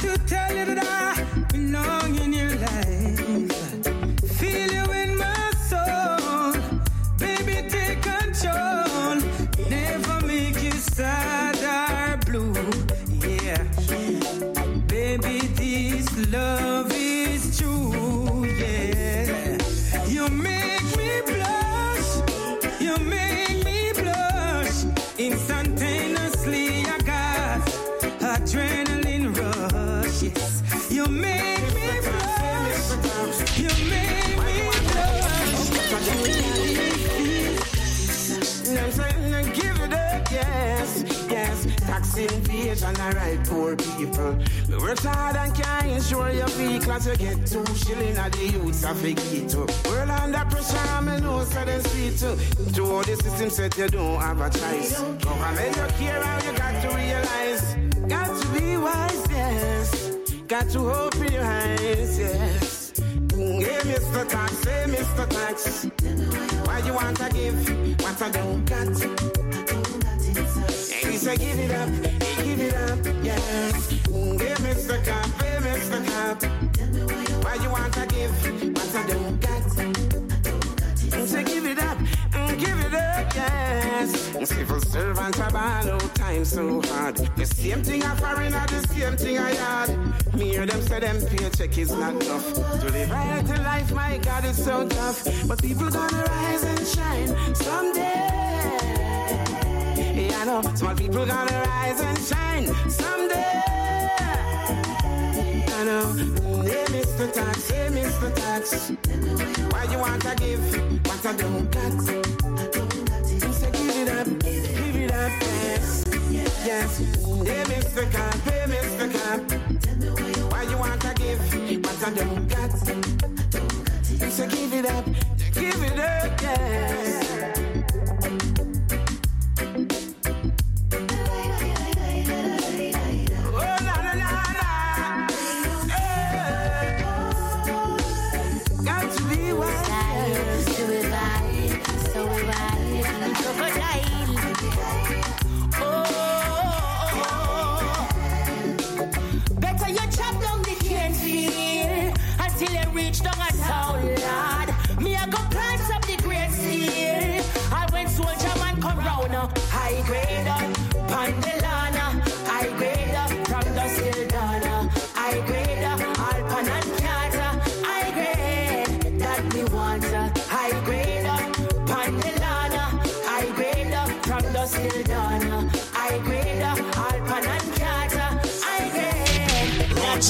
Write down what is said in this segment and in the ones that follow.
to tell you invasion, alright, poor people. We work hard and can't insure your vehicle you get two shilling at the youths of a ghetto. World under pressure, I'm a no so they sweet too. To all the system said you don't have a choice. Government you care how you got to realize. Got to be wise, yes. Got to hope in your eyes, yes. Hey, Mr. Tax, hey, Mr. Tax. Why you want to give what I don't got? Say give it up, give it up, yes. Mm, Hey, Mr. Cop, hey, Mr. Cop. Why you want to give what I don't got? Say give it up, give it up, yes. Civil servant are ball out time so hard. The same thing a foreigner, the same thing I had. Me hear them say them paycheck is not enough. To live right to life, my God, it's so tough. But people gonna rise and shine someday. Yeah, I know. Small people gonna rise and shine someday. I know. Hey, Mr. Tax, hey, Mr. Tax. Why you want to give what I don't got? You say give it up, give it up, yes. Yes. Hey, Mr. Cop, hey, Mr. Cop. Why you want to give what I don't got? You say give it up, give it up, yes.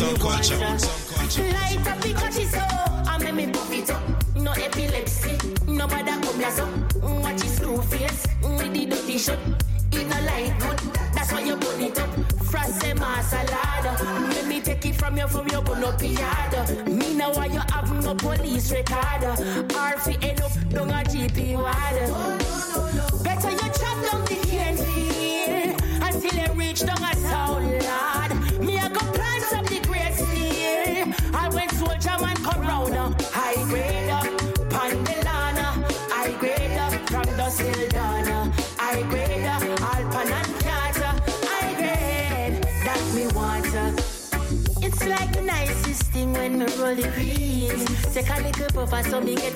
Some culture. Light up the cocky oh. so I make me puff it up. No epilepsy, no bother come here so. Watch his screw face with the dirty shot. It no light good, that's why you burn it up. My salad. Let me take it from you from your up yard. Me know why you have no police record. Or fi end up down a GP ward. Better you chop down the field until you reach down a town soldier man come round. uh, High grade up, Pandelana. I grade up from the done. I grade up, Alpan and Carter. I grade that me want. uh, it's like the nicest thing when me roll the greens. Take a little puff so me get.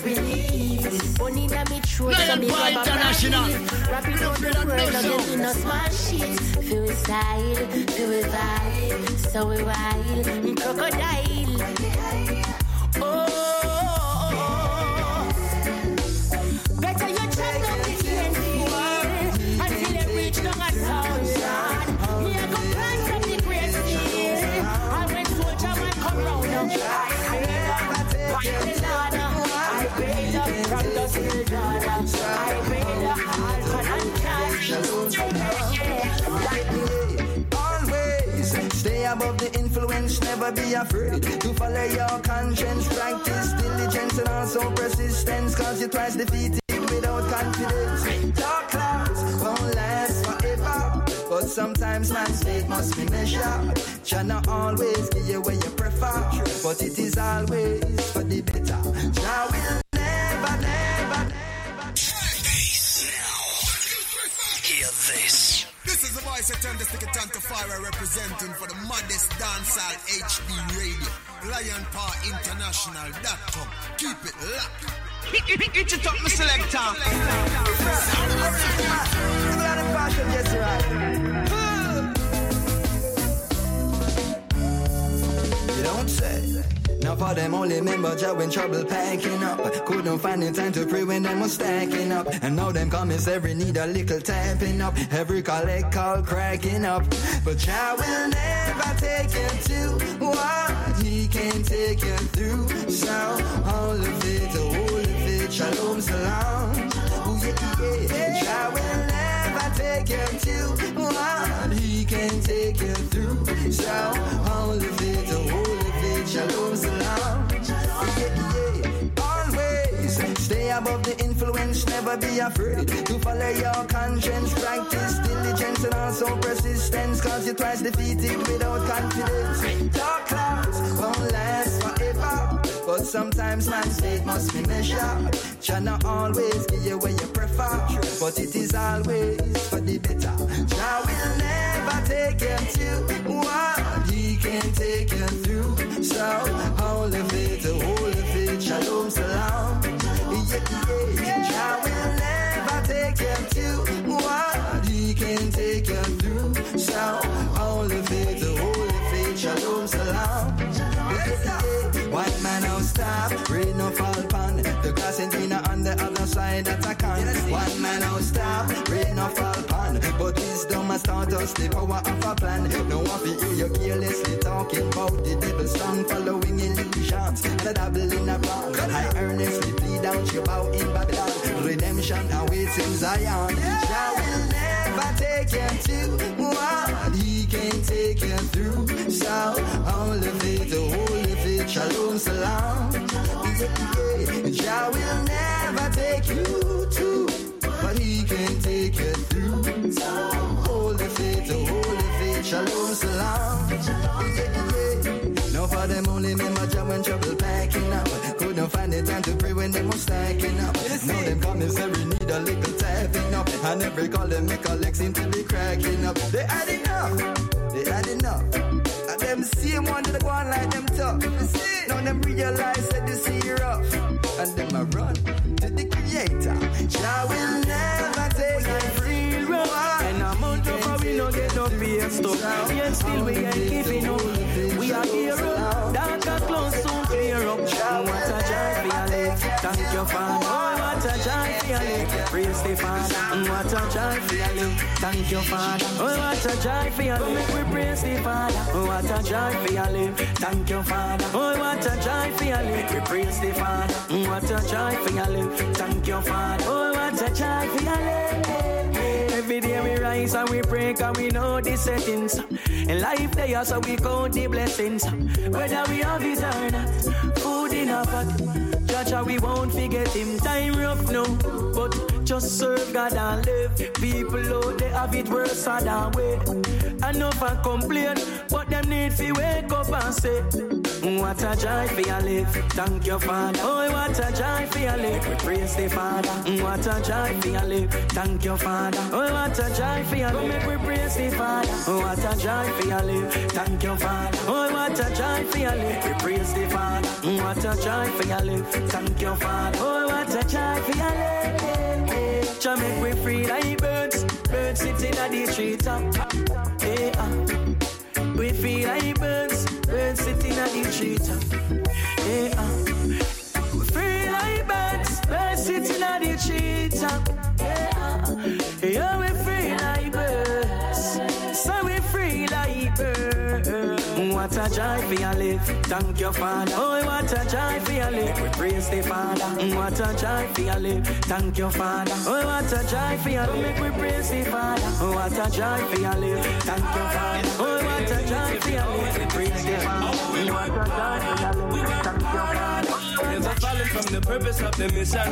Only that me throat so me grab a International. Wrap it up the world no again show. in a small sheet. Feel we style, feel we vibe, so we wild. Crocodile. Oh, better you down the until reach down a town yard. Me a go plant up the great steel. I went soldier man come round now. I grade up, fight the ladder. I grade up from the still daughter. I grade up, Alpan and Cash. Above the influence, never be afraid to follow your conscience. Practice diligence and also persistence, cause you're twice defeated without confidence. Dark clouds forever, but sometimes man's fate must be measured. China always give you what you prefer, but it is always for the better. Jah will never, never, never. Hear this. This is the voice that turned the stick it on to fire representing for the maddest dancehall HB radio. Lion Paw International.com. Keep it locked. Hit it up, my selector. You got a passion, yes, right. Now for them only member Jah when trouble packing up. Couldn't find the time to pray when them was stacking up. And now them comments every need a little tapping up. Every collect call cracking up. But Jah will never take you to what he can take you through. So all of it, all of it, shalom salam. Ooh, yeah, yeah. Jah will never take you to what he can take you through. So all of it, above the influence, never be afraid to follow your conscience. Practice diligence and also persistence, cause you're twice defeated without confidence. Dark clouds won't last forever. But sometimes man's fate must be measured. China always give you what you prefer, but it is always for the better. Jah will never take you to what he can take you through. So all of it, all of it, shalom salam. Yeah. Will never take to what he can take you through. So it, all of it, shalom salam. White man oh, stop, rain no fall pan. The glass Tina on the other side that I can. One man now stop, must start us the power of a plan. No one feel hear you carelessly talking about the devil strong following illusions. And a dabble in a wrong. I earnestly plead down you bow in Babylon. Redemption awaits in Zion. Jah will never take you to what he can take you through. So all of it, all of it, shalom salam. Jah will never take you to what he can take you shalom salam. Yeah, yeah. No for them only remember Jah when trouble packing up. Couldn't find the time to pray when they was stacking up. Now them commissary need a little tapping up. And every call them make a leg seem to be cracking up. They had enough. They had enough. And them same one that go on like them tough. Now them realize that this here rough. And them a run to the creator. Jah will never take no get no pay stuff. Yet still we ain't keeping up. We are hero. Darker clothes soon clear up. What a joy for your. Thank you for all what a joy for your. Praise the Father. What a joy for your. Thank you, Father. Oh, what a joy for your. Make we praise the Father. Oh, what a joy for your. Thank you, Father. Oh, what a joy for your live. We praise the Father. What a joy for your. Thank you, Father. Oh, what a joy for your. Every day we rise and we pray and we know the settings. In life they are so we count the blessings. Whether we have it or not, food in a pot. Judge, we won't forget him. Time rough now, but just serve God and live. People out there have it worse than way. Enough and complain, but them need to wake up and say, What a joy for your live. Thank you, Father. Oh, what a joy for your live. We praise the Father. What a joy for your live. Thank you, Father. Oh, what a joy for your live. Make we praise the Father. What a joy for your live. Thank you, Father. Oh, what a joy for your live. We praise the Father. What a joy for your live. Thank you, Father. Oh, what a joy for your life. Jah make we free like birds. Birds sitting at the tree top. Hey, uh. We feel like birds. Birds sitting at the tree top. Hey, uh. We free like birds. Birds sitting at the tree top. Hey, uh. Yeah, we What a joy for your live. Thank you, Father. Oh, what a joy for your live. We praise the Father. Mm, what a joy for your live. Thank you, Father. Oh, what a joy for your live. We praise the Father. Oh, what a joy for your live. Thank you, Father. Oh, what a joy for your live. We praise the Father. Mm, what a joy for your live. Thank you, Father. Never falling from the purpose of the mission.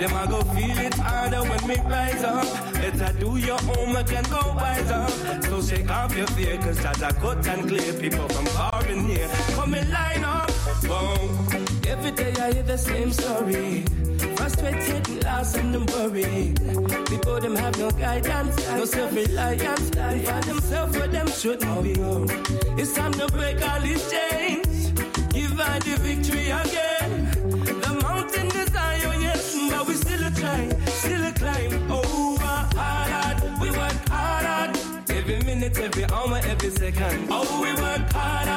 Them I go feel it harder when we rise up. Better do your homework and go wise up. So shake off your fear, cause that's a cut and clear. People from far and near, come and line up. Every day I hear the same story. Frustrated, lost and them worry. People them have no guidance, no self-reliance. They find themselves where them shouldn't be. It's time to break all these chains. Give her the victory again. We still climb over hard. We work hard, every minute, every hour, every second. Oh, we work hard,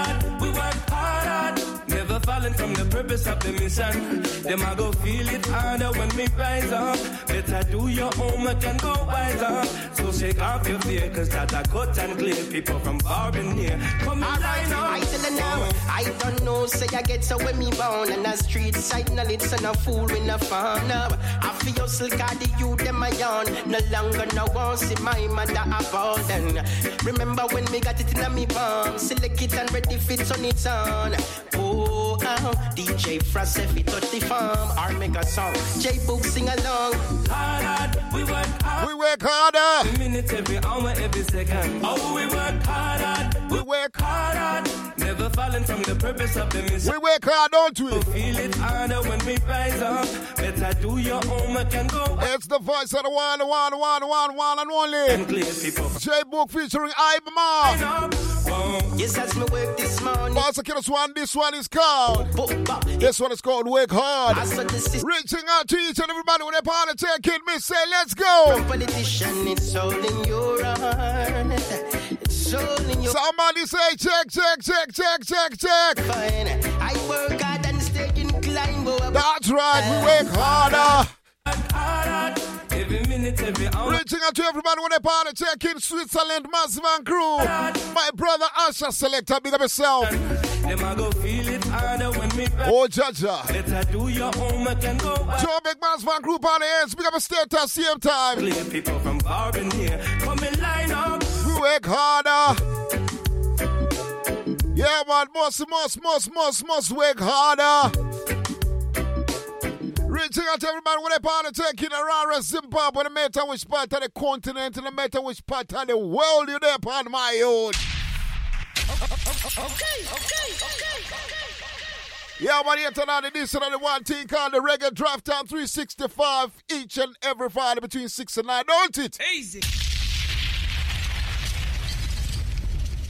falling from the purpose of the mission. Them I go feel it harder when we rise up. Better do your homework and go wise up. So shake off your fear, cause that I cut and clear. People from far and near, come and line up. I tell you now, I don't know, say I get so when me born and the street side knowledge, so no fool with no fun now. I feel hustle, got the youth, them a yawn. No longer no one see my mother abandon. Remember when me got it in a me palm, select it and ready fit on its own. Oh, oh, DJ Frost if he touch the farm, or make a song. J Book sing along. hard, we work hard. We work harder. Every minute, every hour, every second. Oh, we work hard. We work hard. Never falling from the purpose of the mission. We work hard, don't we? Feel it harder when we rise up. Better do your homework and go. It's the voice of the one, the one, the one, the one, the one and only. And clear. J Book featuring Ibama. Yes, as me work this morning. Boss, kill one. This one is called. This one is called Work Hard. Reaching out to each and everybody with a party take it. Me say, let's go. Politician, it's all in your heart. Somebody say, check, check, check, check, check, check. Fine. I work hard and stay inclined. That's right, we work harder. Every minute, every hour. Reaching out to everybody with a party check in Switzerland, Massive and crew. My brother Asha Selector, big up yourself. Them I go feel it harder when we rise. Oh, Jaja. Better do your homework and go. Joe Big Massive and crew party hands, big up a status, same time. Clear people from far and near. Come and line up. Work harder. Yeah, man, must, must, must, must, must work harder. Reaching out to everybody with a party taking around Zimbabwe, no matter which part of the continent, no matter which part of the world you're there upon my own. Okay, okay, okay, okay. Yeah, man, here tonight, edition of the one thing called the Reggae Drive Time 365 each and every Friday between 6 and 9, don't it? Easy.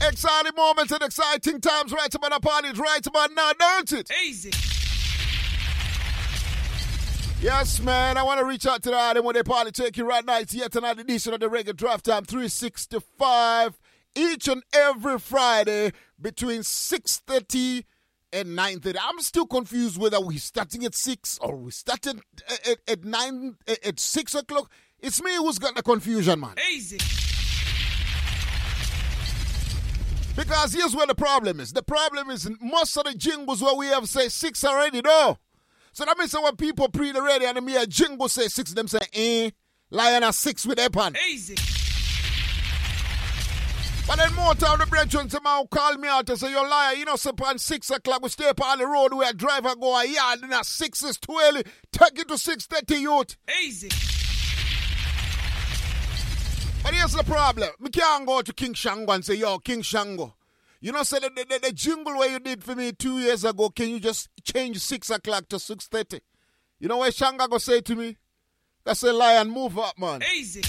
Exciting moments and exciting times right about the party, right about now, don't it? Easy. Yes, man. I want to reach out to the item when they party take you right now. It's yet another edition of the Reggae Drive Time 365 each and every Friday between 6.30 and 9.30. I'm still confused whether we're starting at 6 or we started at, at, at 9, at 6 o'clock. It's me who's got the confusion, man. Easy. Because here's where the problem is. The problem is most of the jingles where we have say 6 already, though. So that means that when people pre the radio and me a jingle say 6, them say, eh, lion at 6 with their pan. Easy. But then more time the brethren tomorrow call me out and say, you're liar, you know, upon 6 o'clock we stay up on the road where a driver go a yard and at 6 is too early. Take it to 6.30 youth. Easy. But here's the problem. Me can't go to King Shango and say, yo, King Shango. You know, say the, the, the, jingle where you did for me two years ago, can you just change 6 o'clock to 6.30? You know what Shango go say to me? I say, lion, move up, man. Easy.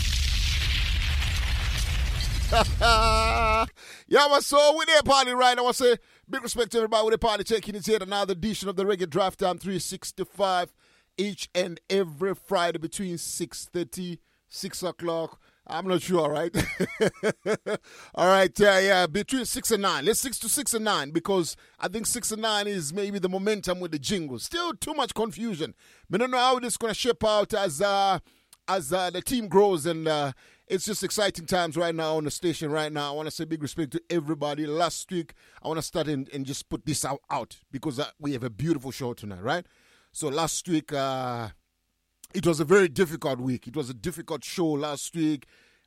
yeah, but so with their party right, I want to say big respect to everybody with the party checking it here another edition of the Reggae Drive Time 365 each and every Friday between 6.30, 6 o'clock. I'm not sure, right? All right, uh, yeah, between 6 and 9. Let's 6 to 6 and 9 because I think 6 and 9 is maybe the momentum with the jingles. Still too much confusion. I don't know how this is going to shape out as uh, as uh, the team grows and uh, it's just exciting times right now on the station right now. I want to say big respect to everybody. Last week, I want to start and, and just put this out, out because uh, we have a beautiful show tonight, right? So last week, uh, it was a very difficult week. It was a difficult show last week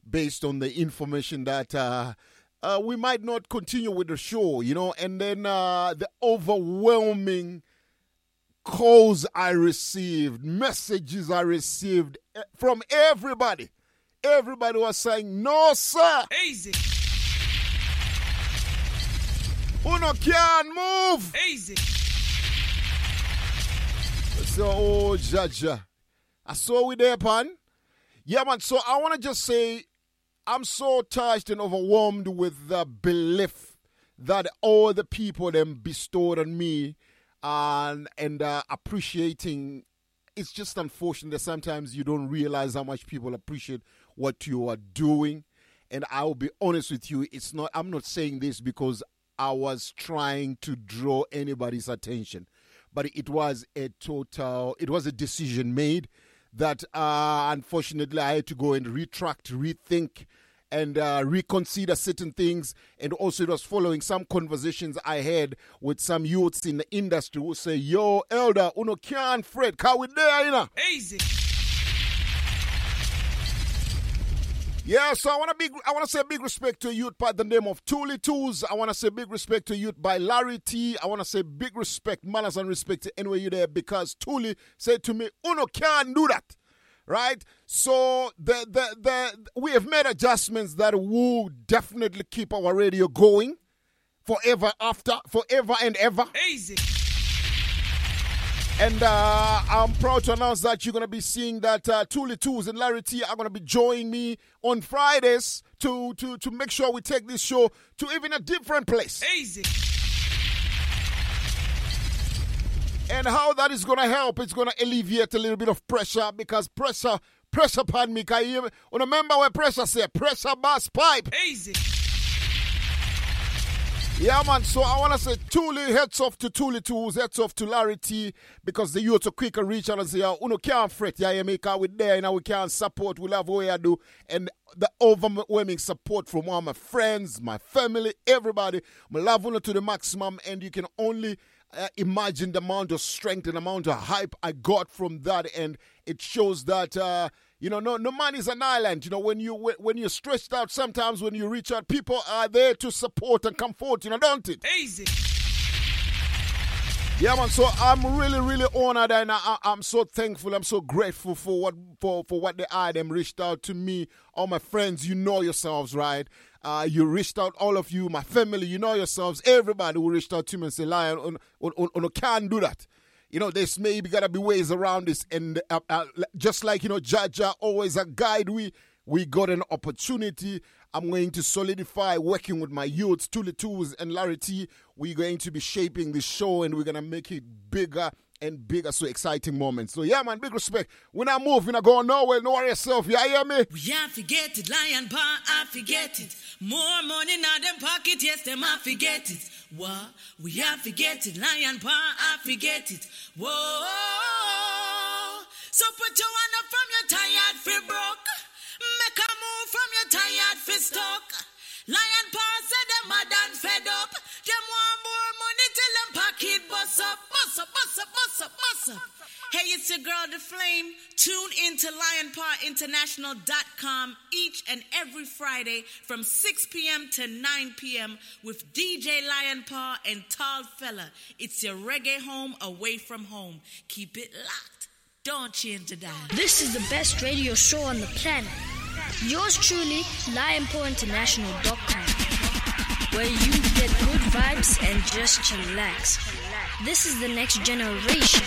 based on the information that uh, uh, we might not continue with the show, you know, and then uh, the overwhelming calls I received, messages I received eh, from everybody. Everybody was saying, No, sir. Easy. Uno can't move. Easy. So, oh, Jaja. I saw we there, pan. Yeah, man. So I want to just say I'm so touched and overwhelmed with the belief that all the people them bestowed on me and and uh, appreciating. It's just unfortunate that sometimes you don't realize how much people appreciate what you are doing. And I will be honest with you, it's not. I'm not saying this because I was trying to draw anybody's attention, but it was a total. It was a decision made that uh, unfortunately I had to go and retract, rethink, and uh, reconsider certain things. And also, it was following some conversations I had with some youths in the industry who say, Yo, elder, uno can't fret, can we there, you know? Easy. Yeah, so I want to big I want to say big respect to a youth by the name of Tooly Tools. I want to say big respect to youth by Larry T. I want to say big respect, manners and respect to anywhere you there because Tooly said to me, Uno can't do that. Right? So the the the we have made adjustments that will definitely keep our radio going forever after forever and ever. Easy. And uh, I'm proud to announce that you're going to be seeing that uh, Tooly Tools and Larry T are going to be joining me on Fridays to, to, to make sure we take this show to even a different place. Easy. And how that is going to help, it's going to alleviate a little bit of pressure because pressure, pressure upon me. Can you? Remember what pressure say? Pressure bus pipe. Easy. Yeah, man. So I want to say Tooly, heads off to Tooly Tools, heads off to Larry T, because the youth are quicker reach out and say, oh, Uno can't fret, yeah, you make our with there, you know, we can't support, we love what I do. And the overwhelming support from all my friends, my family, everybody. I love Uno to the maximum, and you can only uh, imagine the amount of strength and amount of hype I got from that. And it shows that. Uh, you know, no, no man is an island. You know, when you when you're stretched out, sometimes when you reach out, people are there to support and comfort. You know, don't it? Easy. Yeah, man. So I'm really, really honored, and I, am so thankful. I'm so grateful for what for for what they are. Them reached out to me, all my friends. You know yourselves, right? Uh, you reached out, all of you, my family. You know yourselves. Everybody who reached out to me and say, "Lion, on, on, on, on can't do that." You know, there's maybe gotta be ways around this. And uh, uh, just like you know, Jaja always a guide. We we got an opportunity. I'm going to solidify working with my youths, Tooly Tools and Larry T. We're going to be shaping the show and we're gonna make it bigger and bigger, so exciting moments. So yeah, man, big respect. When I move, when I go nowhere, no worry yourself. You hear me? We I forget it, lion paw, I forget it. More money now them pocket, yes, them I forget it. What? We I forget it, lion paw, I forget it. Whoa. So put your hand up from your tired free broke. Make a move from your tired fi stuck. Lion paw said them mad and fed up. Them want more money till them pocket bust up, bust up, bust up, bust up, bust up. Hey, it's your girl, The Flame. Tune in to LionPawInternational.com each and every Friday from 6 p.m. to 9 p.m. with DJ Lion Paw and Tall Fella. It's your reggae home away from home. Keep it locked. Don't change the dial. This is the best radio show on the planet. Yours truly, LionPawInternational.com, where you get good vibes and just chillax. This is the next generation.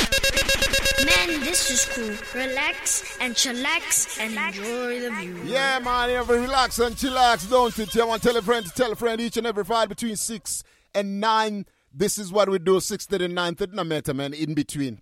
Man, this is cool. Relax and chillax and enjoy the view. Yeah, man, ever relax and chillax, don't it? You want to tell a friend to tell a friend each and every Friday between 6 and 9. This is what we do, 6 to 9 30, no matter, man, in between.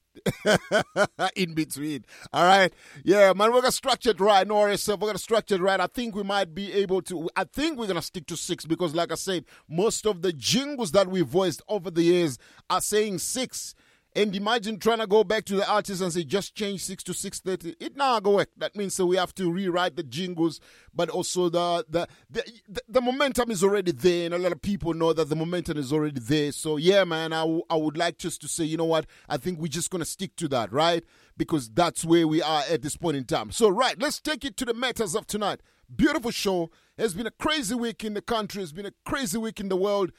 in between. All right. Yeah, man, we're gonna structure it right. No worries. We're gonna structure it right. I think we might be able to I think we're gonna stick to six because like I said, most of the jingles that we voiced over the years are saying six. And imagine trying to go back to the artist and say just change six to six thirty. It now go work. That means that we have to rewrite the jingles, but also the the, the the momentum is already there, and a lot of people know that the momentum is already there. So yeah, man, I, w- I would like just to say, you know what? I think we're just gonna stick to that, right? Because that's where we are at this point in time. So right, let's take it to the matters of tonight. Beautiful show. It's been a crazy week in the country. It's been a crazy week in the world.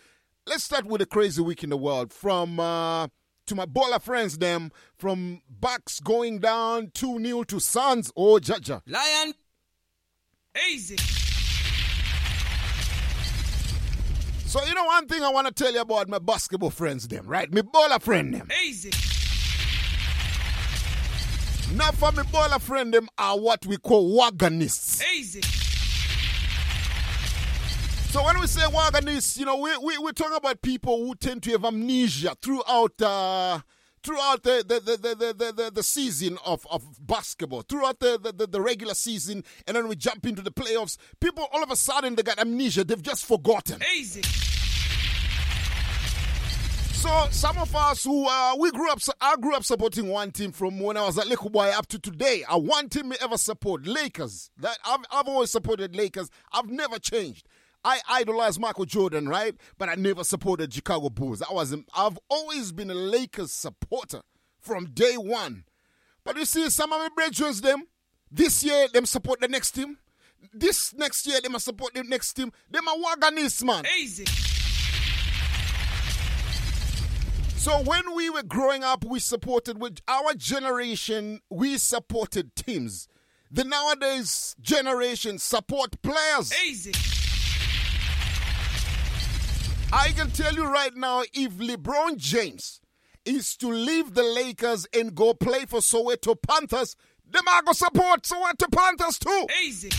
Let's start with a crazy week in the world from. Uh, to my baller friends, them from Bucks going down 2 0 to Suns. Oh, Jaja. Lion. Easy. So, you know, one thing I want to tell you about my basketball friends, them, right? My baller friend, them. Easy. Now, for my baller friend, them are what we call waganists. Easy. So when we say waganists, you know, we, we, we're talking about people who tend to have amnesia throughout uh, throughout the the, the, the, the, season of, of basketball, throughout the, the, the regular season, and then we jump into the playoffs. People all of a sudden they got amnesia, they've just forgotten. Easy. So some of us who uh, we grew up, I grew up supporting one team from when I was a little boy up to today. I one team me ever support Lakers. That I've, I've always supported Lakers. I've never changed. I idolize Michael Jordan, right? But I never supported Chicago Bulls. I was I've always been a Lakers supporter from day one. But you see, some of my brethren, them this year them support the next team. This next year they must support the next team. Them are waganists, man. Easy. So when we were growing up, we supported with our generation. We supported teams. The nowadays generation support players. Easy. I can tell you right now, if LeBron James is to leave the Lakers and go play for Soweto Panthers, going to support Soweto Panthers too. Easy.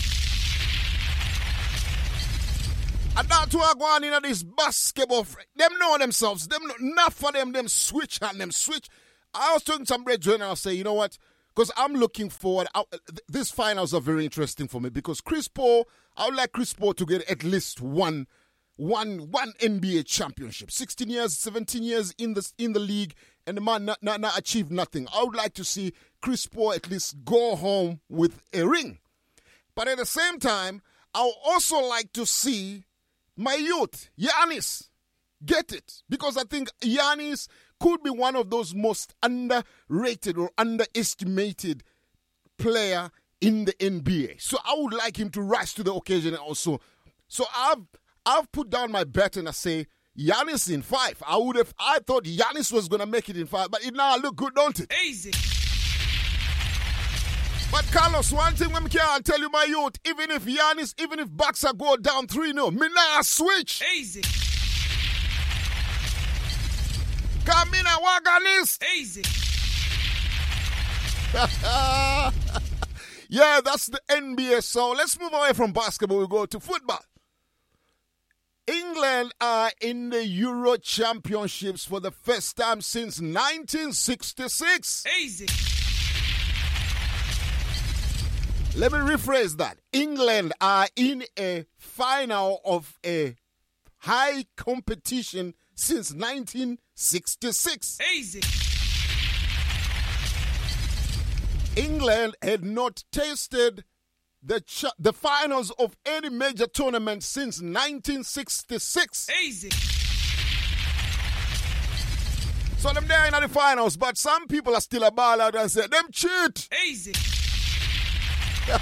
And that's why going into this basketball. Them know themselves. Them know, enough for them. Them switch and them switch. I was talking to some brethren and I say, you know what? Because I'm looking forward. I, th- these finals are very interesting for me because Chris Paul. I would like Chris Paul to get at least one, one, one NBA championship. 16 years, 17 years in the in the league, and the man not, not, not achieved nothing. I would like to see Chris Paul at least go home with a ring. But at the same time, I would also like to see my youth, Giannis, get it. Because I think Giannis could be one of those most underrated or underestimated player in the NBA. So I would like him to rise to the occasion also. So I've I've put down my bet and I say Giannis in five. I would have I thought Giannis was gonna make it in five, but it now look good, don't it? Easy. But Carlos, one thing I can tell you, my youth, even if Giannis, even if are go down 3 0, me nah switch. Easy. Come in a wagonist. Easy. yeah, that's the NBA. So let's move away from basketball. We go to football. England are in the Euro Championships for the first time since 1966. Easy. Let me rephrase that. England are in a final of a high competition since 1966. Easy. England had not tasted the ch- the finals of any major tournament since 1966. Easy. So them there in the finals, but some people are still a ball out and say them cheat. Easy.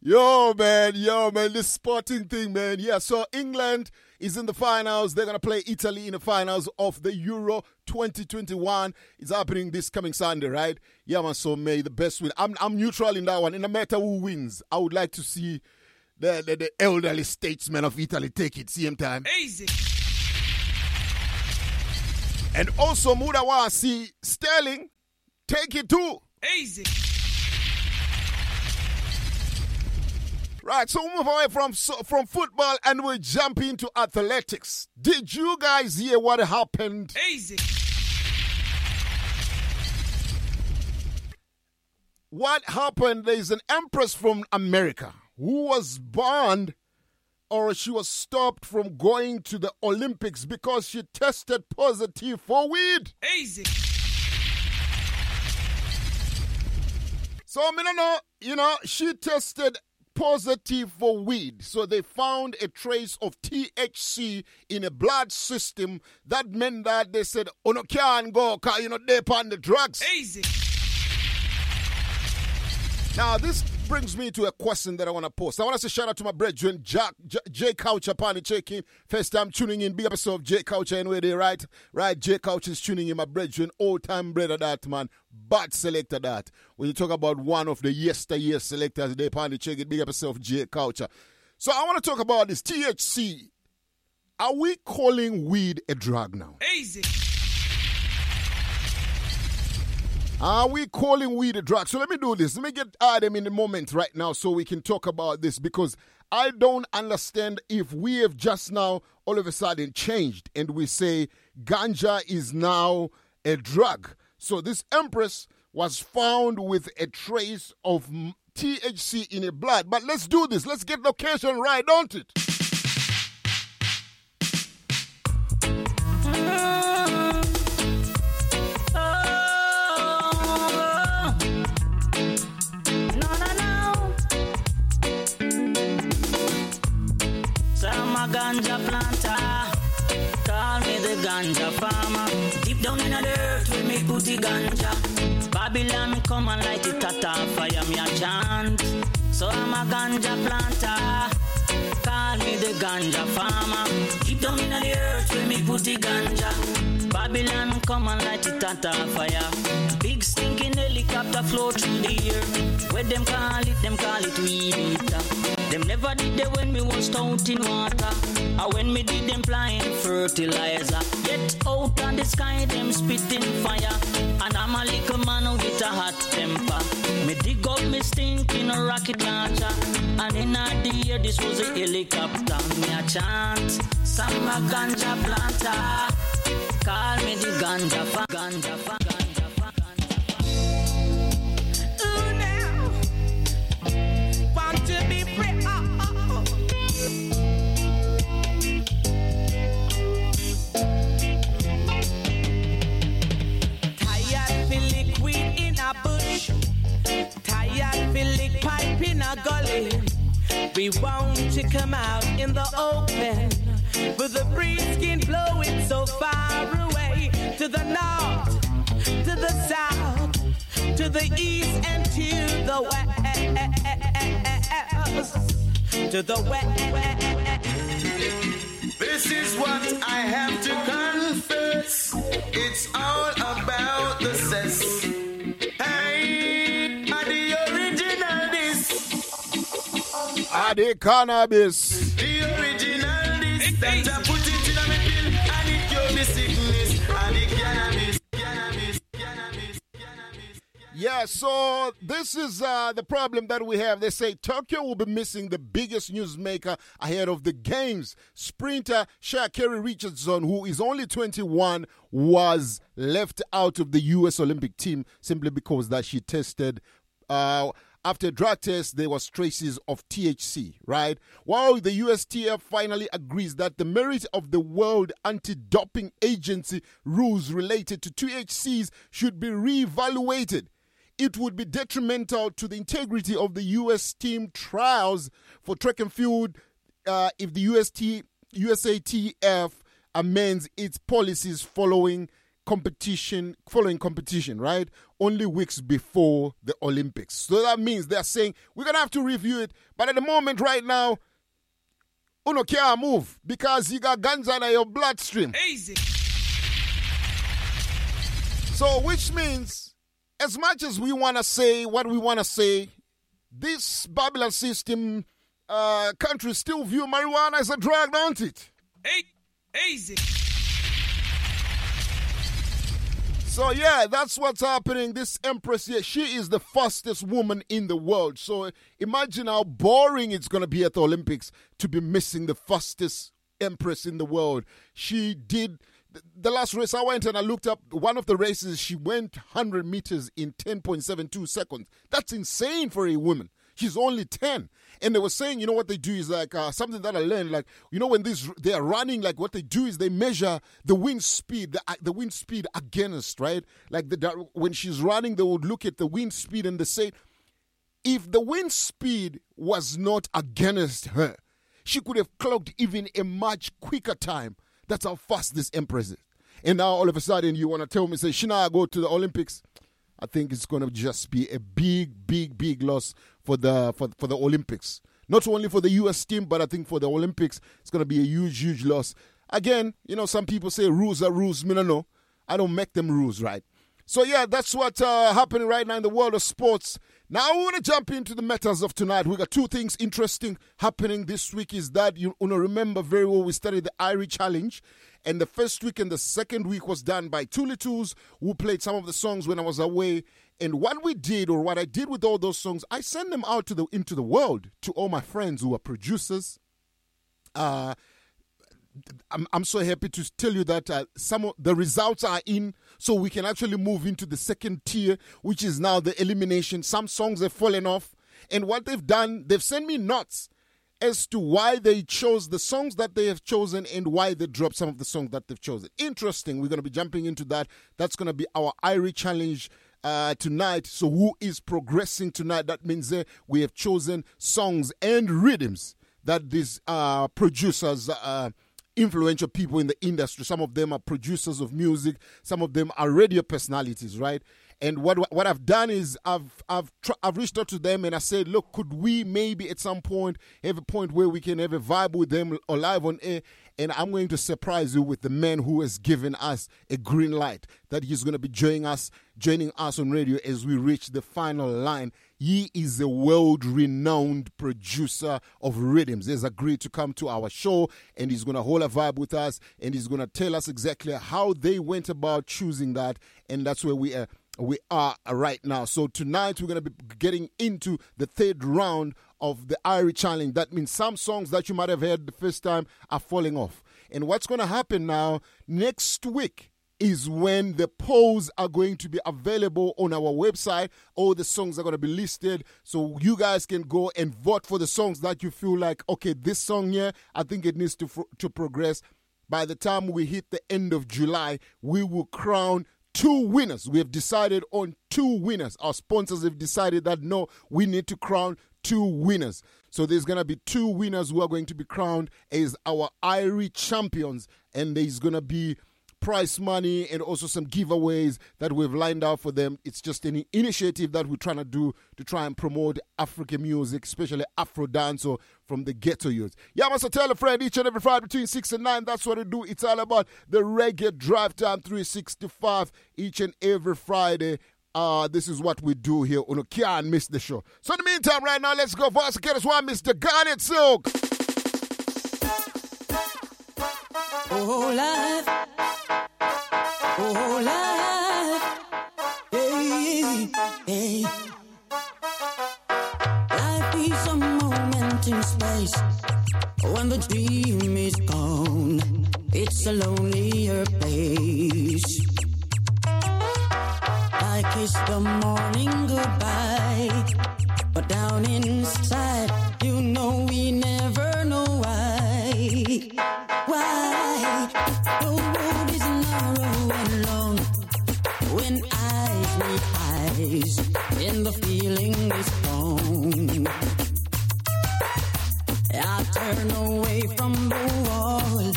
yo, man, yo, man, this sporting thing, man. Yeah, so England is in the finals. They're going to play Italy in the finals of the Euro 2021. It's happening this coming Sunday, right? Yeah, man, so may the best win. I'm, I'm neutral in that one. In no matter who wins, I would like to see the, the, the elderly statesmen of Italy take it same time. Easy. And also, Muda want see Sterling take it too. Easy. Right, so we move away from so- from football and we jump into athletics. Did you guys hear what happened? Easy. What happened? There's an empress from America who was banned or she was stopped from going to the Olympics because she tested positive for weed. Easy. So, I mean, you know, she tested positive for weed. So they found a trace of THC in a blood system. That meant that they said, oh, no, can't go, 'cause, you know, they're on the drugs. Easy. Now, this brings me to a question that I want to post. I want to say shout out to my brethren, Jack, J, J Couch upon the check-in. First time tuning in, big episode of J Couch anyway, they right? Right, J Couch is tuning in, my brethren, old time brother that man, bad selector that. When you talk about one of the yesteryear selectors, they the check it. big episode of J Couch. So I want to talk about this THC. Are we calling weed a drug now? Easy. Are we calling weed a drug? So let me do this. Let me get Adam in the moment right now so we can talk about this because I don't understand if we have just now all of a sudden changed and we say ganja is now a drug. So this empress was found with a trace of THC in her blood. But let's do this. Let's get location right, don't it? Ganja planter. Call me the ganja farmer. Deep down in the dirt, we put the ganja. Babylon come and light it at fire, me a chant. So I'm a ganja planter. Call me the ganja farmer. Deep down in the earth, we put the ganja. Babylon come and light it at fire. Big stinking helicopter flow through the air. Where them call it, them call it weed eater. Them never did that when me was out in water. Or when me did them flying fertilizer. Get out on the sky, them spitting fire. And I'm a little man with a hot temper. Me dig up me stinking a rocket launcher. And in the air, this was a helicopter. Me a chant, some a ganja planter. Call me the ganja fa, ganja fa, bush. Tired feel lick pipe in a gully. We want to come out in the open. With the breeze skin blowing so far away. To the north, to the south, to the east and to the west. To the west. This is what I have to confess. It's all about the cess. The cannabis? The original. That I put it in a pill and it cure me sickness. The cannabis, cannabis, cannabis, cannabis. Yeah, so this is uh, the problem that we have. They say Tokyo will be missing the biggest newsmaker ahead of the games. Sprinter Sha'Carri Richardson, who is only 21, was left out of the U.S. Olympic team simply because that she tested. Uh, after drug test, there was traces of THC, right? While the USTF finally agrees that the merit of the World Anti-Doping Agency rules related to THCs should be reevaluated it would be detrimental to the integrity of the U.S. team trials for track and field uh, if the UST, USATF amends its policies following competition following competition right only weeks before the olympics so that means they're saying we're gonna have to review it but at the moment right now uno can't move because you got guns under your bloodstream Easy. so which means as much as we want to say what we want to say, this Babylon system uh, country still view marijuana as a drug, don't it? Hey, easy. So yeah, that's what's happening. This empress here, she is the fastest woman in the world. So imagine how boring it's gonna be at the Olympics to be missing the fastest empress in the world. She did the last race I went and I looked up one of the races, she went 100 meters in 10.72 seconds. That's insane for a woman. She's only 10. And they were saying, you know what they do is like uh, something that I learned, like, you know, when these they are running, like what they do is they measure the wind speed, the, uh, the wind speed against, right? Like the, when she's running, they would look at the wind speed and they say, if the wind speed was not against her, she could have clocked even a much quicker time that's how fast this empress is. And now all of a sudden you want to tell me, say, Shina, go to the Olympics. I think it's going to just be a big, big, big loss for the for, for the Olympics. Not only for the U.S. team, but I think for the Olympics, it's going to be a huge, huge loss. Again, you know, some people say rules are rules. Me no know. I don't make them rules, right? So yeah, that's what's uh, happening right now in the world of sports. Now we want to jump into the matters of tonight. We got two things interesting happening this week. Is that you, you know remember very well we started the Irie Challenge, and the first week and the second week was done by Two Littles, who played some of the songs when I was away. And what we did, or what I did with all those songs, I sent them out to the into the world to all my friends who are producers, uh, I'm, I'm so happy to tell you that uh, some of the results are in, so we can actually move into the second tier, which is now the elimination. Some songs have fallen off, and what they've done, they've sent me notes as to why they chose the songs that they have chosen and why they dropped some of the songs that they've chosen. Interesting. We're going to be jumping into that. That's going to be our Irie challenge. Uh, tonight. So, who is progressing tonight? That means uh, we have chosen songs and rhythms that these uh, producers uh, influential people in the industry. Some of them are producers of music, some of them are radio personalities, right? And what what I've done is I've I've tr- I've reached out to them and I said, look, could we maybe at some point have a point where we can have a vibe with them or live on air? And I'm going to surprise you with the man who has given us a green light that he's going to be joining us joining us on radio as we reach the final line. He is a world renowned producer of rhythms. He's agreed to come to our show and he's going to hold a vibe with us and he's going to tell us exactly how they went about choosing that. And that's where we are we are right now. So tonight we're going to be getting into the third round of the Irie Challenge. That means some songs that you might have heard the first time are falling off. And what's going to happen now next week is when the polls are going to be available on our website. All the songs are going to be listed. So you guys can go and vote for the songs that you feel like, okay, this song here, I think it needs to, to progress. By the time we hit the end of July, we will crown two winners. We have decided on two winners. Our sponsors have decided that no, we need to crown two winners. So there's going to be two winners who are going to be crowned as our Irie champions, and there's going to be prize money and also some giveaways that we've lined out for them. It's just an initiative that we're trying to do to try and promote African music, especially Afro dance or from the ghetto youth. Yeah, must tell a friend each and every Friday between 6 and 9. That's what we do. It's all about the reggae drive time 365 each and every Friday. Uh, this is what we do here on Can't Miss the Show. So in the meantime, right now, let's go for us. Get us one, Mr. Garnet Silk. Oh, life life. Hey, hey. Life is a moment in space when the dream is gone. It's a lonelier place. I kiss the morning goodbye, but down inside. days and the feeling is strong. I turn away from the wall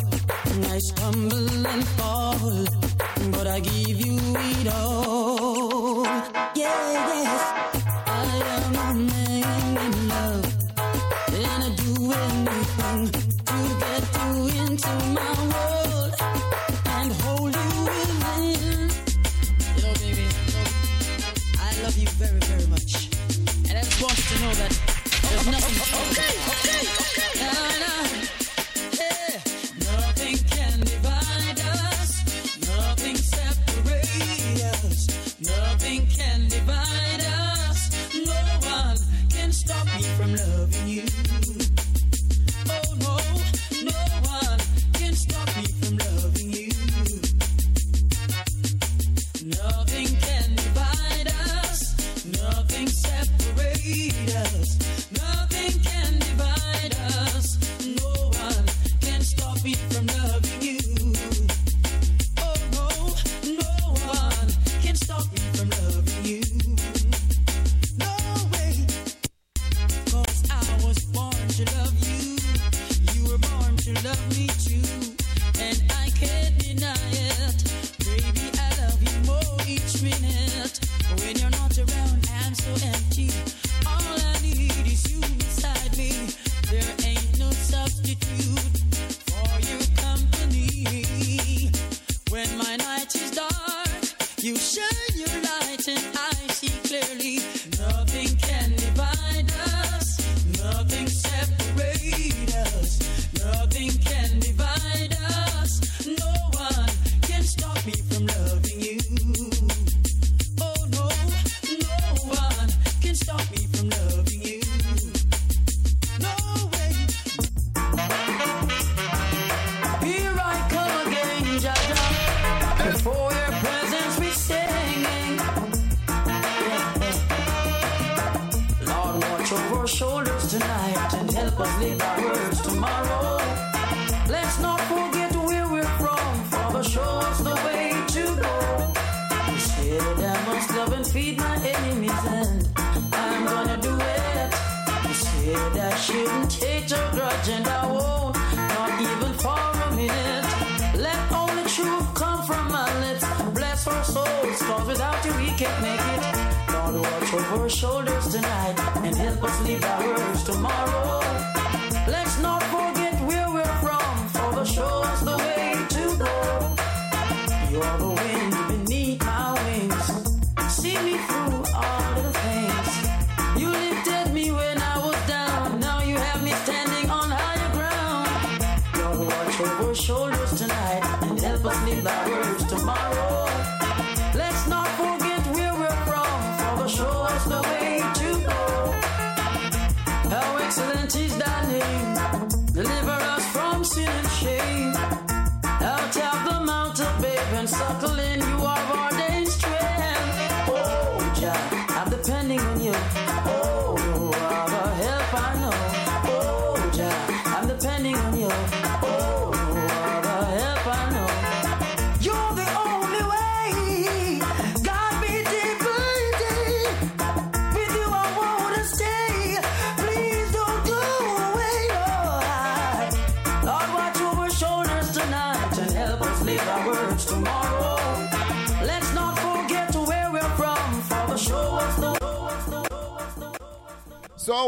I stumble and fall, but I give you it all.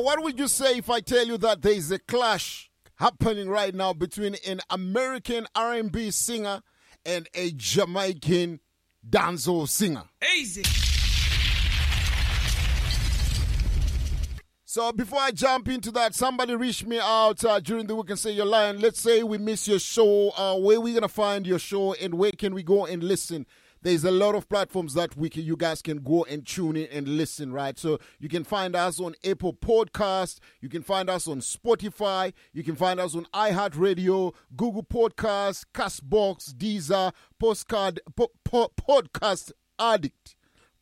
what would you say if I tell you that there is a clash happening right now between an American R&B singer and a Jamaican dancehall singer? Easy. So before I jump into that, somebody reach me out uh, during the week and say you're lying. Let's say we miss your show. Uh, where we gonna find your show and where can we go and listen? There's a lot of platforms that we can, you guys can go and tune in and listen, right? So you can find us on Apple Podcast, you can find us on Spotify, you can find us on iHeartRadio, Google Podcast, Castbox, Deezer, Postcard, po, po, Podcast Addict,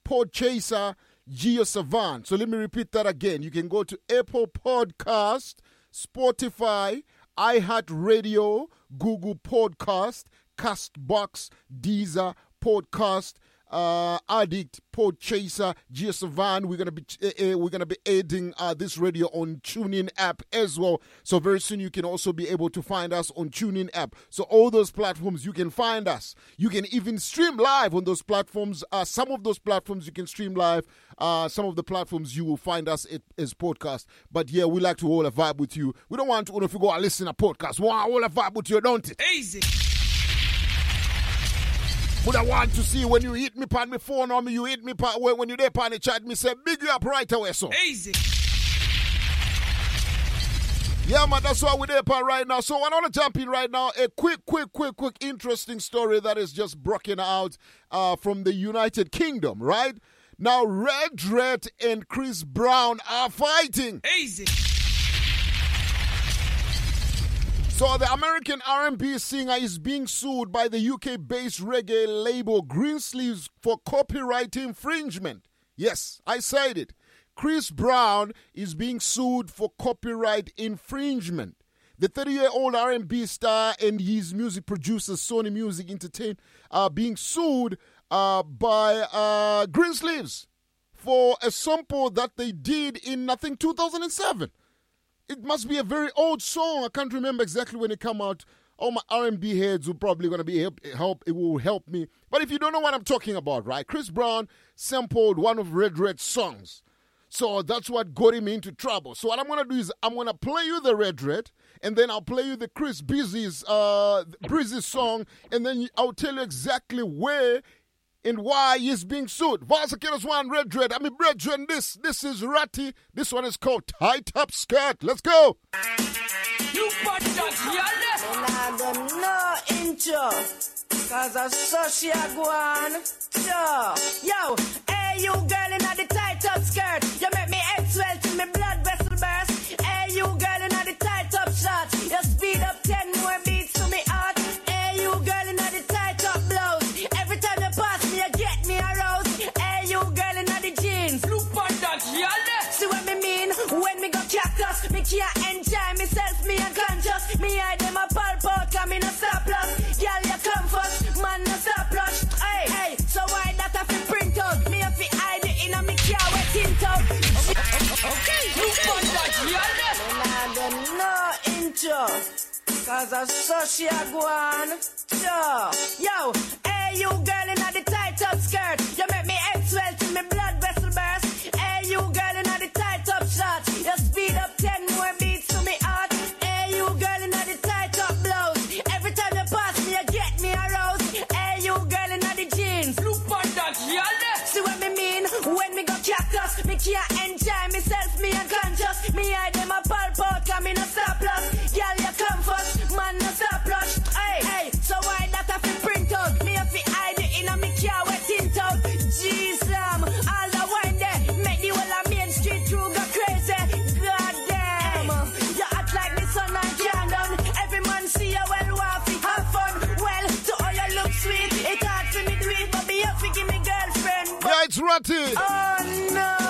Podchaser, JioSaavn. So let me repeat that again. You can go to Apple Podcast, Spotify, iHeartRadio, Google Podcast, Castbox, Deezer, Podcast, uh, Addict, Podchaser, JioSaavn. We're gonna be uh, we're gonna be adding uh, this radio on TuneIn app as well. So very soon you can also be able to find us on TuneIn app. So all those platforms you can find us. You can even stream live on those platforms. Uh, some of those platforms you can stream live. Uh, some of the platforms you will find us at, as podcast. But yeah, we like to hold a vibe with you. We don't want to if you go and listen to podcast. We want hold a vibe with you, don't it? Easy. But I want to see when you hit me on my phone or me, you hit me pan, when, when you there on the chat, me say big you up right away, so. Easy. Yeah, man, that's why we're there pan right now. So I want to jump in right now. A quick, quick, quick, quick, interesting story that is just broken out uh, from the United Kingdom, right? Now, Red Rat and Chris Brown are fighting. Easy. So the American R&B singer is being sued by the UK-based reggae label Greensleeves for copyright infringement. Yes, I said it. Chris Brown is being sued for copyright infringement. The 30-year-old R&B star and his music producer Sony Music Entertainment are being sued uh, by uh, Greensleeves for a sample that they did in I think 2007 it must be a very old song. I can't remember exactly when it came out. All my R&B heads will probably gonna be help, help. It will help me. But if you don't know what I'm talking about, right? Chris Brown sampled one of Red Rat's songs, so that's what got him into trouble. So what I'm gonna do is I'm gonna play you the Red Rat, and then I'll play you the Chris Breezy's uh Breezy's song, and then I'll tell you exactly where and why he's being sued. Vasakiras one red dread. I mean red brethren, this this is Ratty. This one is called Tight Up Skirt. Let's go. You that And I don't intro. Cause I saw she a. Yo, yo, hey you girl in the tight up skirt. You make me head swell till me blood vessel burst. Hey you girl out, come surplus. Girl, you come first, man, no surplus. Hey, hey, so why that I fi print out? Me have to hide it in a me car wet tint out. Okay, look at that, y'all. And I don't know intro. Cause I saw she a go on. So, yo, hey you girl in the tight up skirt. You make me head swell till me blood it's Ratty. Oh no!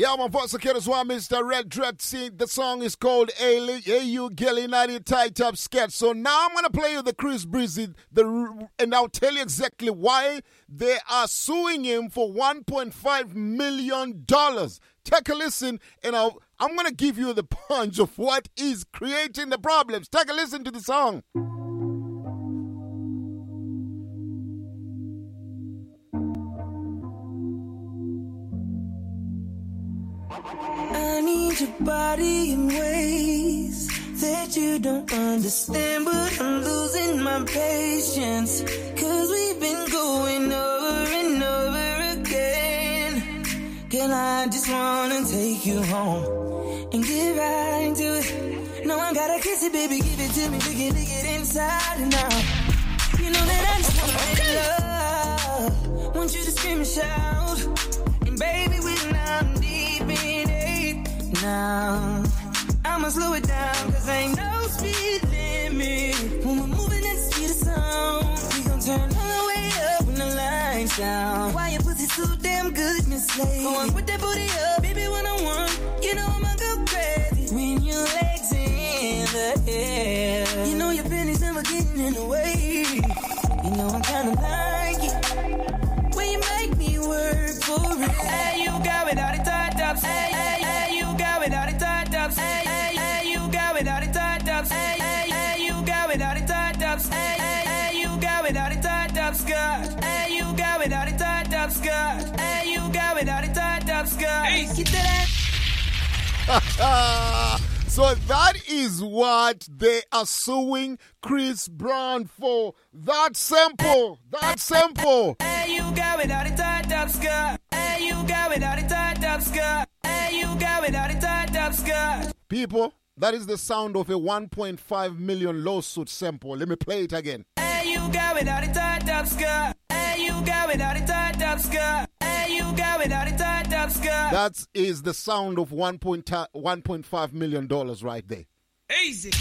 Yeah, my voice again as well, Mr. Red Dread. See, the song is called you Gilly Natty tight up skirt. So now I'm gonna play you the Chris Breezy, the and I'll tell you exactly why they are suing him for 1.5 million dollars. Take a listen, and I'll, I'm gonna give you the punch of what is creating the problems. Take a listen to the song. I need your body in ways that you don't understand, but I'm losing my patience. Cause we've been going over and over again. Girl, I just wanna take you home and get right into it. No I gotta kiss it, baby, give it to me. We can dig it inside and out. You know that I just wanna make love. Want you to scream and shout. Baby, when I'm deep in it now, I'ma slow it down, cause ain't no speed limit. When we're moving at the speed of sound, we gon' turn all the way up when the lights down. Why your pussy so damn good, Miss Lady? Going with that booty up, baby, one on one. You know I'ma go crazy when your legs in the air. You know your pennies never getting in the way. You know I'm kinda like it for it. Hey, you got without the tight tops. Hey, hey, hey, you got without the tight tops. Hey, hey, hey, you got without the tight tops. Hey, hey, hey, you got without the tight tops. Hey, hey, hey, you got without the tight tops, Scott. Hey, you got without the tight tops, Scott. Hey, you got without the tight tops, Scott. Hey, get that. so that is what they are suing Chris Brown for. That simple. That simple. Hey, you without tight tops, Scott. Hey, you without tight tops, Scott. Hey, you without tight tops, Scott. People, that is the sound of a 1.5 million lawsuit sample. Let me play it again. Hey, you without tight tops, Scott. Hey, you without tight tops, Scott. Hey, you got without the tight tops, Scott. That is the sound of 1.5 million dollars right there. Easy.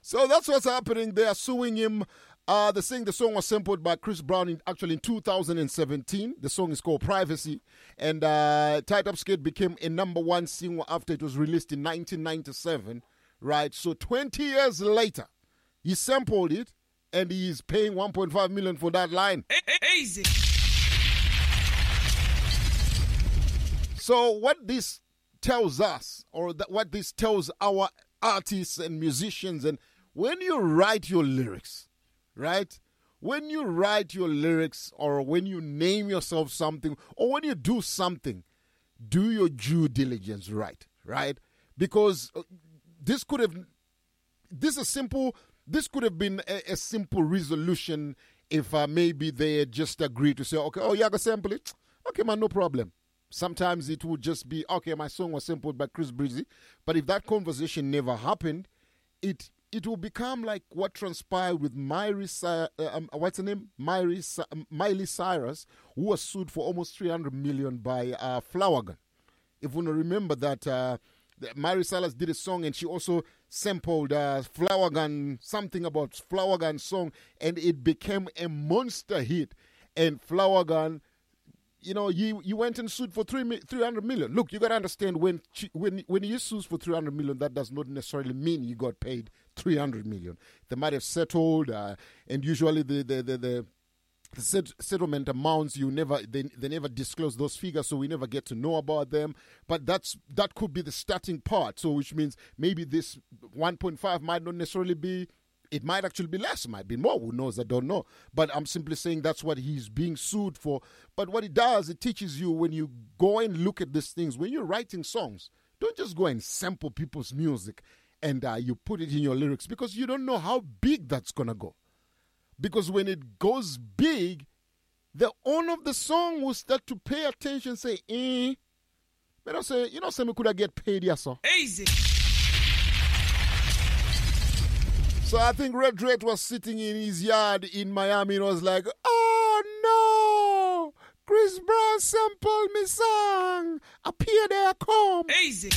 so that's what's happening. They are suing him. Uh, the saying the song was sampled by Chris Brown in, actually in 2017. The song is called Privacy. And uh, Tight Up Skirt became a number one single after it was released in 1997. Right? So 20 years later, he sampled it and he is paying 1.5 million for that line. Easy. So what this tells us, or that what this tells our artists and musicians, and when you write your lyrics, right? When you write your lyrics, or when you name yourself something, or when you do something, do your due diligence right, right? Because uh, this could have, this is simple. This could have been a, a simple resolution if uh, maybe they had just agreed to say, okay, oh, yeah, go sample it. Okay, man, no problem. Sometimes it would just be, okay, my song was sampled by Chris Breezy. But if that conversation never happened, it it will become like what transpired with Miley, uh, um, what's her name? Miley, Miley Cyrus, who was sued for almost 300 million by uh, Flourgon. If you remember that, uh, Miley Cyrus did a song and she also sampled uh, Flourgon, something about Flourgon song, and it became a monster hit. And Flourgon you know, you, you went and sued for three, 300 million. Look, you got to understand when when when you sue for 300 million, that does not necessarily mean you got paid 300 million. They might have settled, uh, and usually the the, the the set, settlement amounts you never they, they never disclose those figures so we never get to know about them but that's that could be the starting part so which means maybe this 1.5 might not necessarily be it might actually be less, might be more. Who knows? I don't know. But I'm simply saying that's what he's being sued for. But what it does, it teaches you when you go and look at these things, when you're writing songs, don't just go and sample people's music and uh, you put it in your lyrics because you don't know how big that's going to go. Because when it goes big, the owner of the song will start to pay attention, say, eh. But I say, you know, some could have get paid, yes, sir. Easy. So I think Red Drake was sitting in his yard in Miami and was like, oh no, Chris Brown sampled me song. Appear there, come. Easy.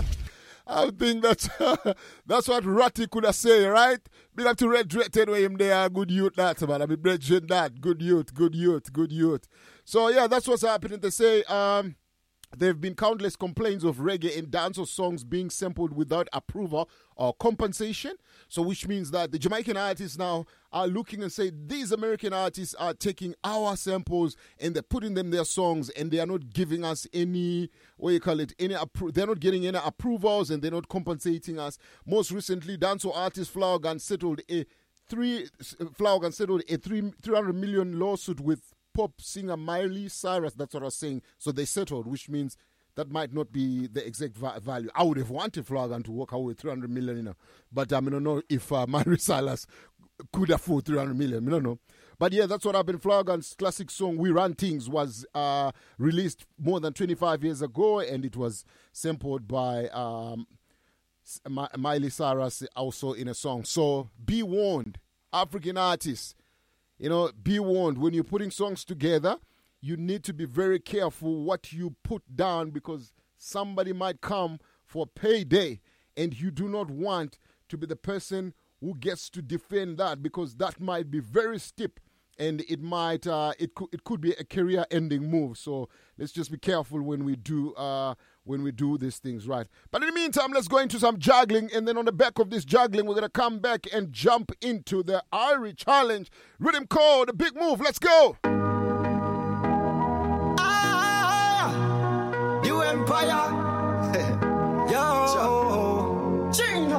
I think that's that's what Ratty could have said, right? Big up to Red Directed where him there, good youth that man. I mean brethren that, good youth, good youth, good youth. So yeah, that's what's happening. They say um there have been countless complaints of reggae and dancehall songs being sampled without approval or compensation. So, which means that the Jamaican artists now are looking and say these American artists are taking our samples and they're putting them their songs and they are not giving us any what you call it any appro- they're not getting any approvals and they're not compensating us. Most recently, dancehall artist Flourgon settled a three Flourgon settled a three three hundred million lawsuit with pop singer Miley Cyrus. That's what I was saying. So they settled, which means that might not be the exact va- value. I would have wanted Flourgon to walk away with 300 million, you know, but um, I don't know if uh, Miley Cyrus could afford 300 million. I don't know. But yeah, that's what happened. Flourgon's classic song "We Run Things" was uh, released more than 25 years ago, and it was sampled by um, Miley Cyrus also in a song. So be warned, African artists you know, be warned when you're putting songs together, you need to be very careful what you put down because somebody might come for payday and you do not want to be the person who gets to defend that because that might be very steep and it might uh, it could it could be a career ending move. So let's just be careful when we do uh, when we do these things right. But in the meantime, let's go into some juggling, and then on the back of this juggling, we're gonna come back and jump into the Irie Challenge Rhythm Code, the big move. Let's go. Ah, New Empire.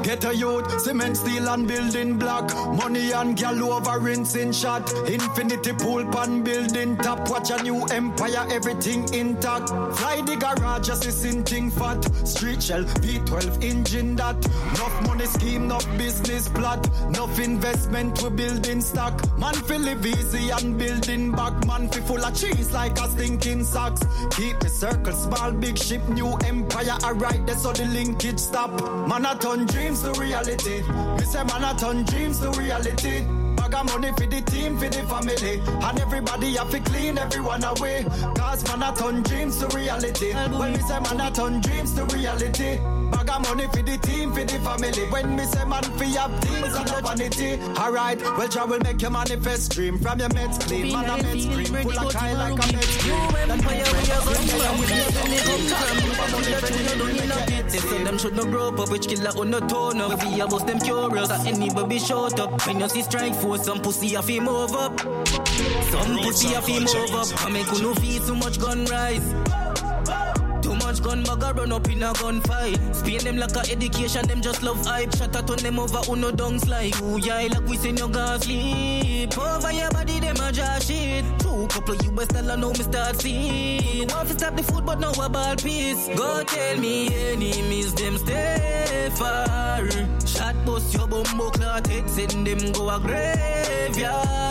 Get a youth, cement, steel and building block. Money and gal over rinsing shot. Infinity pool pan building top. Watch a new empire, everything intact. Fly the garage, just a sinting fat. Street shell, V12 engine that. Enough money scheme, enough business plot. Enough investment, we building stock. Man feel live easy and building back. Man feel full of cheese like a stinking socks. Keep the circle small, big ship, new empire. Alright, that's how the linkage stop. Man a turn dreams to reality. Me say man a turn dreams to reality. Bag of money for the team, for the family. And everybody have to clean everyone away. Cause man a turn dreams to reality. When me say man a turn dreams to reality. Bag of money for the team, for the family. When me say man fi have things and no vanity. Alright, well Jah will make your manifest dream from your meds clean. Man a meds cream, full of kind like a meds cream. Empire we are going from, we are going from. That know don't love it. They say them should not grow up, which killer on no tone up. We are both them curious, that anybody shut up. When you see strike force, some pussy a fi move up. Some pussy a fi move up. I make no feel too much gun rise. Too much gun bugger run up in a gunfight. Spain them like a education, them just love hype. Shut up on them over uno dunks like Ooh yeah, like we send you go sleep. Over your body, them a just shit. Two couple of US dollar now me start seeing. Want to stop the food, but now a ball piece. Go tell me enemies, them stay far. Shot bust your bumbo clot send them go a graveyard.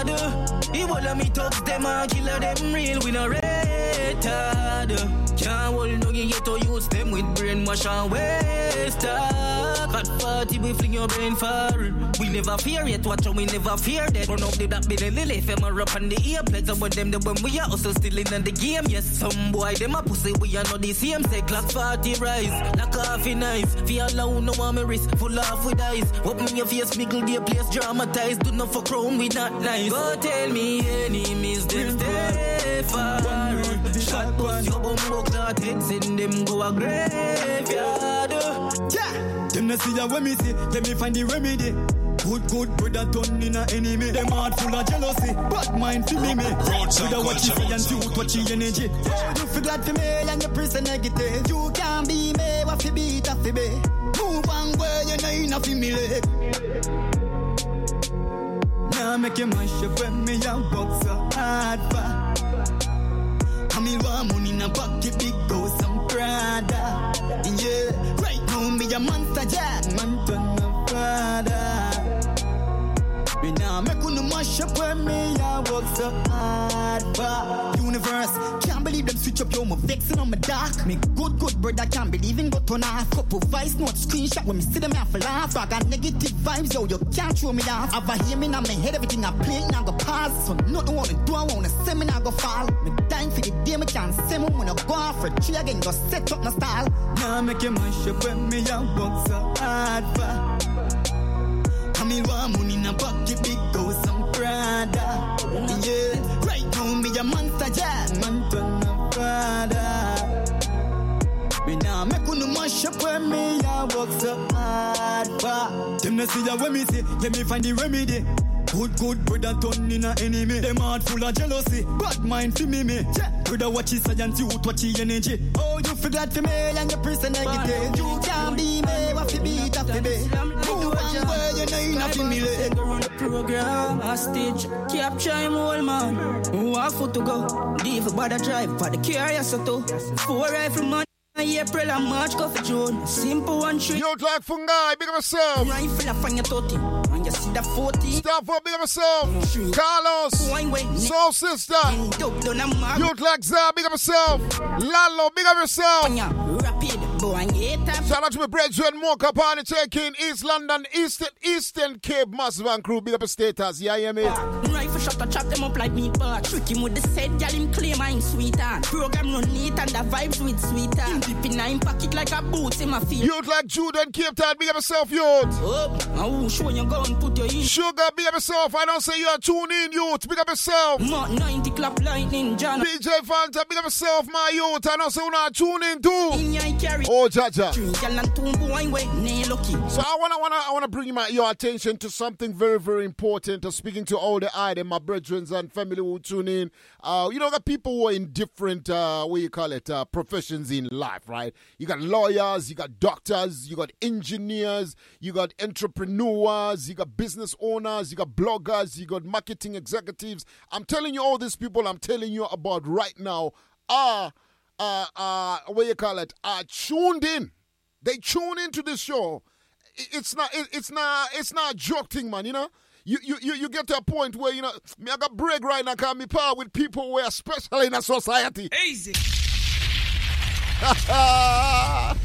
Whole of me thugs, them a killer, them real, we no retard. Can't hold no you get to use them with brainwash and waste ah, talk. At 40 we fling your brain far. We never fear yet, watch out, we never fear that. Run up the that be the lily, femur up on the earplugs. About them, the when we are also still in the game. Yes, some boy, them a pussy, we are not the same. Say clock 40 rise, like coffee nice. Feel alone, no one me wrist, full off with eyes. Open your face, miggle the place, dramatized. Do not for crown, we not nice. Go tell me enemies, them stay far. Shot bust your bumbo clot head, send them go a graveyard. Yeah, them not see that when me see, let me find the remedy. Good, good brother turn in a enemy. Them heart full of jealousy, but mind to me me. Roadside With what you say and youth, what you energy. You feel glad for me and you prison negative. You can't be me, what you beat a fi be. Move one way, you know enough for me leg. Now make you mash up when me a work so hard for. I mean, want money in a pocket, go some Prada. Yeah, right now me a monster jack, man turn a father. Now make you no mash up when me I work so hard But Universe, can't believe them switch up yo, me vexing on my dark. Me good, good brother, can't believe in go turn off. Couple voice note, screenshot when me see them have laugh. I got negative vibes, yo, you can't throw me off. I've a hear me now, my head, everything I play, now go pause. So nothing wanna do, I wanna say me now go fall. Me dying for the day, me can't say me wanna go off for tree again, go set up my style. Now make you mash up when me I work so hard for. Me want money in a pocket, house and Prada. Yeah, right now me a monster jam, man turn a father. Me nah make no mash up when me a work so hard for. Them no see that when me say, let me find the remedy. Good, good, brother turn in a enemy. Them heart full of jealousy, bad mind for me, me. Yeah. Brother watch his science, you watch his energy. Oh, you feel glad for me and your person negative. You can't be me, what fi beat up for me. Who one way you know you not for me. Run the program, a stage, capture him old man. Who a foot to go? Leave a bother drive, for the curious to. Four rifle man. April and March go for June. Simple one tree. Yo, like fungi, big up yourself. Rifle up on your totty. And you see the 40. Stop for big up yourself. Carlos. Soul sister. Youth like Zah, big up yourself. Lalo, big up yourself. Rapid, boy, Shout out to my brethren, Mocha Party taking East London, Eastern, Eastern Cape, Massive and crew, big up status. Yeah, yeah, me. Rifle shot to chop them up like me bar. Trick him with the set, gal him claim I'm sweet and Program run neat and the vibes with sweet and Dip in pocket like a boot in my feet. Youth like Jude and Cape Town, big up yourself, youth. Oh, oh, show you go and put your in. Sugar, big up yourself. I don't say you are tuned in, youth. Big up yourself. Mott 90 clap lightning, John. DJ Fanta, big up yourself, my youth. I don't say you not tune in too. In your carry. Oh, Jaja. Gal and two boy way, nay lucky. So I wanna wanna I wanna bring my your attention to something very very important. Uh, speaking to all the eye, my brethren and family who tune in. Uh, you know, got people who are in different uh, what you call it uh, professions in life, right? You got lawyers, you got doctors, you got engineers, you got entrepreneurs, you got business owners, you got bloggers, you got marketing executives. I'm telling you all these people. I'm telling you about right now are uh uh what you call it are tuned in. They tune into this show. It's not. It's not. It's not a joke thing, man. You know. You, you, you, you get to a point where you know me I got break right now cause me power with people who are special in a society. Easy.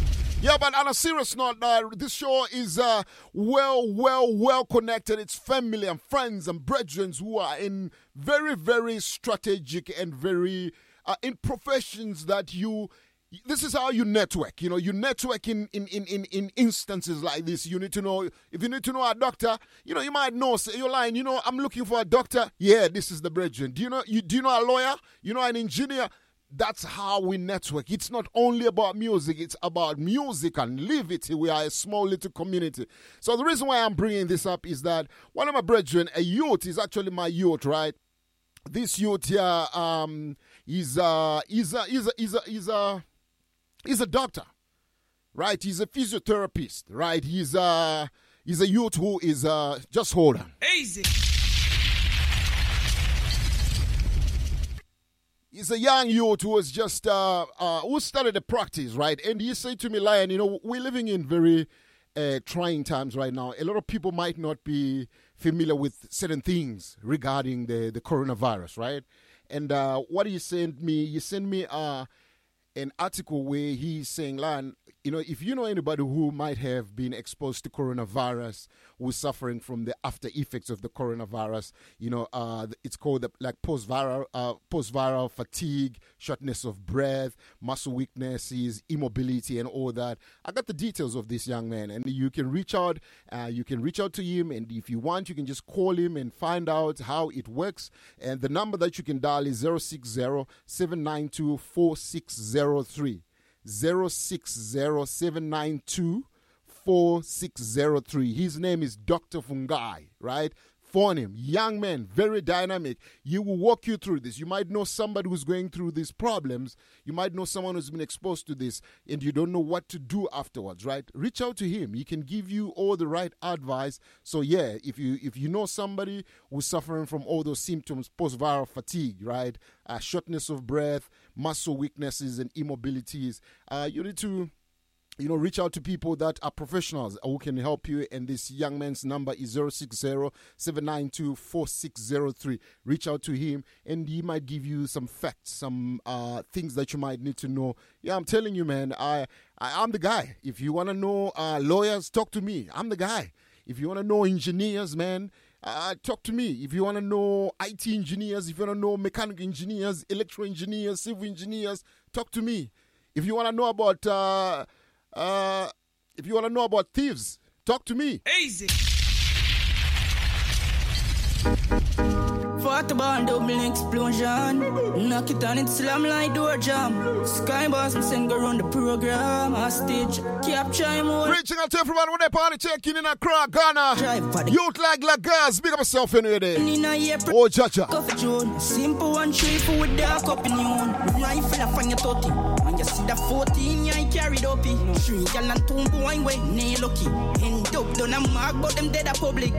yeah, but on a serious note, uh, this show is uh, well, well, well connected. It's family and friends and brethren who are in very, very strategic and very uh, in professions that you. This is how you network. You know, you network in, in, in, in, in instances like this. You need to know if you need to know a doctor. You know, you might know. Say you're lying. You know, I'm looking for a doctor. Yeah, this is the brethren. Do you know? You do you know a lawyer? You know an engineer? That's how we network. It's not only about music, it's about music and live it. We are a small little community. So, the reason why I'm bringing this up is that one of my brethren, a youth, is actually my youth, right? This youth here um, is, uh, is, a, is, a, is, a, is, a, is a doctor, right? He's a physiotherapist, right? He's, uh, he's a youth who is, uh, just hold on. Easy. He's a young youth who was just uh, uh, who started the practice, right? And he said to me, Lion, you know, we're living in very uh, trying times right now. A lot of people might not be familiar with certain things regarding the, the coronavirus, right? And uh, what he sent me, he sent me uh, an article where he's saying, Lion, you know, if you know anybody who might have been exposed to coronavirus, who's suffering from the after effects of the coronavirus, you know, uh, it's called the, like post viral, uh, post viral fatigue, shortness of breath, muscle weaknesses, immobility, and all that. I got the details of this young man, and you can reach out. Uh, you can reach out to him, and if you want, you can just call him and find out how it works. And the number that you can dial is 060 792 4603. 0607924603. His name is Dr. Fungai, right? Phone him. Young man, very dynamic. He will walk you through this. You might know somebody who's going through these problems. You might know someone who's been exposed to this and you don't know what to do afterwards, right? Reach out to him. He can give you all the right advice. So yeah, if you if you know somebody who's suffering from all those symptoms, post-viral fatigue, right? Uh, shortness of breath, muscle weaknesses and immobilities, uh, you need to you know, reach out to people that are professionals who can help you. And this young man's number is 060 792 4603. Reach out to him, and he might give you some facts, some uh, things that you might need to know. Yeah, I'm telling you, man, I, I I'm the guy. If you want to know uh, lawyers, talk to me. I'm the guy. If you want to know engineers, man, uh, talk to me if you want to know IT engineers, if you want to know mechanical engineers, electro engineers, civil engineers. Talk to me if you want to know about uh, uh, if you want to know about thieves. Talk to me. Easy. Waterball double explosion. Knock it on it slam like door jam. Sky boss me send go run the program. Hostage capture him all. Reaching out to everyone when they party checking in Accra, Ghana. Youth like Lagaz, big up yourself anyway there. Oh, Chacha. Coffee Jones. Simple one for with dark opinion. Rifle up on your 30. And you see the 14, yeah, I carried up. Three gal and two boy, way, nail lucky. End up done a mark, but them dead a public.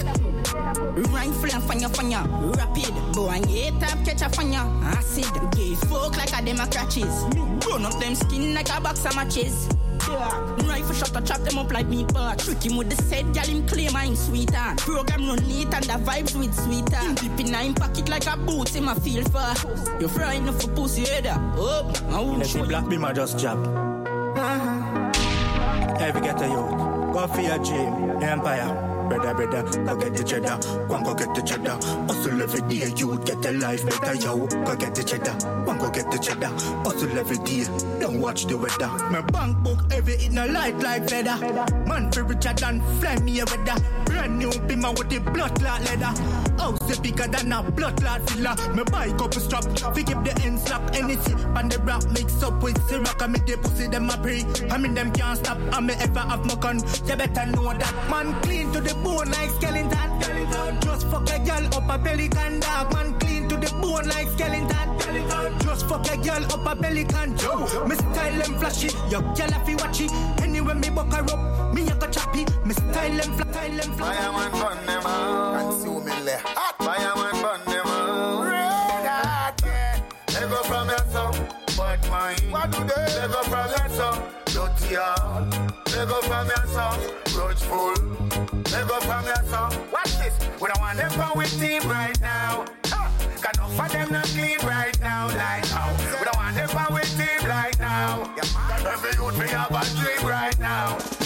Rifle and fire, fire, rapid. Boy, get up, catch a fire. Acid, gay folk like a democracies. Burn up them skin like a box of matches. Yeah. Rifle shot to chop them up like meatball. Trick him with the set, gal him claim I'm sweeter. Program run neat and the vibes with sweeter. Him dip in him pocket like a boot in my feel for. You fry enough for pussy header. Oh, I You know, see black beam I just jab. Uh-huh. Every get a youth. Go for your dream, empire. Brother, brother, go get the cheddar. One go get the cheddar. Hustle every day, you get the life better, yo. Go get the cheddar. One go get the cheddar. Hustle every day, don't watch the weather. My bank book every in a light like feather. Man, for Richard and fly me a weather. Brand new beamer with the blood clot leather. House bigger than a blood clot villa. My bike up a strap, we keep the ends slap. Anything, pan the rap mix up with syrup. I me the pussy them a pray. I mean them can't stop. I me ever have my gun. You better know that man clean to the bone like skeleton. skeleton. Just fuck a girl up a pelican dog. Man clean to the bone like skeleton. skeleton. Just fuck a girl up a pelican. Yo, me style them flashy. Yo, girl if you watch it. Anyway me buck her up. Me a go choppy. Me style them fla- style them flashy. Fireman burn them out. Consuming le hot. Fireman heart. They go from your son, grudgeful. They go from your son. Watch this. We don't want them from with team right now. Ha! Got enough of them not clean right now, like how. We don't want them from with team right now. Every youth me have a dream right now.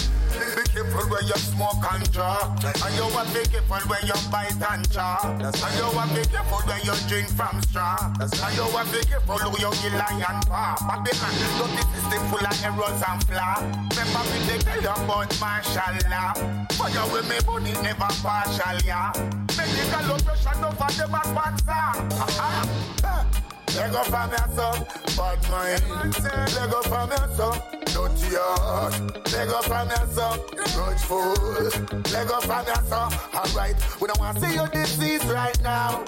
Careful when you smoke and draw. And you want be careful when you bite and chaw. And you want be careful when you drink from straw. And you want be careful who you kill lion paw. Babylon, dirty system full of errors and flaw. Remember me they tell you about martial law. Fire with me money never partial, yeah. Medical operation over the back boxer. They ah. ah, ah. Go from your son, bad mind. They go from your son, dirty heart. They go from your son, grudgeful. They go from your son, alright. We don't want to see your disease right now.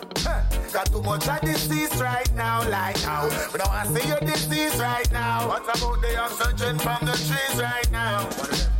Got too much of disease right now, like how. We don't want to see your disease right now. What about the oxygen from the trees right now?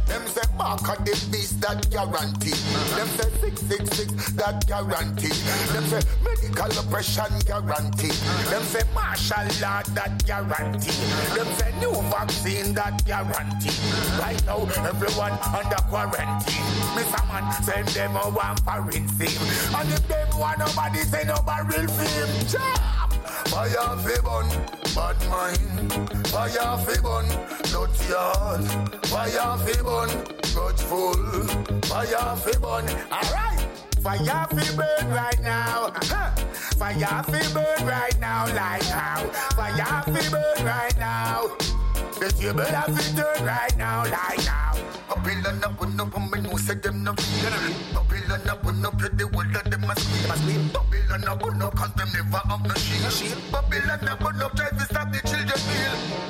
Them mark of the beast that guarantee. Them say 666 that guarantee. Them say medical oppression guarantee. Them say martial law that guarantee. Them say new vaccine that guarantee. Right now everyone under quarantine. Mr. Man send them a one foreign scene. And if them want nobody say nobody real fame. Jam! Fire fi bun, bad mind. Fire fi bun, dirty heart. Fire fi bun, grudgeful. Fire fi bun, alright. Fire fi burn right now. Huh. Fire fi burn right now, like how. Fire fi burn right now. The table have to turn right now, like now. Up on up, and know say them no feel. Babylon up on up, the whole of them a scream, up on up, cause them never have no shield. Up on up, try to stop the children.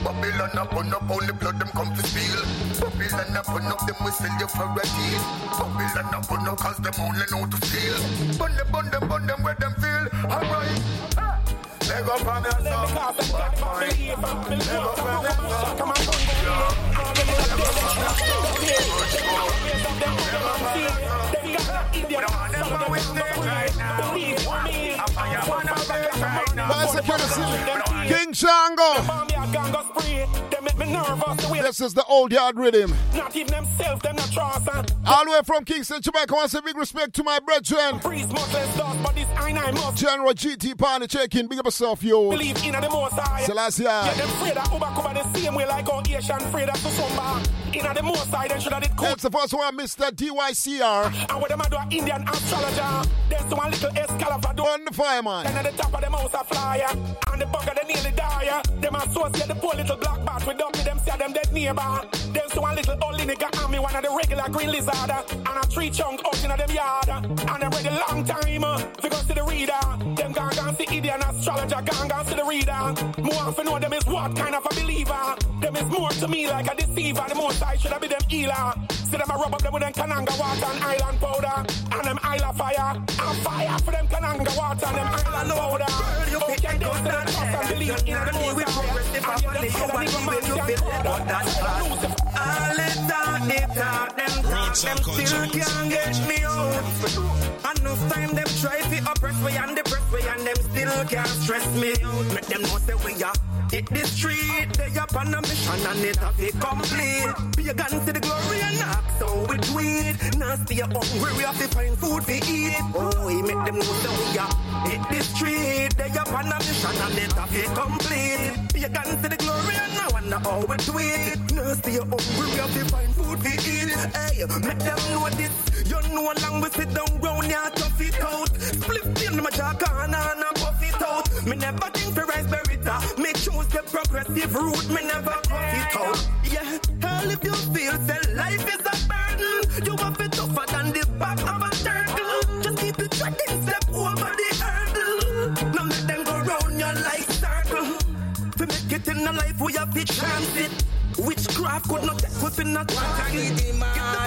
Babylon up on up, only blood them come to steal. Up on up, them we sell you for a deal. Up on up, cause them only know to steal. Bun them, bun them, bun them where them feel. Alright. Leg up on your son. Leg up on your son. Come on, King Shango. This is the old yard rhythm. Not even themselves, them not trust. All the way from Kingston, Jamaica. I want to say big respect to my brethren. General GT Party checking. Big up yourself, yo. Believe in the most high. Selassie. Yeah, them afraid of Uber cover the same way like how Asian afraid of Susumba. In the most high, then should have did cool. That's the first one, Mr. DYCR. And what them a do a Indian astrologer. There's one little Excalibur. Burn the fire, man. And at the top of the mouse a flyer. And the bugger they nearly die. Them associate the poor little black bat with dump them see them dead neighbor. Them so one little old nigga army one of the regular green lizard. And a tree chunk out in them yard. And them ready long time. Uh, if you go see the reader. Them gone gone see Indian astrologer gone gone see the reader. More often know them is what kind of a believer. Them is more to me like a deceiver. The most I should have been them healer. See them a rub up them with them Kananga water and island powder. And them island fire. And fire for them Kananga water and them island powder. Oh, can they stand trust and believe in the most high? And you don't see that even man can order. All the talk, they talk, them talk, them still can't get me out. Enough time them try to oppress me and depress me and them still can't stress me out. Make them know say we are hit the street, they up on a mission and it have it complete. Be a gun to the glory and knock, so we do it. Now stay hungry, we have to find food to eat. Oh, we make them know that we are hit the street, they up on a mission and it have it complete. Be a gun to the glory and now wonder how we do it. Now stay hungry, we have to find food to eat. Hey, make them know this. You know long we sit down round here, tough it out. Split in my jaw and I puff it out. Me never think for raspberry top. Me choose the progressive route, me never puff it out. Yeah, hell if you feel that life is a burden, you have it tougher than the back of a turtle. Just keep it treading, step over the hurdle. Now let them go round your life circle. To make it in a life, we have to chance it. Witchcraft could not take us in a trance. Get the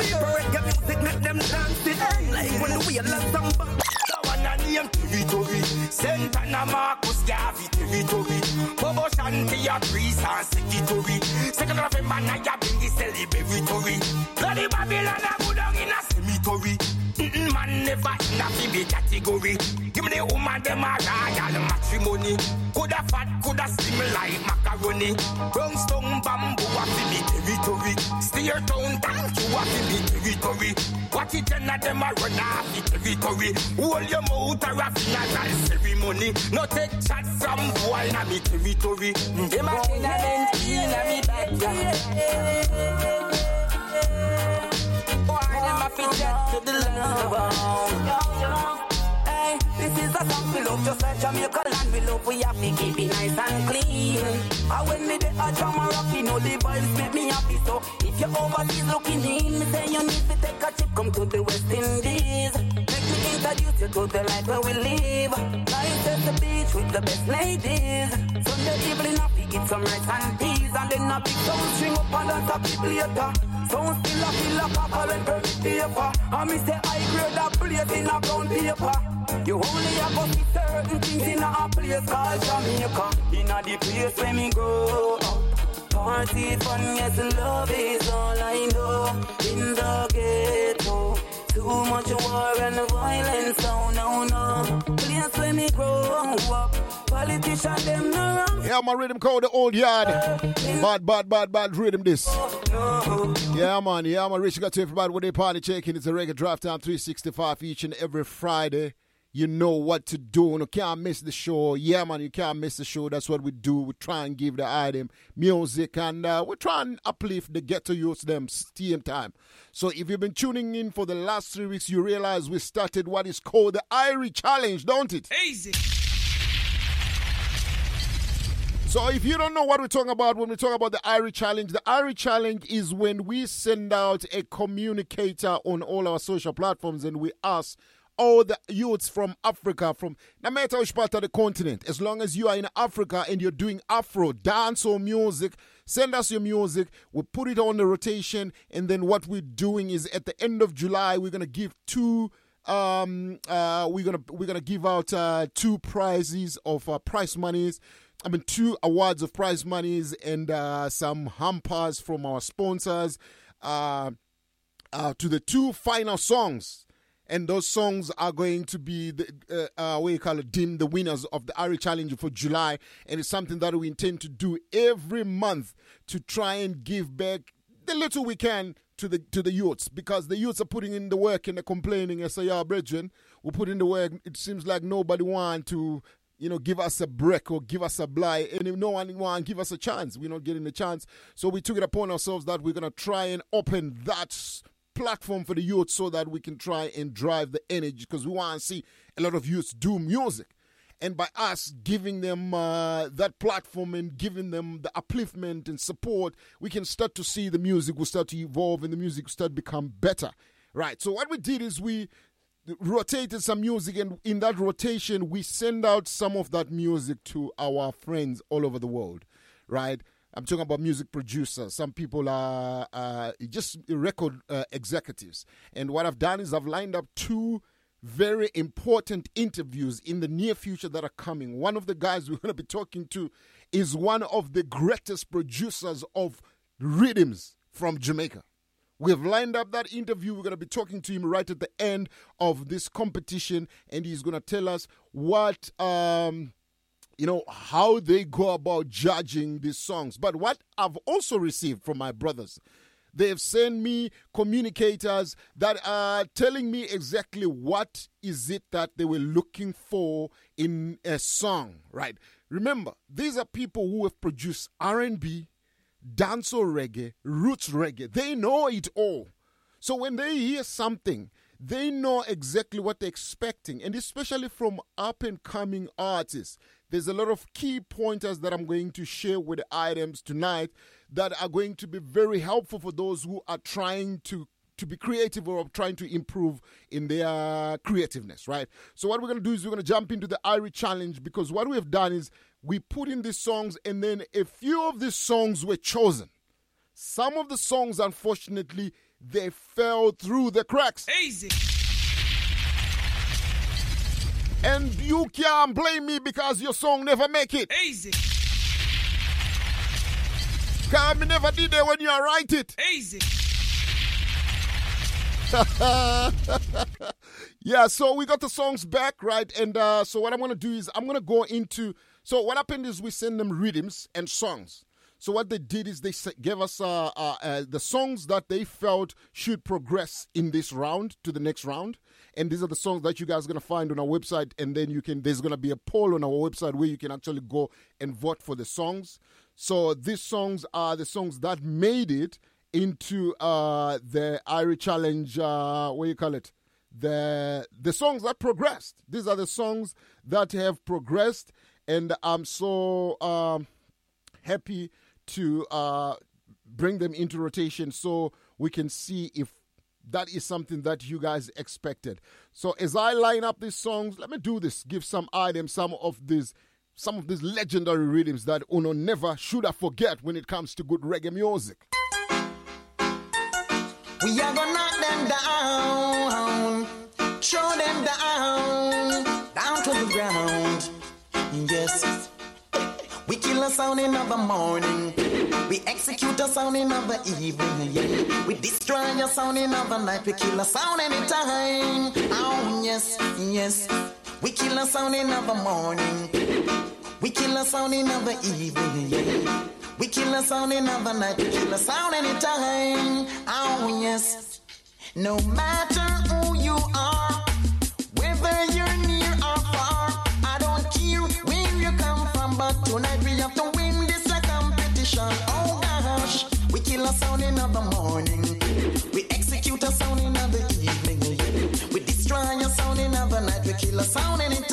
people reggae music, make them dance it. Like when we are last samba. A name territory. Santana Marcus Garvey territory. Bobo Shanti a priest and secretary. Second of November, Naya bring the celebratory. Bloody Babylon never in a FB category. Give me the woman them a royal matrimony. Coulda fat, coulda slim like macaroni. Brown stone bamboo a fi territory. Steer town thank you a fi territory. What it of them a run off the territory. Hold your mouth or a funeral ceremony. No take chat from boy na me territory. Them a tenement in a me backyard. Them a jet to the land Hey, this is a song we love just like Jamaica land we love we have to keep it nice and clean. And when me dey a drum rock, you know the vibes make me happy. So if you're overseas looking in, me say you need to take a trip, come to the West Indies. Introduce you to the life where we live. Nice at the beach with the best ladies. Sunday evening, I eat some rice and peas, and then a big sound string up and dance a bit later. Sound still a feel a current permit paper. And me say I grade a place in a brown paper. You only have to certain things in a place called Jamaica. In a the place where me grow up. Party fun, yes, love is all I know. In the ghetto, too much war and violence, oh no, no. Place where me grow up. Politician, them no wrong. Yeah, my rhythm called the old yard. Bad, bad, bad, bad rhythm this. Yeah, man. Yeah, man. Rich got to everybody with their party checking. It's a Reggae Drive Time 365 each and every Friday. You know what to do. You can't miss the show. Yeah, man, you can't miss the show. That's what we do. We try and give the item music and uh, we try and uplift the ghetto youth them steam time. So if you've been tuning in for the last three weeks, you realize we started what is called the Irie Challenge, don't it? Easy. So if you don't know what we're talking about when we talk about the Irie Challenge, the Irie Challenge is when we send out a communicator on all our social platforms and we ask all the youths from Africa, from no matter which part of the continent, as long as you are in Africa and you're doing Afro dance or music, send us your music. We put it on the rotation, and then what we're doing is at the end of July, we're gonna give two um uh we're gonna we're gonna give out uh two prizes of uh, prize monies I mean, two awards of prize monies and uh, some hampers from our sponsors uh, uh, to the two final songs. And those songs are going to be the uh, uh, what you call it, dim the winners of the Irie Challenge for July, and it's something that we intend to do every month to try and give back the little we can to the to the youths because the youths are putting in the work and they're complaining and say, "Yeah, brethren, we put in the work. It seems like nobody want to you know, give us a break or give us a blight. And if no one want give us a chance, we're not getting the chance. So we took it upon ourselves that we're to try and open that platform for the youth so that we can try and drive the energy because we want to see a lot of youths do music. And by us giving them uh, that platform and giving them the upliftment and support, we can start to see the music will start to evolve and the music will start to become better. Right. So what we did is we rotated some music, and in that rotation, we send out some of that music to our friends all over the world. Right. I'm talking about music producers. Some people are uh, just record uh, executives. And what I've done is I've lined up two very important interviews in the near future that are coming. One of the guys we're going to be talking to is one of the greatest producers of rhythms from Jamaica. We've lined up that interview. We're going to be talking to him right at the end of this competition, and he's going to tell us what, um, you know, how they go about judging these songs. But what I've also received from my brothers they have sent me communicators that are telling me exactly what is it that they were looking for in a song, right? Remember, these are people who have produced R&B, dancehall reggae, roots reggae. They know it all. So when they hear something, they know exactly what they're expecting, and especially from up and coming artists. There's a lot of key pointers that I'm going to share with the items tonight that are going to be very helpful for those who are trying to to be creative or trying to improve in their creativeness, right? So what we're going to do is we're going to jump into the Irie challenge because what we have done is we put in these songs and then a few of these songs were chosen. Some of the songs unfortunately they fell through the cracks. Easy. And you can't blame me because your song never make it. Easy. Cause me never did it when you write it. Easy. yeah, so we got the songs back, right? And uh, so what I'm gonna do is I'm gonna go into. So what happened is we send them rhythms and songs. So what they did is they gave us uh, uh, uh, the songs that they felt should progress in this round to the next round, and these are the songs that you guys are gonna find on our website. And then you can there's gonna be a poll on our website where you can actually go and vote for the songs. So these songs are the songs that made it into uh, the Irie Challenge. Uh, what you call it? The the songs that progressed. These are the songs that have progressed, and I'm so um, happy to uh, bring them into rotation so we can see if that is something that you guys expected. So as I line up these songs, let me do this. Give some items, some of these some of these legendary rhythms that Uno never should have forget when it comes to good reggae music. We are gonna knock them down, throw them down, a sound in the morning. We execute a sound in the evening. Yeah. We destroy a sound in the night. We kill a sound anytime. Oh yes, yes. We kill a sound in the morning. We kill a sound in the evening. Yeah. We kill a sound in the night. We kill a sound anytime. Oh yes. No matter who you are, sound in the morning. We execute a sound in the evening. We destroy a sound in the night. We kill a sound anytime.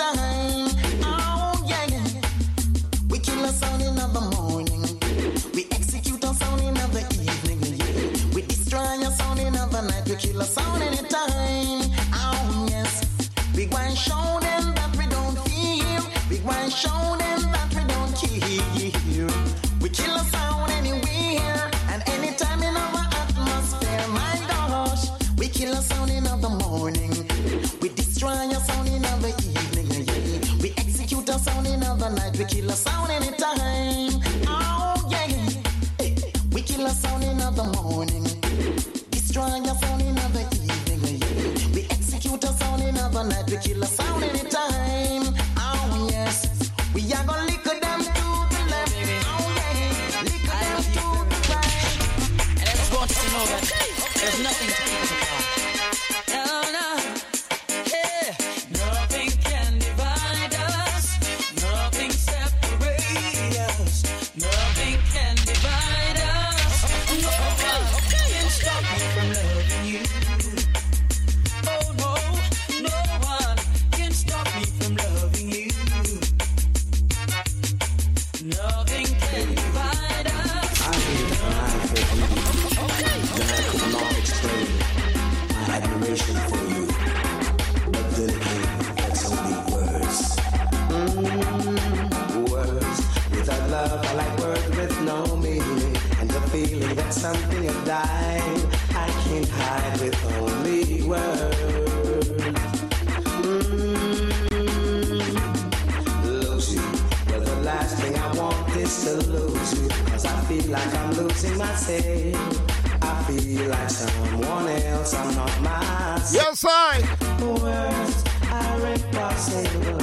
We kill a sound anytime. Oh yeah. We kill a sound in the morning. Destroy a sound in the evening. We execute a sound in the night. We kill a sound losing. I feel like someone else, I'm not myself. Yes, I. Words are impossible.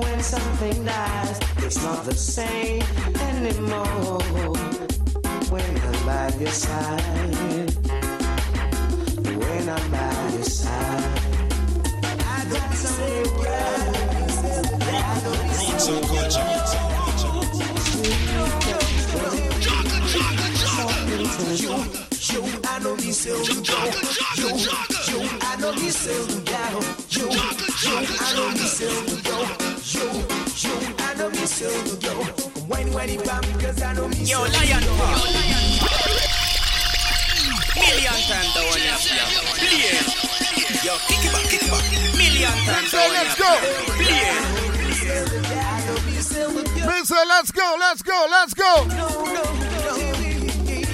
When something dies, it's not the same anymore. When I'm by your side, when I'm by your side, I got some words that I don't Yo, lion. Million times the. Yo, kick it back, kick it back. Million times the one let's go. Mister, let's go, let's go, let's go.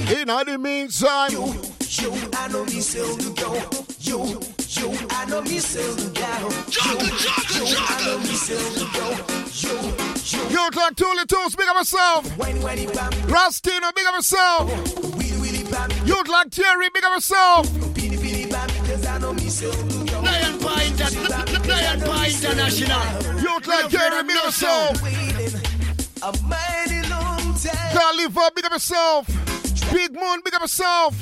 In the meantime, You, you, I know me sell you go. You, you, I know me sell you down. You, you, I know me sell you go. You, you, you like Toolie Tools, big up yourself. when, when it bam, Rastino, big up yourself. Oh, Willy, Willy bam, You like Terry, big up yourself. Billy, Billy bam, cause I know me sell you go. Lion Paw Inter- Lion Paw International. You like Terry, big up yourself. A mighty long time. Khalifa, big up yourself. Big Moon, big up yourself.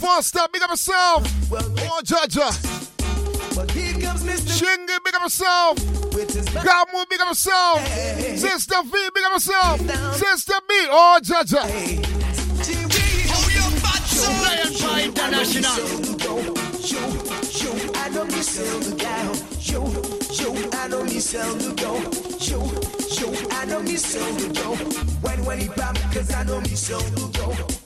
Foster, big up yourself. Oh, Jaja. Shingy, big up yourself. Gamu, big up yourself. Sister V, big up yourself. Sister B, oh, Jaja. Lion Paw International. You, you, I know me sell you down. You, you, I know me sell you go. You, you, I know me sell you go. When, when he bam, cause I know me sell you go.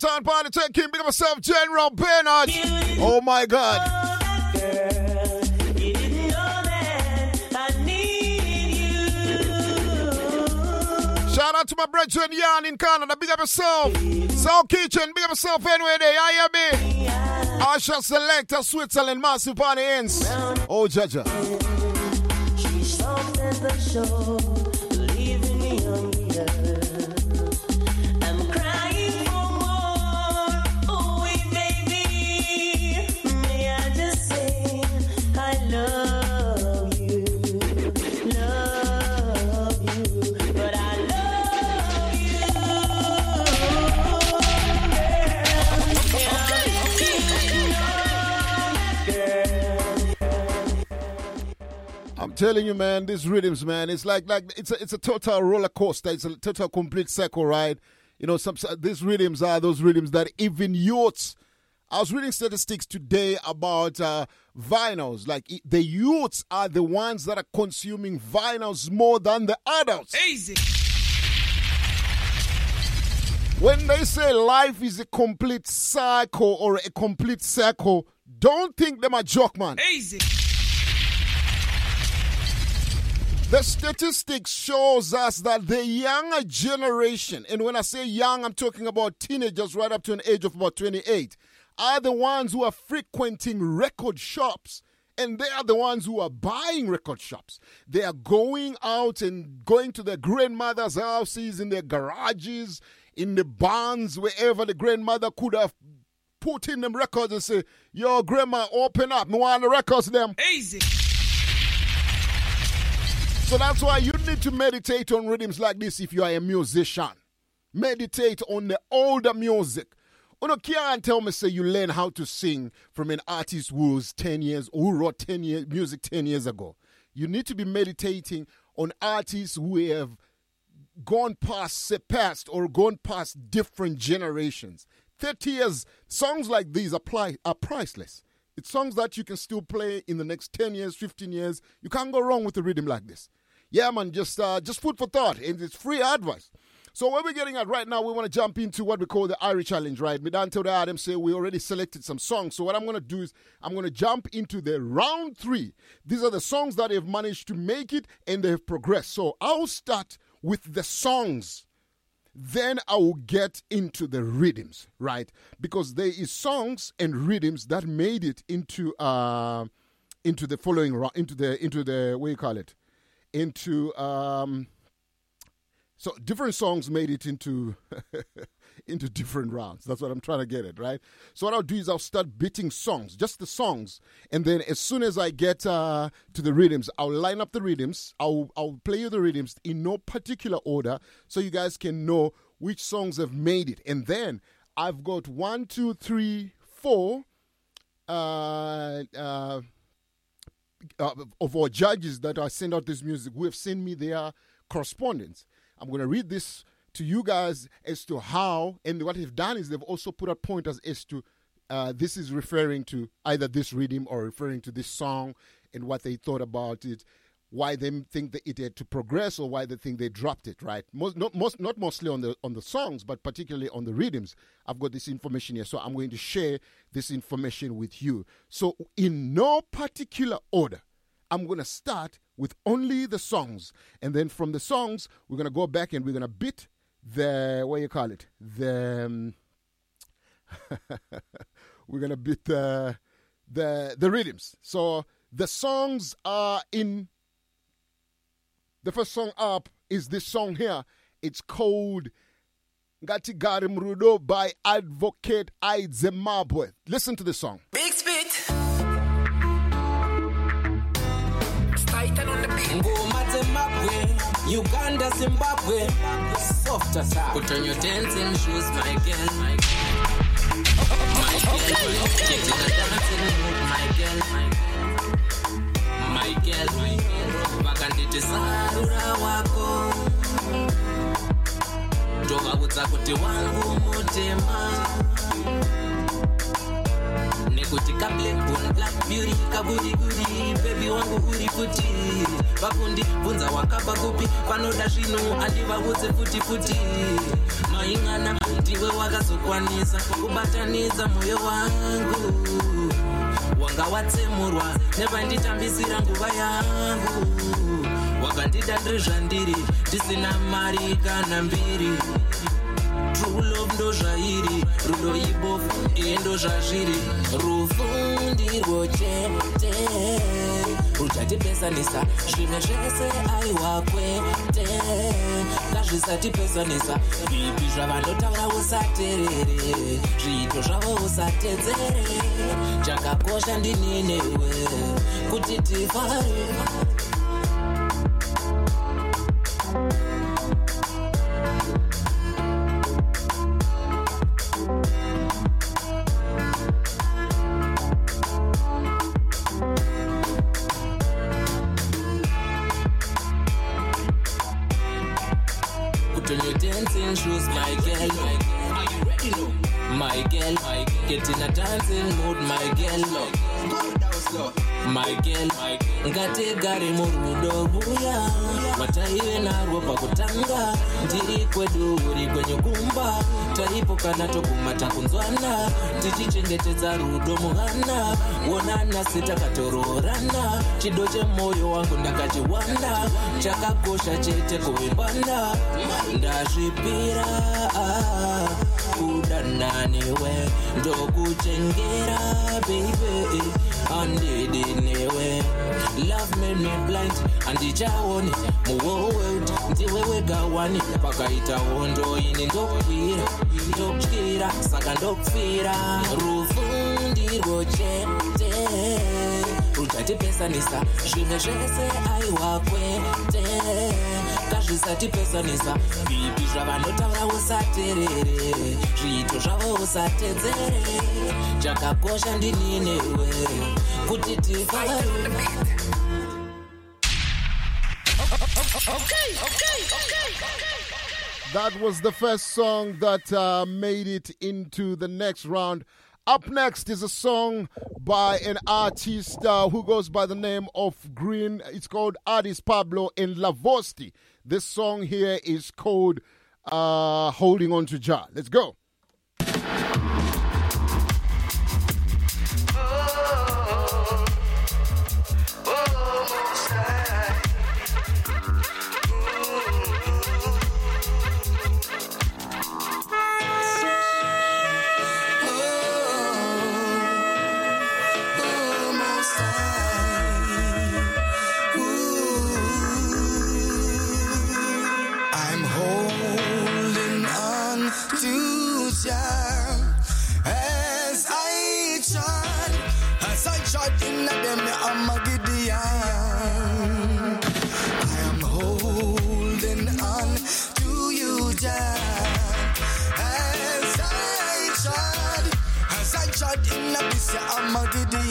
England Town Party taking big up yourself, General Bernard. Oh my God. you didn't know that I needed you. Shout out to my brethren Yan in Canada. Big up yourself. South Kitchen. Big up yourself anyway there. I hear me. Asha Selector Switzerland. Massive party ends. Oh, Jaja. She stopped at the shore, telling you, man, these rhythms, man, it's like like it's a it's a total roller coaster. It's a total complete cycle ride. You know, some these rhythms are those rhythms that even youths. I was reading statistics today about uh, vinyls. Like the youths are the ones that are consuming vinyls more than the adults. Easy. When they say life is a complete cycle or a complete circle, don't think them a joke, man. Easy. The statistics shows us that the younger generation, and when I say young, I'm talking about teenagers right up to an age of about 28, are the ones who are frequenting record shops. And they are the ones who are buying record shops. They are going out and going to their grandmother's houses, in their garages, in the barns, wherever the grandmother could have put in them records and say, Yo, grandma, open up. Me want the records them. Easy. So that's why you need to meditate on rhythms like this if you are a musician. Meditate on the older music. Know, can't tell me say you learn how to sing from an artist who's 10 years, who wrote 10 years, music 10 years ago. You need to be meditating on artists who have gone past, past or gone past different generations. 30 years, songs like these apply, are priceless. It's songs that you can still play in the next 10 years, 15 years. You can't go wrong with a rhythm like this. Yeah, man, just uh, just food for thought, and it's free advice. So where we're getting at right now, we want to jump into what we call the Irie Challenge, right? The Adam say we already selected some songs. So what I'm going to do is I'm going to jump into the round three. These are the songs that have managed to make it and they've progressed. So I'll start with the songs. Then I will get into the rhythms, right? Because there is songs and rhythms that made it into uh into the following round, into the into the what you call it? Into um so different songs made it into into different rounds. That's what I'm trying to get at, right? So what I'll do is I'll start beating songs, just the songs, and then as soon as I get uh, to the rhythms, I'll line up the rhythms. I'll I'll play you the rhythms in no particular order, so you guys can know which songs have made it. And then I've got one, two, three, four. Uh, uh, uh, of our judges that I send out this music who have sent me their correspondence. I'm going to read this to you guys as to how, and what they've done is they've also put out pointers as to uh, this is referring to either this rhythm or referring to this song and what they thought about it, why they think that it had to progress or why they think they dropped it. Right? Most, not most, not mostly on the on the songs, but particularly on the rhythms. I've got this information here, so I'm going to share this information with you. So in no particular order. I'm going to start with only the songs. And then from the songs, we're going to go back and we're going to beat the, what you call it? The, um, we're going to beat the, the, the rhythms. So the songs are in, the first song up is this song here. It's called Ngatigare Murudo by Advocate Aidzemabwe. Listen to the song. Big spit. Uganda, Zimbabwe. Soft as. Put on your dancing shoes, my girl. My girl, get in the dancing my girl. My girl, vakanditi sarura wako ndovavudza kuti wangu mutema nekuti kablekbon black beauty kaburiguri bebi wangu uri futi vakundibvunza wakabva kupi panoda zvinhu andivavudze futi futi maing'ana ndiwe wakazokwanisa kubatanidza mwoyo wangu wanga watsemurwa nevanditambisira nguva yangu. Wakandida ndiri zvandiri ndisina mari kana mbiri. True love ndo zvairi rudo ibofu iye ndo zvazviri. Rufu ndirwo chete ruchatipesanisa zvimwe zvese aiwa kwete ngazvisatipesanisa vipi zvavandotaura usaterere. Zviito zvavo usatedzere. Chakakosha ndininewe kuti tifare. Put shoes, my girl. Are you ready now? My girl, my girl. Get in a dancing mood, my girl. Go down slow. Girl. ngatigare murudo buya. Wataive narwo pakutanga ndiri kwedu uri kwenye kumba. Taipo kana toguma takunzwana. Tichichengetedza rudo muhana. Wonana setakatoroorana chido chemwoyo wangu ndakachiwanda chakakosha chete kuvimbanda ndazvipira. Kudananiwe ndokuchengera beibe andidini ndinewe love made me blind andichaone muworld ndiwe wega wani pakaita hondo ini ndokwira ndotyira saka ndopfira rufu ndirwo chete ruchatipesanisa zvimwe zvese aiwa kwete zvavanotaura zviito zvavo chakakosha kuti Okay, okay, okay. That was the first song that uh, made it into the next round. Up next is a song by an artist uh, who goes by the name of Green. It's called Artist Pablo in Lavosti. This song here is called uh, Holding On to Jah. Let's go. I'm a Gideon. I am holding on to you, Jah, as I trod, as I trod in this I'm a Gideon.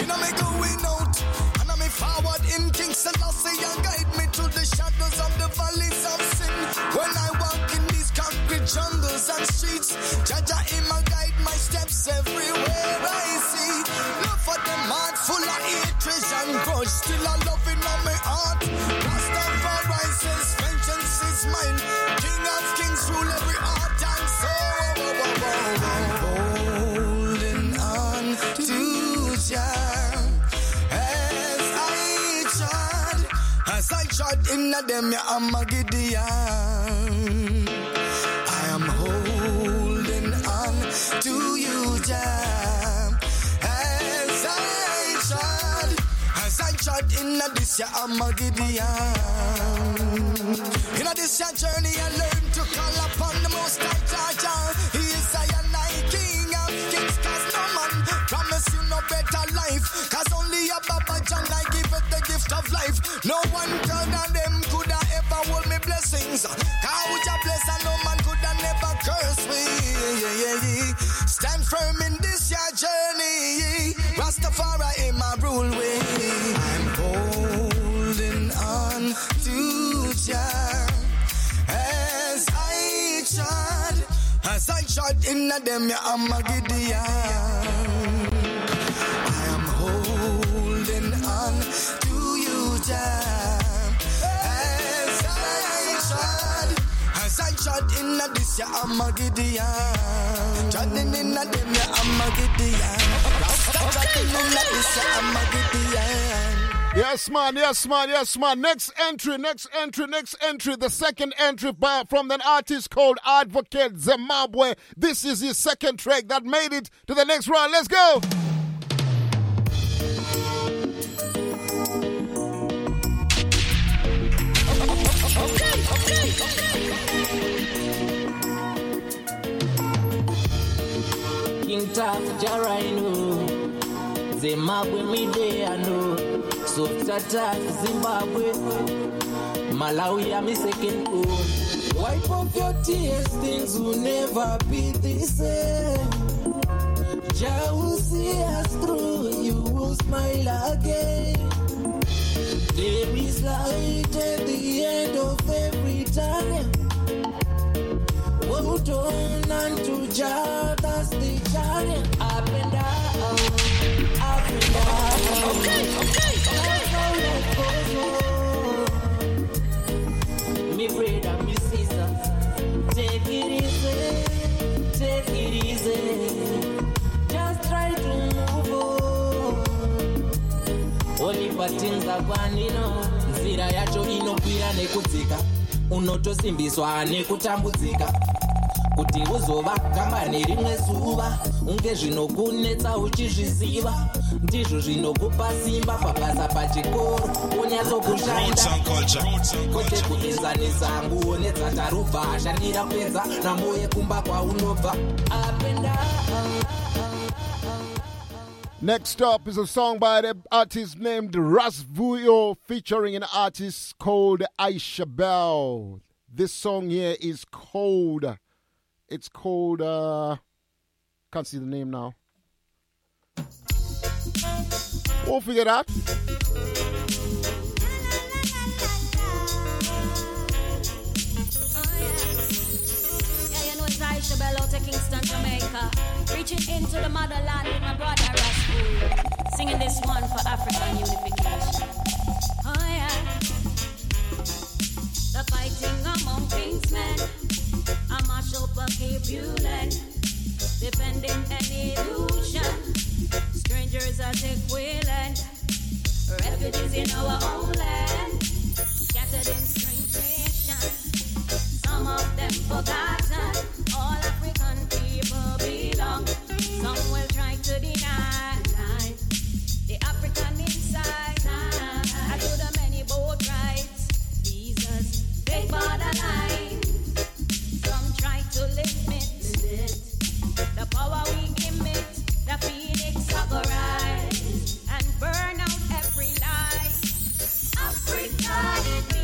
You know me going out, and I'm forward in King Selassie and guide me to the shadows of the valleys of sin. When I walk in these concrete jungles and streets, Jaja in my guide my steps everywhere I see. Full of hatred and grudge, still a my heart. Vengeance is mine. King of kings rule every heart and soul. I'm holding on to Jah as I trod, as I trod in them, yeah, I'm a Gideon. I am holding on to you, Jah, I trod in this, yeah, I'm a Gideon. In this your journey, I learned to call upon the Most High Jah. He is I and I, King of Kings, 'cause no man promise you no better life. Cause only a Baba John I give it the gift of life. No one third of them could have ever hold me blessings. Cause with a bless and no man could have never curse me. Stand firm in this your journey. Rastafari in my rule way. I trod in them, yeah, I'm a Gideon. I am holding on to you, Jah, as I trod, as I trod in this, yeah, I'm a Gideon. Treading in them, yeah, I'm a Gideon. Rasta treading in this, yeah, I'm a Gideon. Yes, man. Yes, man. Yes, man. Next entry. Next entry. Next entry. The second entry by, from an artist called Advocate Zimbabwe. This is his second track that made it to the next round. Let's go. King Taf mide ano Softata Zimbabwe. Malawi I'm a second home Wipe off your tears things will never be the same. Jah will see us through you will smile again. There is light at the end of every time. Hold on unto Jah, that's the journey. Up and down, up and down. Okay, okay, That's how life goes on. Me brother, me sister, take it easy, take it easy. Just try to move on. Only patinza kwanino, nzira yacho inokwira nekudzika unotosimbiswa nekutambudzika kuti uzova kambani rimwe zuva unge zvinokunetsa uchizviziva. Ndizvo zvinokupa simba pabasa pachikoro. Unyatsokushanda kwete kuenzanisa nguo nedzataruba shandira kupedza namo yekumba kwaunobva. Up and down Next up is a song by the artist named Ras Vuyo featuring an artist called Aisha Bell. This song here is called, it's called, uh, can't see the name now. We'll figure it out. Kingston, Jamaica. Reaching into the motherland with my brother. Singing this one for African unification. Oh yeah. The fighting among kingsmen. I mash a. Defending an illusion. Strangers are equivalent. Refugees in our own land. Scattered in strange nations. Some of them forgotten. All African people belong. Some will try to deny the African inside. I do the many boat rides. And burn out every lie. Africa